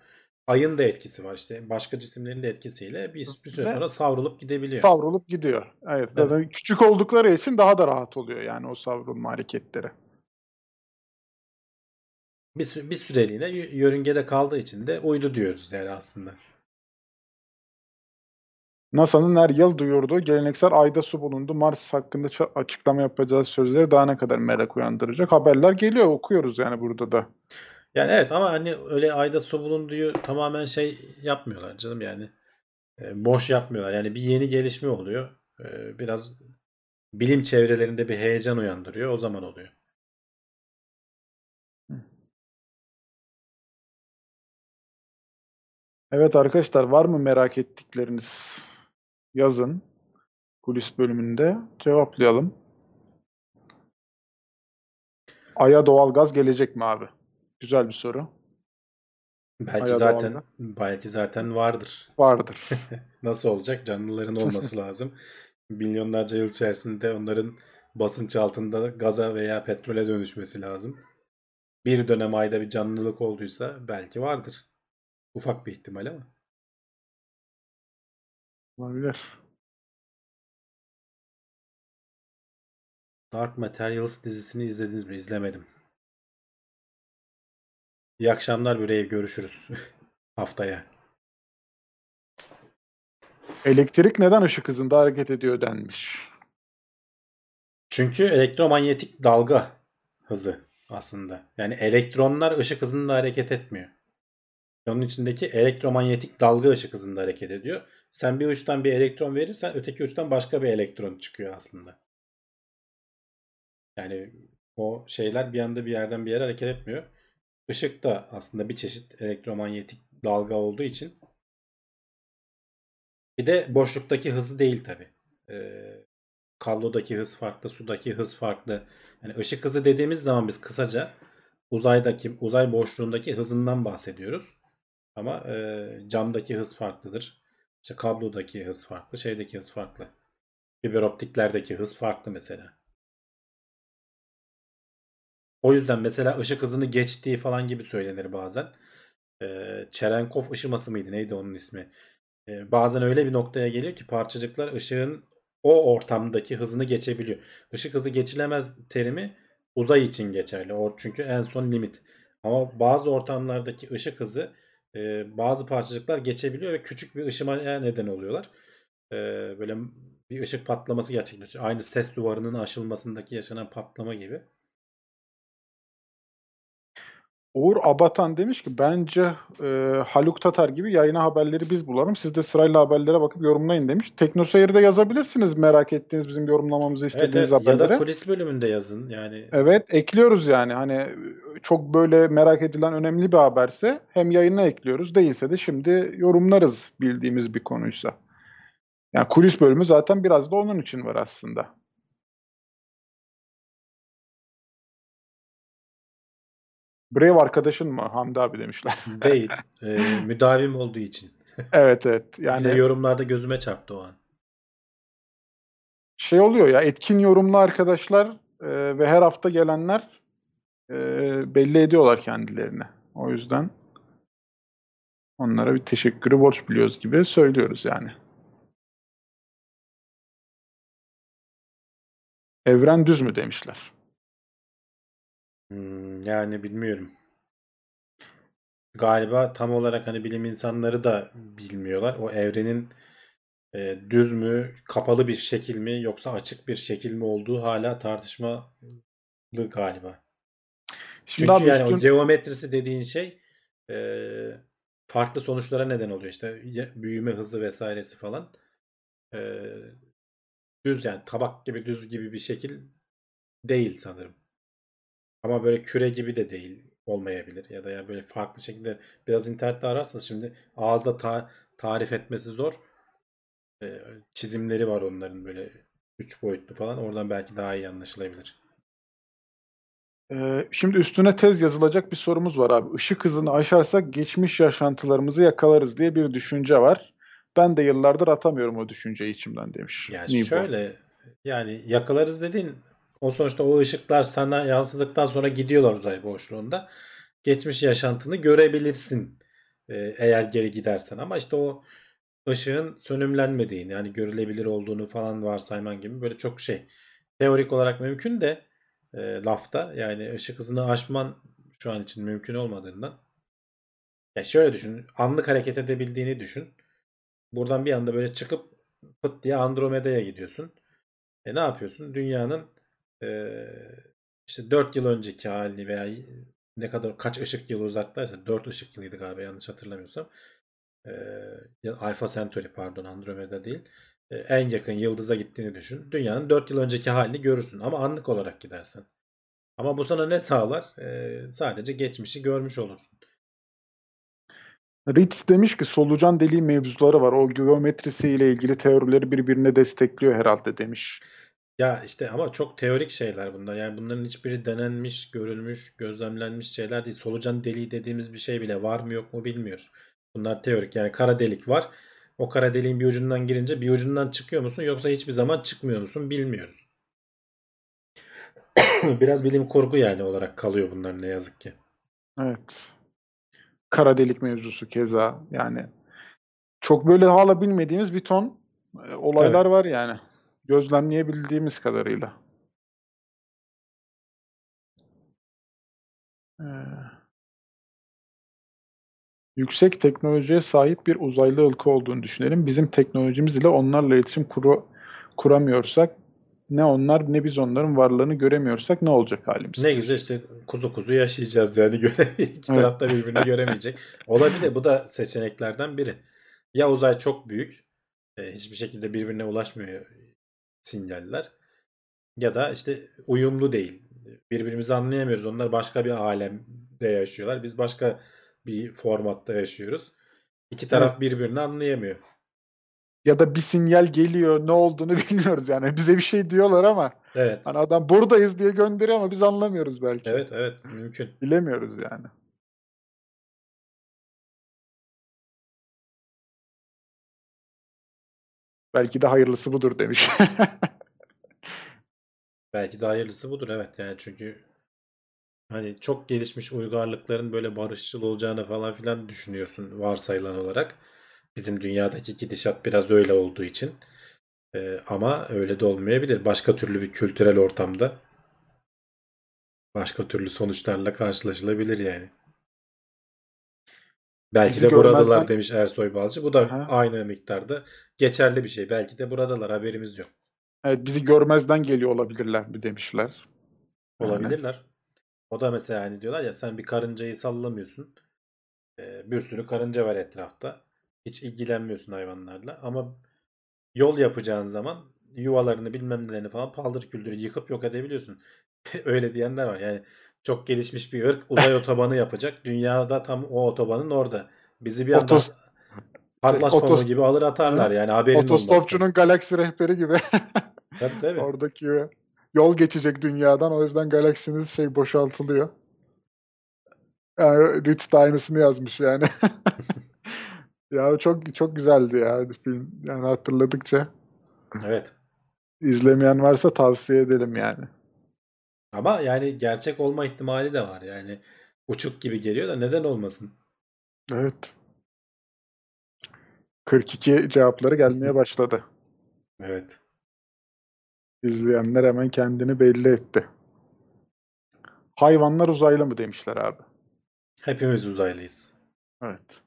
Ayın da etkisi var işte başka cisimlerin de etkisiyle bir, bir süre Ve- sonra savrulup gidebiliyor. Savrulup gidiyor. Evet. Zaten küçük oldukları için daha da rahat oluyor yani o savrulma hareketleri. Bir, bir süreliğine yörüngede kaldığı için de uydu diyoruz yani aslında. NASA'nın her yıl duyurduğu geleneksel ayda su bulundu. Mars hakkında açıklama yapacağız sözleri daha ne kadar merak uyandıracak. Haberler geliyor okuyoruz yani burada da. Yani evet ama hani öyle ayda su bulunduğu tamamen şey yapmıyorlar canım yani. E, boş yapmıyorlar. Yani bir yeni gelişme oluyor. E, biraz bilim çevrelerinde bir heyecan uyandırıyor. O zaman oluyor. Evet arkadaşlar var mı merak ettikleriniz? Yazın. Kulis bölümünde cevaplayalım. Ay'a doğalgaz gelecek mi abi? Güzel bir soru. Belki Aya zaten doğalgaz. belki zaten vardır. Vardır. Nasıl olacak? Canlıların olması lazım. Milyonlarca yıl içerisinde onların basınç altında gaza veya petrole dönüşmesi lazım. Bir dönem ayda bir canlılık olduysa belki vardır. Ufak bir ihtimal ama. Olabilir. Dark Materials dizisini izlediniz mi? İzlemedim. İyi akşamlar Bürey. Görüşürüz haftaya. Elektrik neden ışık hızında hareket ediyor denmiş. Çünkü elektromanyetik dalga hızı aslında. Yani elektronlar ışık hızında hareket etmiyor. Onun içindeki elektromanyetik dalga ışık hızında hareket ediyor. Sen bir uçtan bir elektron verirsen öteki uçtan başka bir elektron çıkıyor aslında. Yani o şeyler bir anda bir yerden bir yere hareket etmiyor. Işık da aslında bir çeşit elektromanyetik dalga olduğu için bir de boşluktaki hızı değil tabi. kablodaki hız farklı, sudaki hız farklı. Yani ışık hızı dediğimiz zaman biz kısaca uzaydaki uzay boşluğundaki hızından bahsediyoruz. Ama e, camdaki hız farklıdır. İşte kablodaki hız farklı, şeydeki hız farklı. Fiber optiklerdeki hız farklı mesela. O yüzden mesela ışık hızını geçtiği falan gibi söylenir bazen. Ee, Cherenkov ışıması mıydı? Neydi onun ismi? Ee, bazen öyle bir noktaya geliyor ki parçacıklar ışığın o ortamdaki hızını geçebiliyor. Işık hızı geçilemez terimi uzay için geçerli. O çünkü en son limit. Ama bazı ortamlardaki ışık hızı e, bazı parçacıklar geçebiliyor ve küçük bir ışımaya neden oluyorlar. E, böyle bir ışık patlaması gerçekleşiyor. Aynı ses duvarının aşılmasındaki yaşanan patlama gibi. Uğur Abatan demiş ki bence e, Haluk Tatar gibi yayına haberleri biz bulalım. Siz de sırayla haberlere bakıp yorumlayın demiş. Teknoseyir'de yazabilirsiniz merak ettiğiniz bizim yorumlamamızı Evet, istediğiniz evet. Ya haberleri. da kulis bölümünde yazın. Yani Evet ekliyoruz yani hani çok böyle merak edilen önemli bir haberse hem yayına ekliyoruz değilse de şimdi yorumlarız bildiğimiz bir konuysa. Yani kulis bölümü zaten biraz da onun için var aslında. Brave arkadaşın mı Hamdi abi demişler. değil. e, müdavim olduğu için. evet evet Yani yani yorumlarda gözüme çarptı o an. şey oluyor ya etkin yorumlu arkadaşlar e, ve her hafta gelenler e, belli ediyorlar kendilerini. O yüzden onlara bir teşekkürü borç biliyoruz gibi söylüyoruz yani. Evren düz mü demişler. Hmm, yani bilmiyorum. Galiba tam olarak hani bilim insanları da bilmiyorlar. O evrenin e, düz mü, kapalı bir şekil mi yoksa açık bir şekil mi olduğu hala tartışmalı galiba. Şimdi Çünkü abi yani o üstün- geometrisi dediğin şey e, farklı sonuçlara neden oluyor. İşte büyüme hızı vesairesi falan. E, düz yani tabak gibi düz gibi bir şekil değil sanırım. Ama böyle küre gibi de değil olmayabilir ya da ya böyle farklı şekilde biraz internette ararsanız şimdi ağızla ta- tarif etmesi zor. E, çizimleri var onların böyle üç boyutlu falan. Oradan belki daha iyi anlaşılabilir. Ee, şimdi üstüne tez yazılacak bir sorumuz var abi. Işık hızını aşarsak geçmiş yaşantılarımızı yakalarız diye bir düşünce var. Ben de yıllardır atamıyorum o düşünceyi içimden demiş. Yani Nibo. şöyle yani yakalarız dediğin o sonuçta o ışıklar sana yansıdıktan sonra gidiyorlar uzay boşluğunda. Geçmiş yaşantını görebilirsin E, eğer geri gidersen. Ama işte o ışığın sönümlenmediğini yani görülebilir olduğunu falan varsayman gibi böyle çok şey teorik olarak mümkün de e, lafta yani ışık hızını aşman şu an için mümkün olmadığından. Ya şöyle düşün anlık hareket edebildiğini düşün. Buradan bir anda böyle çıkıp pıt diye Andromeda'ya gidiyorsun. E ne yapıyorsun? Dünyanın işte 4 yıl önceki halini veya ne kadar kaç ışık yılı uzaktaysa 4 ışık yılıydı galiba yanlış hatırlamıyorsam e, ya Alpha Centauri pardon Andromeda değil e, en yakın yıldıza gittiğini düşün. Dünyanın 4 yıl önceki halini görürsün ama anlık olarak gidersen. Ama bu sana ne sağlar? E, sadece geçmişi görmüş olursun. Ritz demiş ki solucan deliği mevzuları var. O geometrisiyle ilgili teorileri birbirine destekliyor herhalde demiş. Ya işte ama çok teorik şeyler bunlar. Yani bunların hiçbiri denenmiş, görülmüş, gözlemlenmiş şeyler değil. Solucan deliği dediğimiz bir şey bile var mı yok mu bilmiyoruz. Bunlar teorik. Yani kara delik var. O kara deliğin bir ucundan girince bir ucundan çıkıyor musun yoksa hiçbir zaman çıkmıyor musun bilmiyoruz. Biraz bilim kurgu yani olarak kalıyor bunlar ne yazık ki. Evet. Kara delik mevzusu keza yani çok böyle hala bilmediğimiz bir ton e, olaylar var yani. Gözlemleyebildiğimiz kadarıyla. Ee, yüksek teknolojiye sahip bir uzaylı ılkı olduğunu düşünelim. Bizim teknolojimiz ile onlarla iletişim kuru, kuramıyorsak ne onlar ne biz onların varlığını göremiyorsak ne olacak halimiz? Ne güzel işte kuzu kuzu yaşayacağız yani göre iki Evet. tarafta birbirini göremeyecek. Olabilir bu da seçeneklerden biri. Ya uzay çok büyük e, hiçbir şekilde birbirine ulaşmıyor sinyaller ya da işte uyumlu değil. Birbirimizi anlayamıyoruz. Onlar başka bir alemde yaşıyorlar. Biz başka bir formatta yaşıyoruz. İki taraf birbirini anlayamıyor. Ya da bir sinyal geliyor ne olduğunu bilmiyoruz yani. Bize bir şey diyorlar ama Evet. hani adam buradayız diye gönderiyor ama biz anlamıyoruz belki. Evet evet mümkün. Bilemiyoruz yani. Belki de hayırlısı budur demiş. Belki de hayırlısı budur evet yani çünkü hani çok gelişmiş uygarlıkların böyle barışçıl olacağını falan filan düşünüyorsun varsayılan olarak. Bizim dünyadaki gidişat biraz öyle olduğu için. Ee, ama öyle de olmayabilir. Başka türlü bir kültürel ortamda başka türlü sonuçlarla karşılaşılabilir yani. Belki Bizi de buradalar görmezden- demiş Ersoy Balcı. Bu da Aha. aynı miktarda geçerli bir şey. Belki de buradalar haberimiz yok. evet bizi görmezden geliyor olabilirler mi demişler. Yani. Olabilirler. O da mesela hani diyorlar ya sen bir karıncayı sallamıyorsun. Ee, bir sürü karınca var etrafta. Hiç ilgilenmiyorsun hayvanlarla. Ama yol yapacağın zaman yuvalarını bilmem nelerini falan paldır küldür yıkıp yok edebiliyorsun. Öyle diyenler var. Yani çok gelişmiş bir ırk uzay otobanı yapacak. Dünyada tam o otobanın orada. Bizi bir anda Otos- Atlas Otos- gibi alır atarlar. Yani haberin. Otostopçunun galaksi rehberi gibi. Tabii tabii. Oradaki yol geçecek dünyadan o yüzden galaksiniz şey boşaltılıyor. Yani Ritz de aynısını yazmış yani. ya çok çok güzeldi ya film. Yani hatırladıkça Evet. izlemeyen varsa tavsiye edelim yani. Ama yani gerçek olma ihtimali de var. Yani uçuk gibi geliyor da neden olmasın? Evet. 42 cevapları gelmeye başladı. Evet. İzleyenler hemen kendini belli etti. Hayvanlar uzaylı mı demişler abi. Hepimiz uzaylıyız. Evet.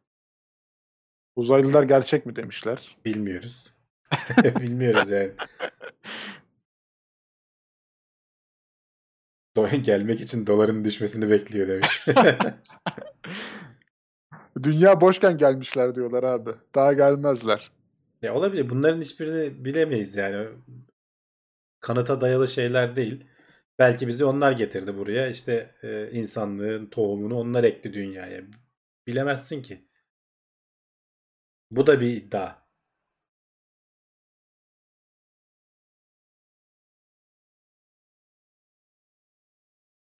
Uzaylılar gerçek mi demişler. Bilmiyoruz. Bilmiyoruz yani. Do- gelmek için doların düşmesini bekliyor demiş. Dünya boşken gelmişler diyorlar abi. Daha gelmezler. ya olabilir. Bunların hiçbirini bilemeyiz yani. Kanıta dayalı şeyler değil. Belki bizi onlar getirdi buraya. İşte e, insanlığın tohumunu onlar ekti dünyaya. Bilemezsin ki. Bu da bir iddia.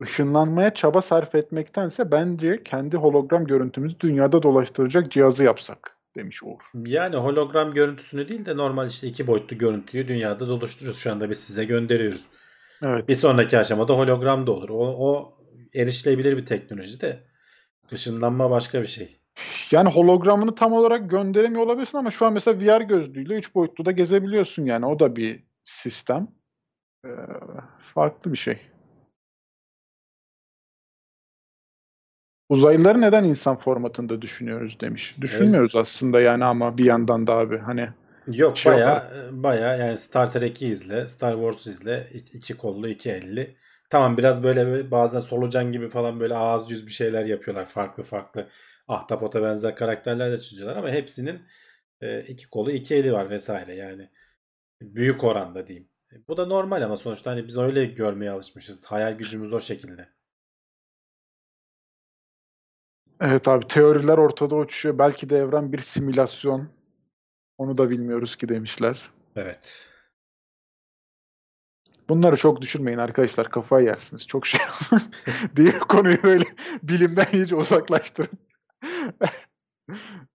Işınlanmaya çaba sarf etmektense bence kendi hologram görüntümüzü dünyada dolaştıracak cihazı yapsak demiş Uğur. Yani hologram görüntüsünü değil de normal işte iki boyutlu görüntüyü dünyada doluşturuyoruz. Şu anda biz size gönderiyoruz. Evet. Bir sonraki aşamada hologram da olur. O, o erişilebilir bir teknoloji de ışınlanma başka bir şey. Yani hologramını tam olarak gönderemiyor olabilirsin ama şu an mesela VR gözlüğüyle 3 boyutlu da gezebiliyorsun yani. O da bir sistem. Ee, farklı bir şey. Uzaylıları neden insan formatında düşünüyoruz demiş. Düşünmüyoruz aslında yani ama bir yandan da abi hani Yok Şey baya baya yani Star Trek'i izle, Star Wars izle, iki kollu iki elli. Tamam biraz böyle, böyle bazen solucan gibi falan böyle ağız yüz bir şeyler yapıyorlar. Farklı farklı ahtapota benzer karakterler de çiziyorlar ama hepsinin e, iki kolu iki eli var vesaire yani. Büyük oranda diyeyim. E, Bu da normal ama sonuçta hani biz öyle görmeye alışmışız. Hayal gücümüz o şekilde. Evet abi teoriler ortada uçuşuyor. Belki de evren bir simülasyon. Onu da bilmiyoruz ki demişler. Evet. Bunları çok düşürmeyin arkadaşlar. Kafayı yersiniz. Çok şey diye konuyu böyle bilimden iyice uzaklaştırın.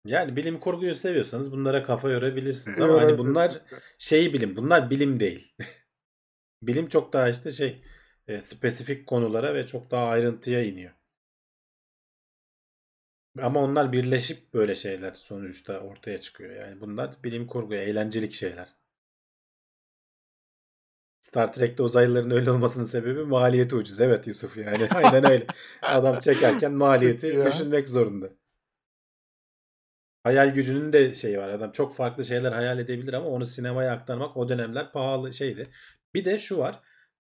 Yani bilim kurguyu seviyorsanız bunlara kafa yorabilirsiniz ama hani bunlar şey bilim. Bunlar bilim değil. bilim çok daha işte şey e, spesifik konulara ve çok daha ayrıntıya iniyor. Ama onlar birleşip böyle şeyler sonuçta ortaya çıkıyor. Yani bunlar bilim kurgu, eğlencelik şeyler. Star Trek'te uzaylıların öyle olmasının sebebi maliyeti ucuz. Evet Yusuf yani aynen öyle. Adam çekerken maliyeti düşünmek zorunda. Hayal gücünün de şeyi var. Adam çok farklı şeyler hayal edebilir ama onu sinemaya aktarmak o dönemler pahalı şeydi. Bir de şu var.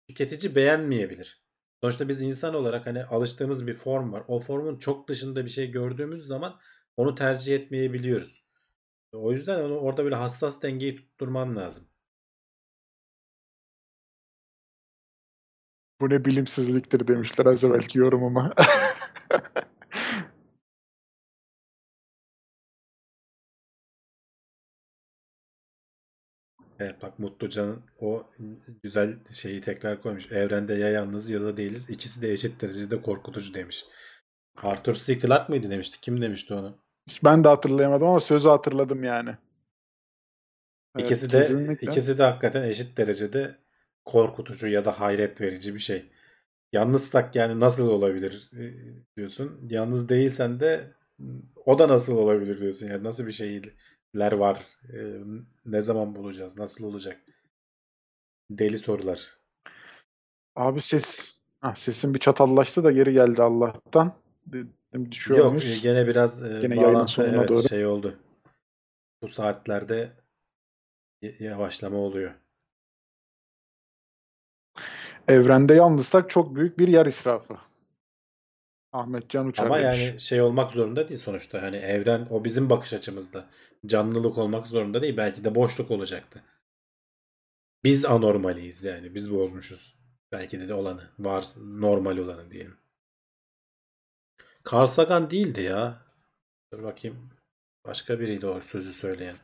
Tüketici beğenmeyebilir. Sonuçta biz insan olarak hani alıştığımız bir form var. O formun çok dışında bir şey gördüğümüz zaman onu tercih etmeyebiliyoruz. O yüzden onu orada böyle hassas dengeyi tutturman lazım. Bu ne bilimsizliktir demişler az evvelki yorumuma. Evet bak Mutlucan'ın o güzel şeyi tekrar koymuş. Evrende ya yalnız ya da değiliz. İkisi de eşit derecede korkutucu demiş. Arthur C. Clarke mıydı demişti? Kim demişti onu? ben de hatırlayamadım ama sözü hatırladım yani. Evet, ikisi de kesinlikle. ikisi de hakikaten eşit derecede korkutucu ya da hayret verici bir şey. Yalnızsak yani nasıl olabilir e, diyorsun. Yalnız değilsen de o da nasıl olabilir diyorsun. Yani nasıl bir şeyler var? E, Ne zaman bulacağız? Nasıl olacak? Deli sorular. Abi ses ah, sesin bir çatallaştı da geri geldi Allah'tan. Dedim düşüyor Yok e, gene biraz e, Gene bağlantı evet, doğru. şey oldu. Bu saatlerde yavaşlama oluyor. Evrende yalnızsak çok büyük bir yer israfı. Ahmet Can Uçar Ama demiş. yani şey olmak zorunda değil sonuçta. Hani evren o bizim bakış açımızda. Canlılık olmak zorunda değil. Belki de boşluk olacaktı. Biz anormaliyiz yani. Biz bozmuşuz. Belki de, de olanı. Var normal olanı diyelim. Carl Sagan değildi ya. Dur bakayım. Başka biriydi o sözü söyleyen.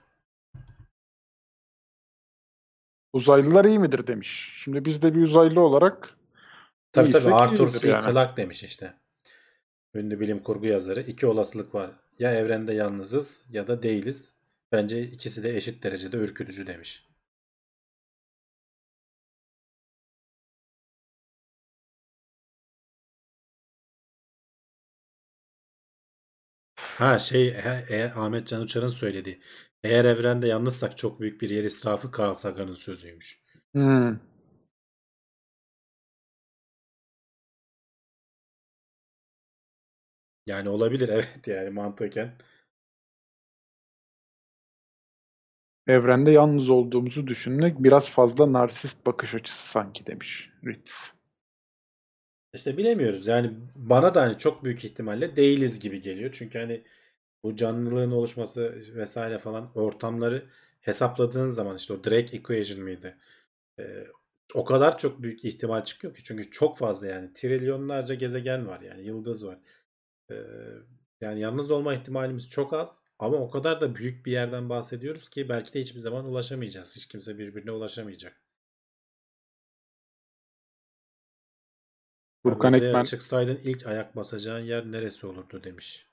Uzaylılar iyi midir demiş. Şimdi biz de bir uzaylı olarak Tabii tabii Arthur C. yani. Clarke demiş işte. Ünlü bilim kurgu yazarı. İki olasılık var. Ya evrende yalnızız ya da değiliz. Bence ikisi de eşit derecede ürkütücü demiş. Ha şey e, e, Ahmet Can Uçar'ın söylediği. Eğer evrende yalnızsak çok büyük bir yer israfı Carl Sagan'ın sözüymüş. Hmm. Yani olabilir evet yani mantıken. evrende yalnız olduğumuzu düşünmek biraz fazla narsist bakış açısı sanki demiş Ritz. İşte bilemiyoruz. Yani bana da hani çok büyük ihtimalle değiliz gibi geliyor. Çünkü hani bu canlılığın oluşması vesaire falan ortamları hesapladığın zaman işte o Drake equation mıydı? Ee, o kadar çok büyük ihtimal çıkıyor ki. Çünkü çok fazla yani trilyonlarca gezegen var yani yıldız var. Ee, yani yalnız olma ihtimalimiz çok az ama o kadar da büyük bir yerden bahsediyoruz ki belki de hiçbir zaman ulaşamayacağız. Hiç kimse birbirine ulaşamayacak. Furkan Ekmen çıksaydın ilk ayak basacağın yer neresi olurdu demiş.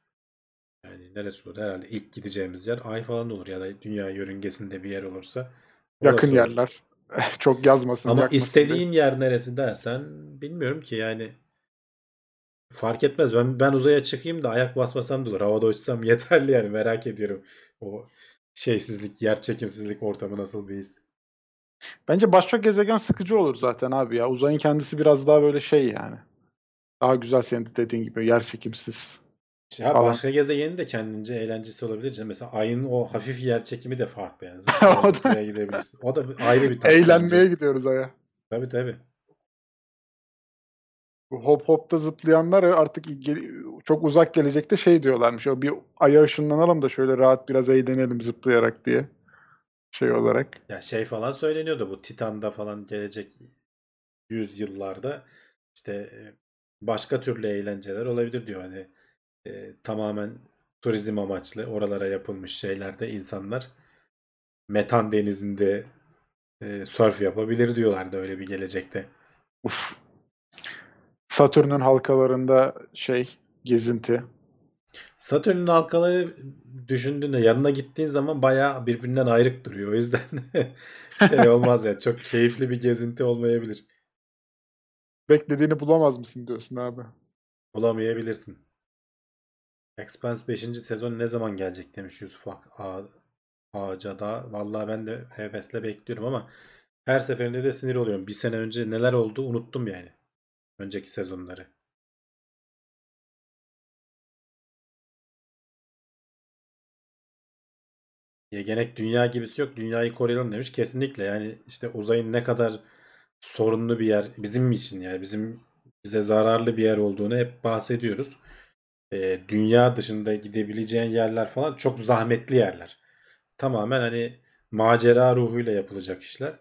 Yani neresi olur? Herhalde ilk gideceğimiz yer ay falan olur ya da dünya yörüngesinde bir yer olursa yakın olur. yerler. Çok yazmasın. Ama yakmasın diye. istediğin yer neresi dersen bilmiyorum ki yani fark etmez. Ben ben uzaya çıkayım da ayak basmasam da olur. Havada uçsam yeterli yani. Merak ediyorum. O şeysizlik, yer çekimsizlik ortamı nasıl bir his. Bence başka gezegen sıkıcı olur zaten abi ya. Uzayın kendisi biraz daha böyle şey yani. Daha güzel senin de dediğin gibi yer çekimsiz. Ha, Falan. başka gezegenin de kendince eğlencesi olabilir. canım. Mesela ayın o hafif yer çekimi de farklı yani. O da- gidebilirsin. O da ayrı bir tat Eğlenmeye bence. gidiyoruz aya. Tabii tabii. Hop hopta zıplayanlar artık çok uzak gelecekte şey diyorlarmış. O bir aya ışınlanalım da şöyle rahat biraz eğlenelim zıplayarak diye. Şey olarak. Ya şey falan söyleniyordu bu Titan'da falan gelecek yüzyıllarda işte e, başka türlü eğlenceler olabilir diyor. Hani e, tamamen turizm amaçlı oralara yapılmış şeylerde insanlar metan denizinde e, surf yapabilir diyorlardı öyle bir gelecekte. Uf. Satürn'ün halkalarında şey gezinti. Satürn'ün halkaları düşündüğünde yanına gittiğin zaman bayağı birbirinden ayrık duruyor. O yüzden şey olmaz ya çok keyifli bir gezinti olmayabilir. Beklediğini bulamaz mısın diyorsun abi. Bulamayabilirsin. Expanse 5. sezon ne zaman gelecek demiş Yusuf Ağaca da. Vallahi ben de hevesle bekliyorum ama her seferinde de sinir oluyorum. Bir sene önce neler oldu unuttum yani. Önceki sezonları. Yegenek dünya gibisi yok. Dünyayı koruyalım demiş. Kesinlikle yani işte uzayın ne kadar sorunlu bir yer bizim için yani bizim bize zararlı bir yer olduğunu hep bahsediyoruz. Ee, dünya dışında gidebileceğin yerler falan çok zahmetli yerler. Tamamen hani macera ruhuyla yapılacak işler.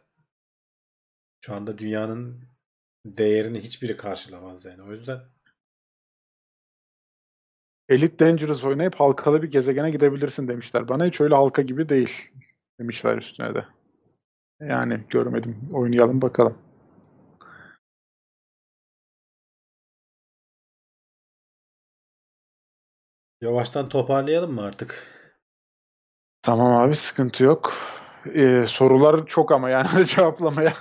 Şu anda dünyanın değerini hiçbiri karşılamaz yani. O yüzden Elite Dangerous oynayıp halkalı bir gezegene gidebilirsin demişler. Bana hiç öyle halka gibi değil demişler üstüne de. Yani görmedim. Oynayalım bakalım. yavaştan toparlayalım mı artık? Tamam abi sıkıntı yok. Ee, sorular çok ama yani cevaplamaya.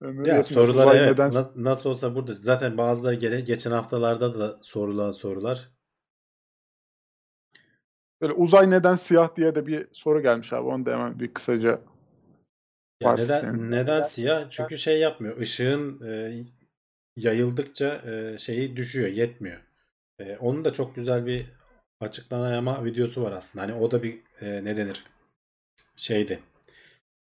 Ömür Ya sorular evet neden- nas- nasıl olsa burada. Zaten bazıları gele geçen haftalarda da sorulan sorular. Böyle uzay neden siyah diye de bir soru gelmiş abi. Onu da hemen bir kısaca Ya neden senin. neden siyah? Çünkü şey yapmıyor. Işığın e, yayıldıkça e, şeyi düşüyor, yetmiyor. E, onun da çok güzel bir açıklama videosu var aslında. Hani o da bir e, ne denir? Şeydi.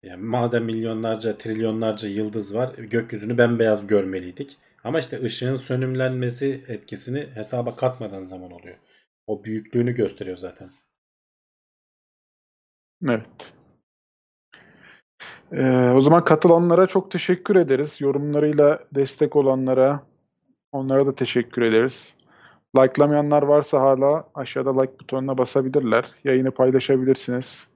Yani madem milyonlarca, trilyonlarca yıldız var, gökyüzünü bembeyaz görmeliydik. Ama işte ışığın sönümlenmesi etkisini hesaba katmadan zaman oluyor. O büyüklüğünü gösteriyor zaten. Evet. Ee, o zaman katılanlara çok teşekkür ederiz. Yorumlarıyla destek olanlara onlara da teşekkür ederiz. Like'lamayanlar varsa hala aşağıda like butonuna basabilirler. Yayını paylaşabilirsiniz.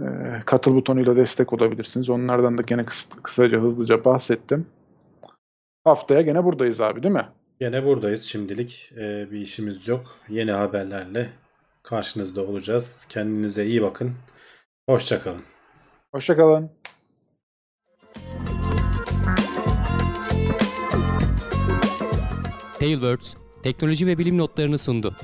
Ee, katıl butonuyla destek olabilirsiniz. Onlardan da gene kıs- kısaca hızlıca bahsettim. Haftaya gene buradayız abi değil mi? Gene buradayız şimdilik. Ee, bir işimiz yok. Yeni haberlerle karşınızda olacağız. Kendinize iyi bakın. Hoşçakalın. Hoşçakalın. Tailwords teknoloji ve bilim notlarını sundu.